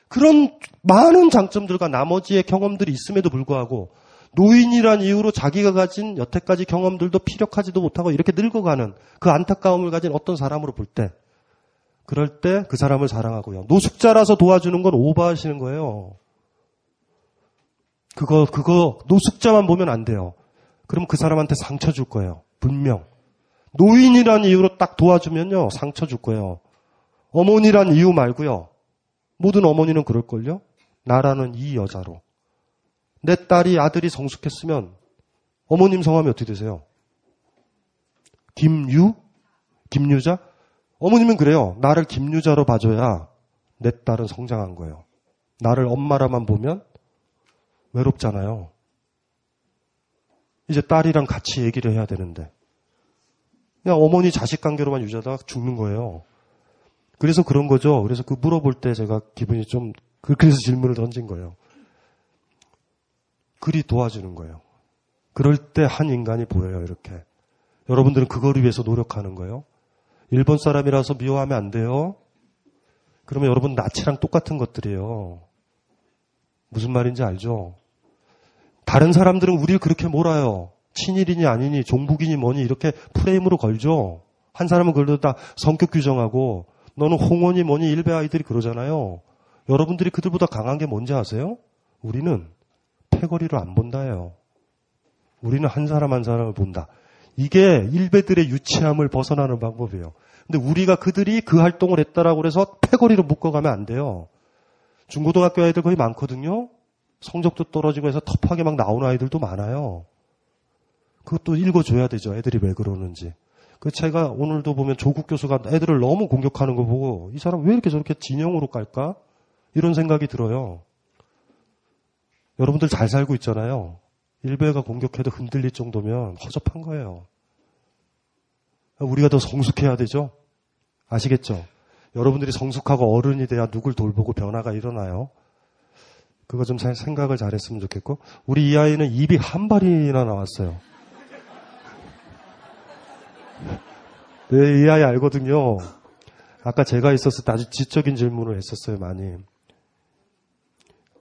그런 많은 장점들과 나머지의 경험들이 있음에도 불구하고 노인이란 이유로 자기가 가진 여태까지 경험들도 피력하지도 못하고 이렇게 늙어가는 그 안타까움을 가진 어떤 사람으로 볼 때 그럴 때 그 사람을 사랑하고요. 노숙자라서 도와주는 건 오버하시는 거예요. 그거 그거 노숙자만 보면 안 돼요. 그럼 그 사람한테 상처 줄 거예요. 분명. 노인이란 이유로 딱 도와주면요 상처 줄 거예요. 어머니란 이유 말고요. 모든 어머니는 그럴걸요? 나라는 이 여자로. 내 딸이 아들이 성숙했으면 어머님 성함이 어떻게 되세요? 김유? 김유자? 어머님은 그래요. 나를 김유자로 봐줘야 내 딸은 성장한 거예요. 나를 엄마라만 보면 외롭잖아요. 이제 딸이랑 같이 얘기를 해야 되는데. 그냥 어머니 자식 관계로만 유지하다가 죽는 거예요. 그래서 그런 거죠. 그래서 그 물어볼 때 제가 기분이 좀, 그- 그래서 질문을 던진 거예요. 글이 도와주는 거예요. 그럴 때 한 인간이 보여요, 이렇게. 여러분들은 그거를 위해서 노력하는 거예요. 일본 사람이라서 미워하면 안 돼요. 그러면 여러분 나치랑 똑같은 것들이에요. 무슨 말인지 알죠? 다른 사람들은 우리를 그렇게 몰아요. 친일이니 아니니 종북이니 뭐니 이렇게 프레임으로 걸죠. 한 사람은 그걸 다 성격 규정하고 너는 홍원이 뭐니 일베 아이들이 그러잖아요. 여러분들이 그들보다 강한 게 뭔지 아세요? 우리는 패거리로 안 본다예요. 우리는 한 사람 한 사람을 본다. 이게 일베들의 유치함을 벗어나는 방법이에요. 근데 우리가 그들이 그 활동을 했다라고 해서 패거리로 묶어가면 안 돼요. 중고등학교 아이들 거의 많거든요. 성적도 떨어지고 해서 터프하게 막 나오는 아이들도 많아요. 그것도 읽어줘야 되죠. 애들이 왜 그러는지. 그 제가 오늘도 보면 조국 교수가 애들을 너무 공격하는 거 보고 이 사람 왜 이렇게 저렇게 진영으로 깔까? 이런 생각이 들어요. 여러분들 잘 살고 있잖아요. 일베가 공격해도 흔들릴 정도면 허접한 거예요. 우리가 더 성숙해야 되죠? 아시겠죠? 여러분들이 성숙하고 어른이 돼야 누굴 돌보고 변화가 일어나요. 그거 좀 잘- 생각을 잘 했으면 좋겠고 우리 이 아이는 입이 한 발이나 나왔어요. 네, 이 아이 알거든요. 아까 제가 있었을 때 아주 지적인 질문을 했었어요, 많이.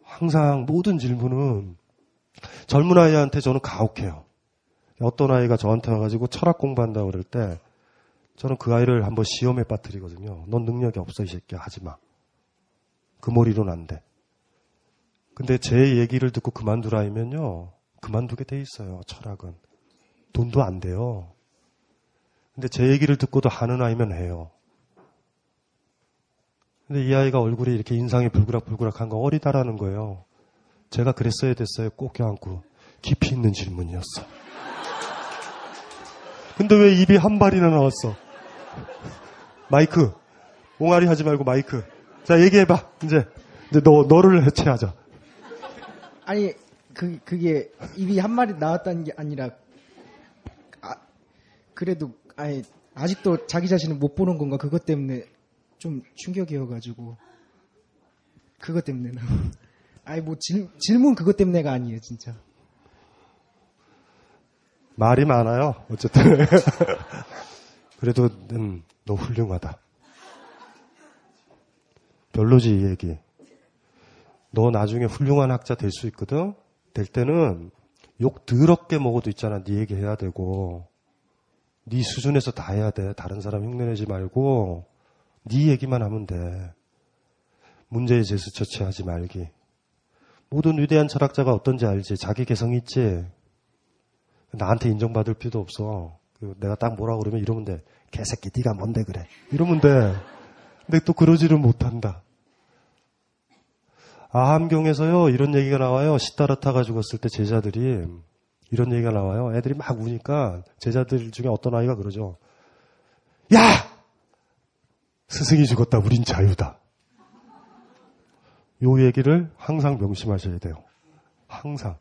항상 모든 질문은 젊은 아이한테 저는 가혹해요. 어떤 아이가 저한테 와가지고 철학 공부한다고 그럴 때 저는 그 아이를 한번 시험에 빠뜨리거든요. 넌 능력이 없어, 이 새끼야. 하지 마. 그 머리로는 안 돼. 근데 제 얘기를 듣고 그만두라 하면요. 그만두게 돼 있어요, 철학은. 돈도 안 돼요. 근데 제 얘기를 듣고도 하는 아이면 해요. 근데 이 아이가 얼굴이 이렇게 인상이 불그락불그락한 거 어리다라는 거예요. 제가 그랬어야 됐어요. 꼭 껴안고. 깊이 있는 질문이었어. 근데 왜 입이 한 발이나 나왔어? 마이크. 옹알이 하지 말고 마이크. 자, 얘기해봐. 이제. 이제 너, 너를 해체하자. 아니 그 그게 입이 한 마리 나왔다는 게 아니라 아, 그래도 아니 아직도 자기 자신을 못 보는 건가 그것 때문에 좀 충격이어가지고 그것 때문에는 아니 뭐 질, 질문 그것 때문에가 아니에요 진짜 말이 많아요. 어쨌든. 그래도, 음, 너 훌륭하다. 별로지, 이 얘기. 너 나중에 훌륭한 학자 될 수 있거든? 될 때는 욕 더럽게 먹어도 있잖아. 네 얘기 해야 되고. 네 수준에서 다 해야 돼. 다른 사람 흉내내지 말고. 네 얘기만 하면 돼. 문제의 제수 처치하지 말기. 모든 위대한 철학자가 어떤지 알지? 자기 개성 있지? 나한테 인정받을 필요도 없어. 그 내가 딱 뭐라 그러면 이러면 돼. 개새끼 네가 뭔데 그래. 이러면 돼. 근데 또 그러지를 못한다. 아함경에서요, 이런 얘기가 나와요. 시타르타가 죽었을 때 제자들이, 이런 얘기가 나와요. 애들이 막 우니까, 제자들 중에 어떤 아이가 그러죠. 야! 스승이 죽었다. 우린 자유다. 요 얘기를 항상 명심하셔야 돼요. 항상.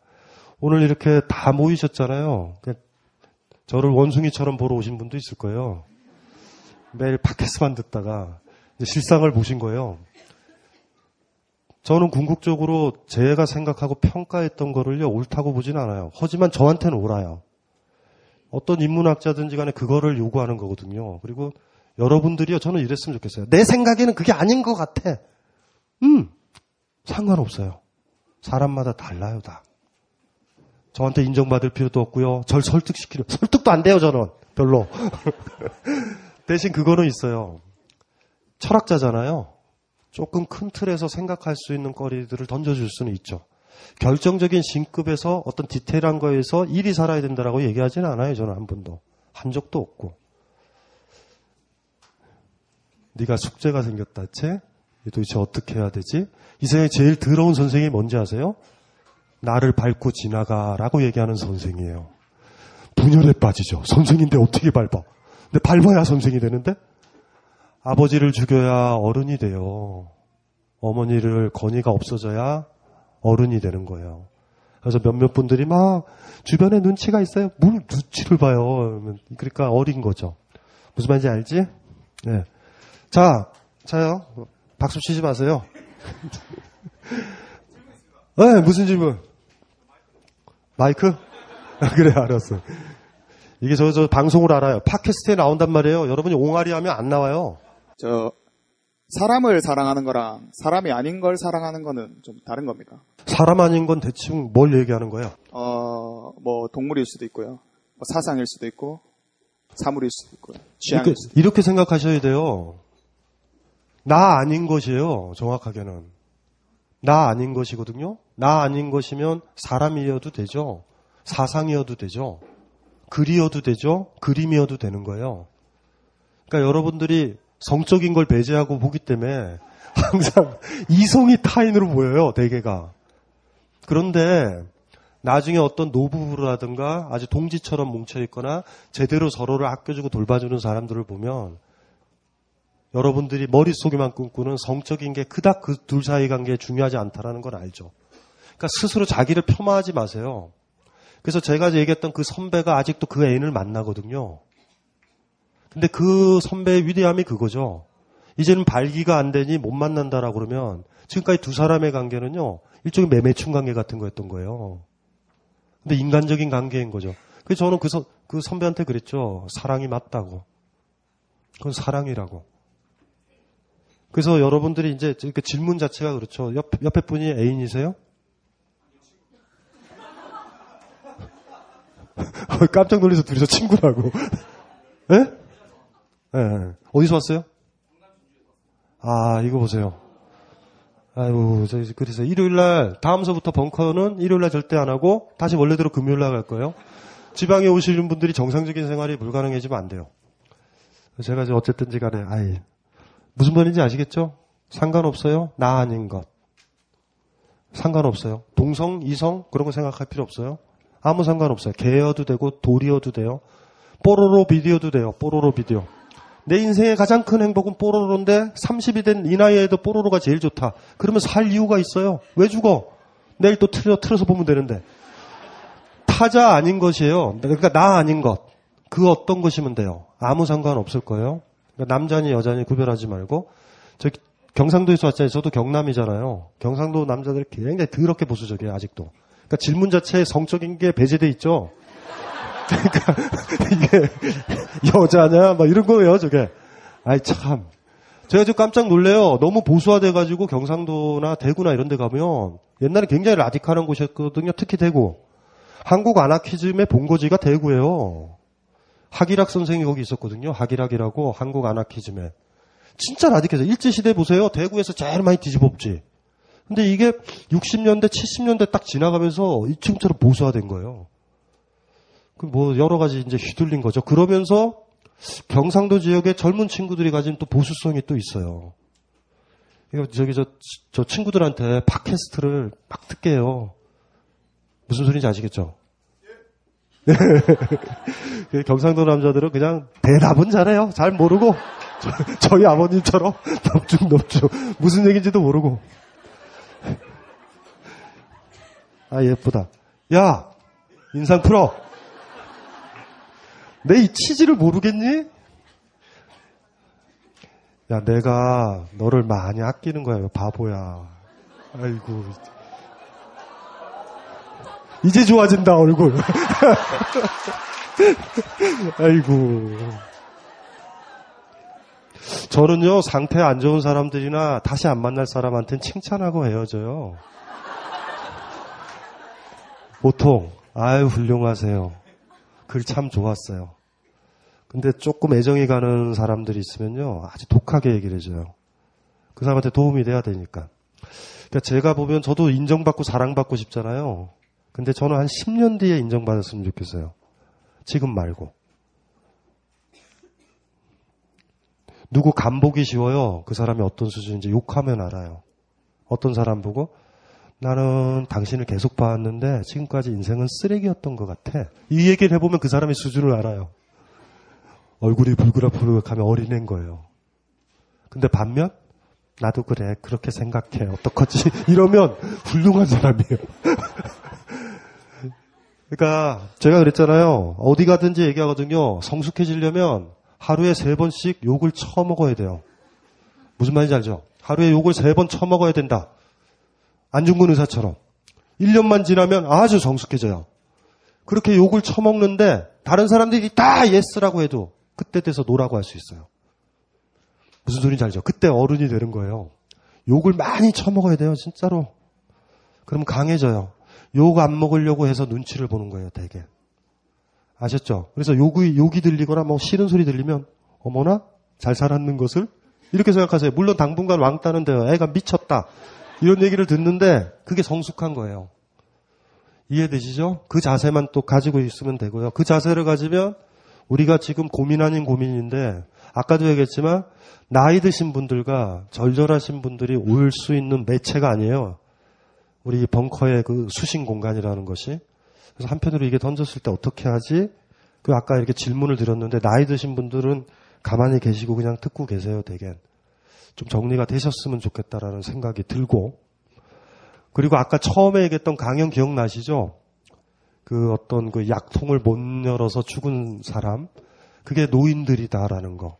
오늘 이렇게 다 모이셨잖아요. 저를 원숭이처럼 보러 오신 분도 있을 거예요. 매일 팟캐스트만 듣다가 실상을 보신 거예요. 저는 궁극적으로 제가 생각하고 평가했던 거를요, 옳다고 보진 않아요. 하지만 저한테는 옳아요. 어떤 인문학자든지 간에 그거를 요구하는 거거든요. 그리고 여러분들이요, 저는 이랬으면 좋겠어요. 내 생각에는 그게 아닌 것 같아. 음, 상관없어요. 사람마다 달라요, 다. 저한테 인정받을 필요도 없고요. 절 설득시키려, 설득도 안 돼요, 저는. 별로. 대신 그거는 있어요. 철학자잖아요. 조금 큰 틀에서 생각할 수 있는 거리들을 던져줄 수는 있죠. 결정적인 신급에서 어떤 디테일한 거에서 일이 살아야 된다라고 얘기하지는 않아요. 저는 한 번도. 한 적도 없고. 네가 숙제가 생겼다, 쟤? 도대체 어떻게 해야 되지? 이 세상에 제일 더러운 선생이 뭔지 아세요? 나를 밟고 지나가라고 얘기하는 선생이에요. 분열에 빠지죠. 선생인데 어떻게 밟아? 근데 밟아야 선생이 되는데? 아버지를 죽여야 어른이 돼요. 어머니를 건의가 없어져야 어른이 되는 거예요. 그래서 몇몇 분들이 막 주변에 눈치가 있어요. 뭘 눈치를 봐요. 그러니까 어린 거죠. 무슨 말인지 알지? 네. 자, 자요. 박수 치지 마세요. 네, 무슨 질문? 마이크? 그래, 알았어. 이게 저, 저 방송을 알아요. 팟캐스트에 나온단 말이에요. 여러분이 옹알이 하면 안 나와요. 저, 사람을 사랑하는 거랑 사람이 아닌 걸 사랑하는 거는 좀 다른 겁니까? 사람 아닌 건 대충 뭘 얘기하는 거예요? 어, 뭐, 동물일 수도 있고요. 뭐 사상일 수도 있고, 사물일 수도 있고요. 취향일 이렇게, 수도 있고. 이렇게 생각하셔야 돼요. 나 아닌 것이에요. 정확하게는. 나 아닌 것이거든요. 나 아닌 것이면 사람이어도 되죠. 사상이어도 되죠. 글이어도 되죠. 그림이어도 되는 거예요. 그러니까 여러분들이 성적인 걸 배제하고 보기 때문에 항상 이성이 타인으로 보여요. 대개가. 그런데 나중에 어떤 노부부라든가 아주 동지처럼 뭉쳐있거나 제대로 서로를 아껴주고 돌봐주는 사람들을 보면 여러분들이 머릿속에만 꿈꾸는 성적인 게 그닥 그 둘 사이 관계에 중요하지 않다라는 걸 알죠. 그러니까 스스로 자기를 폄하하지 마세요. 그래서 제가 얘기했던 그 선배가 아직도 그 애인을 만나거든요. 근데 그 선배의 위대함이 그거죠. 이제는 발기가 안 되니 못 만난다라고 그러면 지금까지 두 사람의 관계는요. 일종의 매매충 관계 같은 거였던 거예요. 근데 인간적인 관계인 거죠. 그래서 저는 그, 선, 그 선배한테 그랬죠. 사랑이 맞다고. 그건 사랑이라고. 그래서 여러분들이 이제 이렇게 질문 자체가 그렇죠. 옆, 옆에 분이 애인이세요? 깜짝 놀라서 둘이서 친구라고. 예? 예? 예. 어디서 왔어요? 아, 이거 보세요. 아이고, 저, 그래서 일요일 날, 다음서부터 벙커는 일요일 날 절대 안 하고, 다시 원래대로 금요일 날 갈 거예요. 지방에 오시는 분들이 정상적인 생활이 불가능해지면 안 돼요. 제가 이제 어쨌든지 간에, 아이, 무슨 말인지 아시겠죠? 상관없어요. 나 아닌 것. 상관없어요. 동성, 이성, 그런 거 생각할 필요 없어요. 아무 상관없어요. 개여도 되고, 돌이어도 돼요. 뽀로로 비디오도 돼요. 뽀로로 비디오. 내 인생의 가장 큰 행복은 뽀로로인데 30이 된 이 나이에도 뽀로로가 제일 좋다. 그러면 살 이유가 있어요. 왜 죽어? 내일 또 틀어, 틀어서 보면 되는데. 타자 아닌 것이에요. 그러니까 나 아닌 것. 그 어떤 것이면 돼요. 아무 상관 없을 거예요. 그러니까 남자니 여자니 구별하지 말고. 저 경상도에서 왔잖아요. 저도 경남이잖아요. 경상도 남자들 굉장히 더럽게 보수적이에요. 아직도. 그러니까 질문 자체에 성적인 게 배제돼 있죠. 그러니까 이게 여자냐 막 이런 거예요 저게 아이 참 제가 지금 깜짝 놀래요 너무 보수화돼 가지고 경상도나 대구나 이런 데 가면 옛날에 굉장히 라디칼한 곳이었거든요 특히 대구 한국 아나키즘의 본거지가 대구예요 하기락 선생이 거기 있었거든요 하기락이라고 한국 아나키즘에 진짜 라디칼해서 일제시대 보세요 대구에서 제일 많이 뒤집어엎지 근데 이게 60년대 70년대 딱 지나가면서 이층처럼 보수화된 거예요 그 뭐 여러 가지 이제 휘둘린 거죠. 그러면서 경상도 지역의 젊은 친구들이 가진 또 보수성이 또 있어요. 이거 저기 저, 저 친구들한테 팟캐스트를 막 듣게 해요. 무슨 소리인지 아시겠죠? 그 경상도 남자들은 그냥 대답은 잘해요. 잘 모르고 저, 희 아버님처럼 넙죽넙죽 무슨 얘기인지도 모르고 아 예쁘다. 야 인상 풀어. 내 이 치질을 모르겠니? 야 내가 너를 많이 아끼는 거야 바보야. 아이고 이제 좋아진다 얼굴. 아이고. 저는요 상태 안 좋은 사람들이나 다시 안 만날 사람한테는 칭찬하고 헤어져요. 보통 아유 훌륭하세요. 글 참 좋았어요. 근데 조금 애정이 가는 사람들이 있으면요 아주 독하게 얘기를 해줘요. 그 사람한테 도움이 돼야 되니까. 그러니까 제가 보면 저도 인정받고 사랑받고 싶잖아요. 근데 저는 한 10년 뒤에 인정받았으면 좋겠어요. 지금 말고. 누구 간 보기 쉬워요. 그 사람이 어떤 수준인지 욕하면 알아요. 어떤 사람 보고 나는 당신을 계속 봐왔는데 지금까지 인생은 쓰레기였던 것 같아. 이 얘기를 해보면 그 사람의 수준을 알아요. 얼굴이 불그락불그락하면 어린애인 거예요. 근데 반면 나도 그래 그렇게 생각해 어떡하지 이러면 훌륭한 사람이에요. 그러니까 제가 그랬잖아요. 어디 가든지 얘기하거든요. 성숙해지려면 하루에 세 번씩 욕을 처먹어야 돼요. 무슨 말인지 알죠? 하루에 욕을 세 번 처먹어야 된다. 안중근 의사처럼. 1년만 지나면 아주 성숙해져요. 그렇게 욕을 처먹는데 다른 사람들이 다 yes라고 해도 그때 돼서 no라고 할 수 있어요. 무슨 소리인지 알죠? 그때 어른이 되는 거예요. 욕을 많이 처먹어야 돼요, 진짜로. 그럼 강해져요. 욕 안 먹으려고 해서 눈치를 보는 거예요, 되게. 아셨죠? 그래서 욕이, 욕이 들리거나 뭐 싫은 소리 들리면, 어머나? 잘 살았는 것을? 이렇게 생각하세요. 물론 당분간 왕따는데요. 애가 미쳤다. 이런 얘기를 듣는데, 그게 성숙한 거예요. 이해되시죠? 그 자세만 또 가지고 있으면 되고요. 그 자세를 가지면, 우리가 지금 고민 아닌 고민인데, 아까도 얘기했지만, 나이 드신 분들과 절절하신 분들이 올 수 있는 매체가 아니에요. 우리 벙커의 그 수신 공간이라는 것이. 그래서 한편으로 이게 던졌을 때 어떻게 하지? 그 아까 이렇게 질문을 드렸는데 나이 드신 분들은 가만히 계시고 그냥 듣고 계세요, 대개. 좀 정리가 되셨으면 좋겠다라는 생각이 들고. 그리고 아까 처음에 얘기했던 강연 기억나시죠? 그 어떤 그 약통을 못 열어서 죽은 사람. 그게 노인들이다라는 거.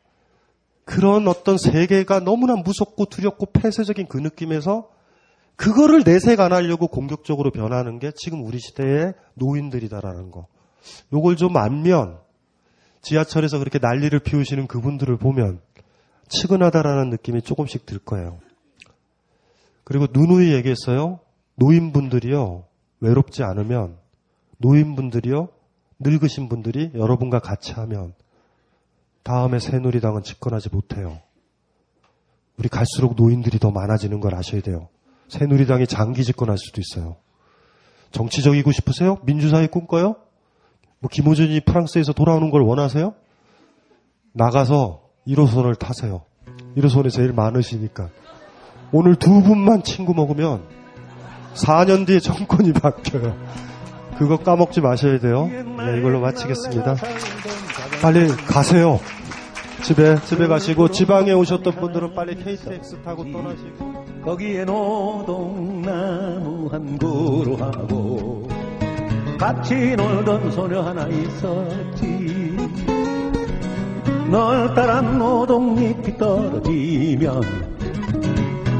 그런 어떤 세계가 너무나 무섭고 두렵고 폐쇄적인 그 느낌에서 그거를 내색 안 하려고 공격적으로 변하는 게 지금 우리 시대의 노인들이다라는 거. 요걸 좀 알면 지하철에서 그렇게 난리를 피우시는 그분들을 보면 측은하다라는 느낌이 조금씩 들 거예요. 그리고 누누이 얘기했어요. 노인분들이요. 외롭지 않으면 노인분들이요. 늙으신 분들이 여러분과 같이 하면 다음에 새누리당은 집권하지 못해요. 우리 갈수록 노인들이 더 많아지는 걸 아셔야 돼요. 새누리당이 장기 집권할 수도 있어요. 정치적이고 싶으세요? 민주사회 꿈꿔요? 뭐 김호준이 프랑스에서 돌아오는 걸 원하세요? 나가서 1호선을 타세요. 1호선에 제일 많으시니까. 오늘 두 분만 친구 먹으면 4년 뒤에 정권이 바뀌어요. 그거 까먹지 마셔야 돼요. 네, 이걸로 마치겠습니다. 빨리 가세요. 집에, 집에 가시고 지방에 오셨던 분들은 빨리 KTX 타고 떠나시고. 거기에 노동나무 한 그루 하고 같이 놀던 소녀 하나 있었지 널 따라 노동잎이 떨어지면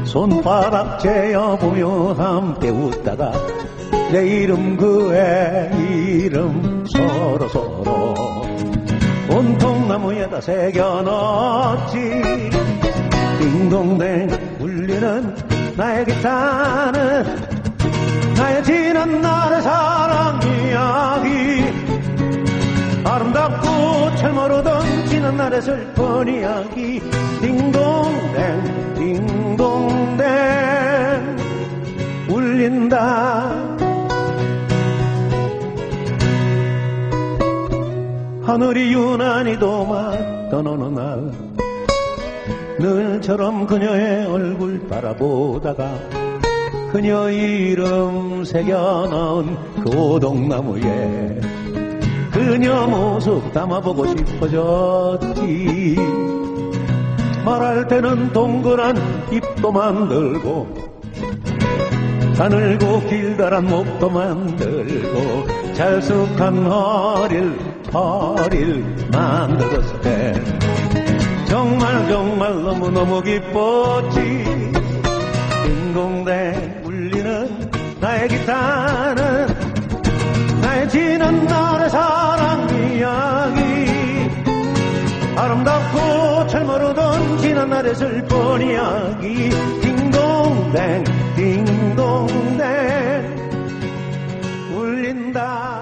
손바닥 재어보며 함께 웃다가 내 이름 그의 이름 서로 서로 온통 나무에다 새겨넣었지. 딩동댕 울리는 나의 기타는 나의 지난 날의 사랑 이야기. 아름답고 철모르던 지난 날의 슬픈 이야기. 딩동댕 딩동댕 울린다 하늘이 유난히 도맞던 어느 날 늘처럼 그녀의 얼굴 바라보다가 그녀 이름 새겨넣은 그 오동나무에 그녀 모습 담아보고 싶어졌지. 말할 때는 동그란 입도 만들고 가늘고 길다란 목도 만들고 잘숙한 허리를 허리를 만들었을 때. 정말 정말 너무너무 기뻤지. 딩동댕 울리는 나의 기타는 나의 지난 날의 사랑 이야기. 아름답고 철모르던 지난 날의 슬픈 이야기. 딩동댕 딩동댕 brindar.